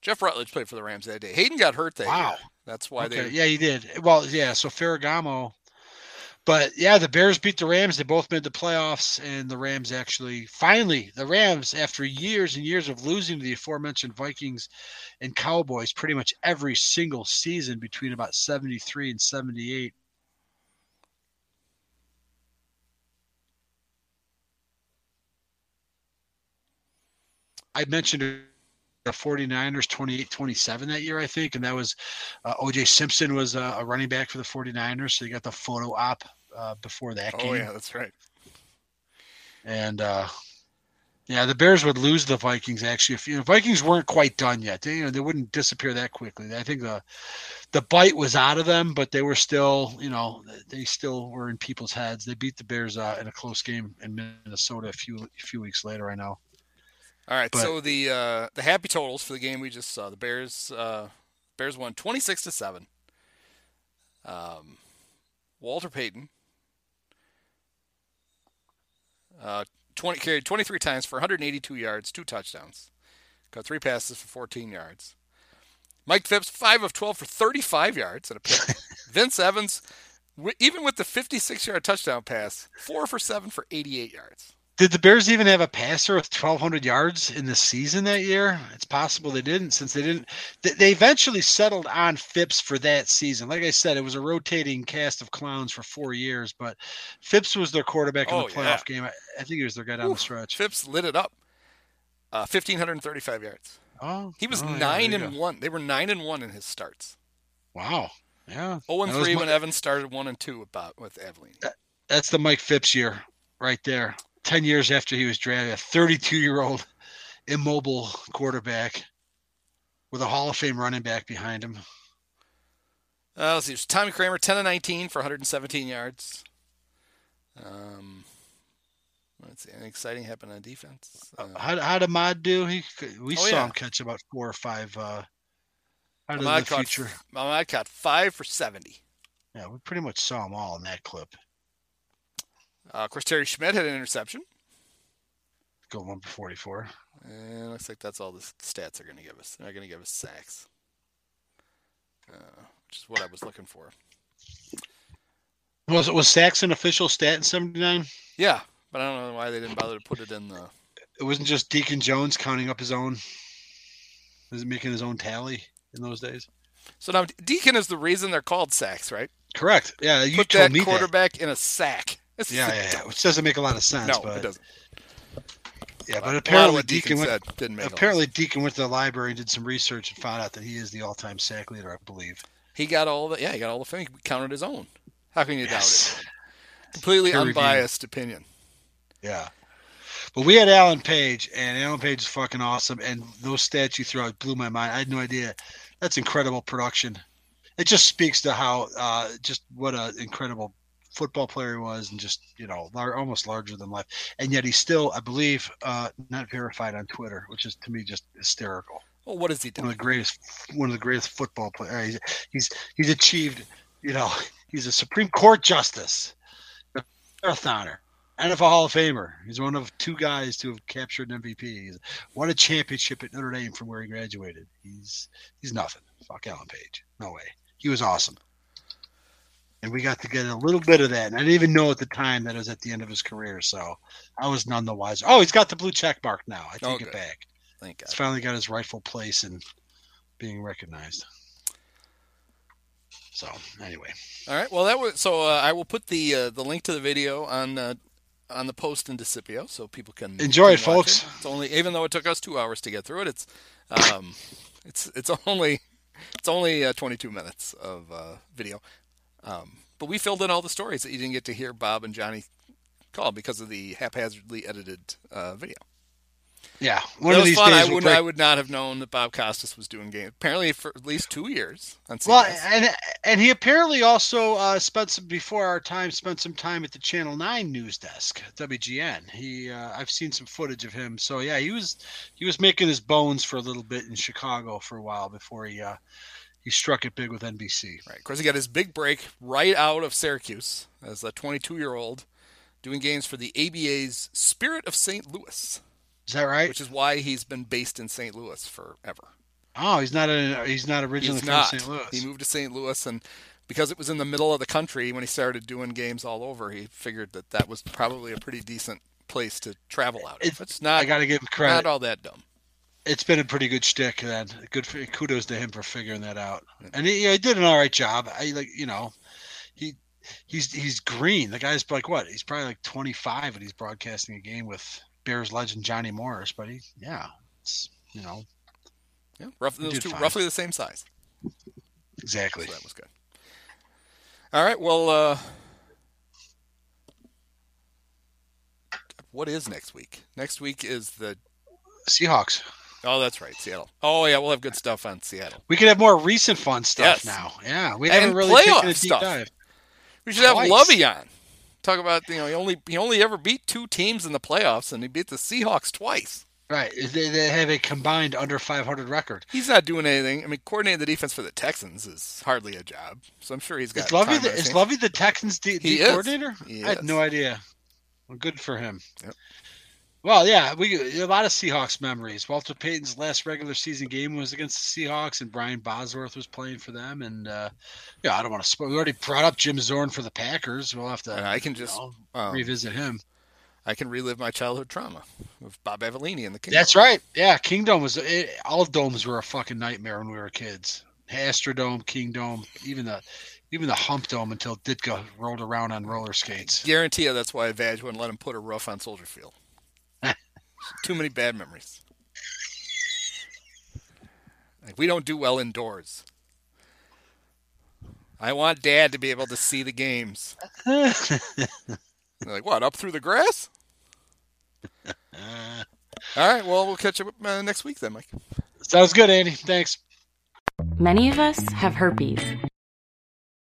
Jeff Rutledge played for the Rams that day. Haden got hurt that Wow. year. That's why Okay, they. yeah, he did. Well, yeah, so Ferragamo. But yeah, the Bears beat the Rams. They both made the playoffs, and the Rams actually finally the Rams, after years and years of losing to the aforementioned Vikings and Cowboys, pretty much every single season between about seventy three and seventy eight. I mentioned the 49ers 28-27 that year, I think, and that was uh, O.J. Simpson was uh, a running back for the 49ers, so you got the photo op uh, before that Oh game. yeah, that's right. And uh, yeah, the Bears would lose the Vikings actually. If you know, Vikings weren't quite done yet, they you know they wouldn't disappear that quickly. I think the the bite was out of them, but they were still you know they still were in people's heads. They beat the Bears uh, in a close game in Minnesota a few a few weeks later. I know. All right, But- so the uh, the happy totals for the game we just saw: the Bears uh, Bears won twenty six to seven. Um, Walter Payton uh, twenty carried twenty three times for one hundred eighty two yards, two touchdowns, got three passes for fourteen yards. Mike Phipps five of twelve for thirty five yards and a pick. Vince Evans, even with the fifty six yard touchdown pass, four for seven for eighty eight yards. Did the Bears even have a passer with 1,200 yards in the season that year? It's possible they didn't, since they didn't. They, eventually settled on Phipps for that season. Like I said, it was a rotating cast of clowns for four years, but Phipps was their quarterback in Oh, the playoff game. I, I think he was their guy down the stretch. Phipps lit it up. Uh, fifteen hundred and thirty five yards. Oh, He was oh, yeah, nine and go. one. They were nine and one in his starts. Wow. Yeah. Oh and three my- when Evans started. One and two about with Evelyn. That's the Mike Phipps year right there. 10 years after he was drafted, a 32 year old immobile quarterback with a Hall of Fame running back behind him. Uh, let's see. It was Tommy Kramer, ten and nineteen for 117 yards. Um, let's see. Anything exciting happened on defense? Uh, How, how did Ahmad do? He we Oh, saw yeah. him catch about four or five. Uh, out of Ahmad the caught, future. Ahmad caught five for 70. Yeah, we pretty much saw them all in that clip. Uh, of course, Terry Schmidt had an interception. Go one for forty-four. And looks like that's all the stats are going to give us. They're not going to give us sacks, uh, which is what I was looking for. Was it was sacks an official stat in '79? Yeah, but I don't know why they didn't bother to put it in the. It wasn't just Deacon Jones counting up his own. Was making his own tally in those days? So now Deacon is the reason they're called sacks, right? Correct. Yeah, you Put that me quarterback that. in a sack. Yeah, yeah, yeah, which doesn't make a lot of sense. No, but, it doesn't. Yeah, but apparently Deacon Deacon went. didn't make Apparently Deacon went to the library and did some research and found out that he is the all-time sack leader, I believe. He got all the yeah, he got all the fame. He counted his own. How can you Yes. doubt it? Completely Peer review. unbiased opinion. Yeah. But we had Alan Page, and Alan Page is fucking awesome. And those stats you threw out blew my mind. I had no idea. That's incredible production. It just speaks to how, uh, just what an incredible football player he was, and just you know, lar- almost larger than life. And yet he's still, I believe, uh, not verified on Twitter, which is to me just hysterical. Well, what has he One of the greatest, one of the greatest football players. He's he's, he's achieved. You know, he's a Supreme Court justice, a marathoner, NFL Hall of Famer. He's one of two guys to have captured an MVP. He's won a championship at Notre Dame from where he graduated. He's he's nothing. Fuck Alan Page. No way. He was awesome. And we got to get a little bit of that. And I didn't even know at the time that it was at the end of his career. So I was none the wiser. Oh, he's got the blue check mark now. I take Oh, it back. Thank God. He's finally got his rightful place in being recognized. So anyway, All right. Well, that was so. Uh, I will put the uh, the link to the video on uh, on the post in Discipio so people can Enjoy can it, folks. It's only even though it took us two hours to get through it. It's um, it's it's only it's only uh, 22 minutes of uh, video. Um, but we filled in all the stories that you didn't get to hear Bob and Johnny call because of the haphazardly edited uh, video. yeah, one That of was these fun. I days we'll would break- I would not have known that Bob Costas was doing games apparently for at least two years on Well, and and he apparently also uh, spent some before our time spent some time at the Channel Nine news desk, WGN. He uh, I've seen some footage of him. So yeah, he was he was making his bones for a little bit in Chicago for a while before he uh, he struck it big with NBC. Right. Of course, he got his big break right out of Syracuse as a 22 year old doing games for the ABA's Spirit of St. Louis, Is that right? which is why he's been based in St. Louis forever. Oh, he's not a, he's not originally He's from not. St. Louis. He moved to St. Louis, and because it was in the middle of the country when he started doing games all over, he figured that that was probably a pretty decent place to travel out of. It's- It's not, I got to give him credit. not all that dumb. It's been a pretty good shtick. Then good for, kudos to him for figuring that out. And he, he did an all right job. I like you know, he he's he's green. The guy's like what? He's probably like 25 and he's broadcasting a game with Bears legend Johnny Morris. But he yeah, it's you know Yeah, rough, He those two fine. roughly the same size. exactly. So that was good. All right. Well, uh, what is next week? Next week is the. Seahawks. Oh, that's right, Seattle. Oh yeah, we'll have good stuff on Seattle. We could have more recent fun stuff Yes. now. Yeah, we haven't really taken a deep stuff. dive. We should have Lovey on. Talk about you know he only he only ever beat two teams in the playoffs, and he beat the Seahawks twice. Right, they, they have a combined under 500 record. He's not doing anything. I mean, coordinating the defense for the Texans is hardly a job, so I'm sure he's got. Is Lovey the, is. Lovey the Texans D, He D coordinator? I had no idea. Well, good for him. Yep. Well, yeah, we a lot of Seahawks memories. Walter Payton's last regular season game was against the Seahawks, and Brian Bosworth was playing for them. And uh, yeah, I don't want to. Sp- we already brought up Jim Zorn for the Packers. We'll have to. And I can you just know, um, revisit him. I can relive my childhood trauma with Bob Avellini and the Kingdom. That's right. Yeah, Kingdom was. It, all domes were a fucking nightmare when we were kids. Astrodome, Kingdom, even the even the Hump Dome until Ditka rolled around on roller skates. Guarantee you that's why Vag wouldn't let him put a roof on Soldier Field. Too many bad memories. Like, we don't do well indoors. I want Dad to be able to see the games. Like, what, up through the grass? All right, well, we'll catch up uh, next week then, Mike. Sounds good, Andy. Thanks. Many of us have herpes.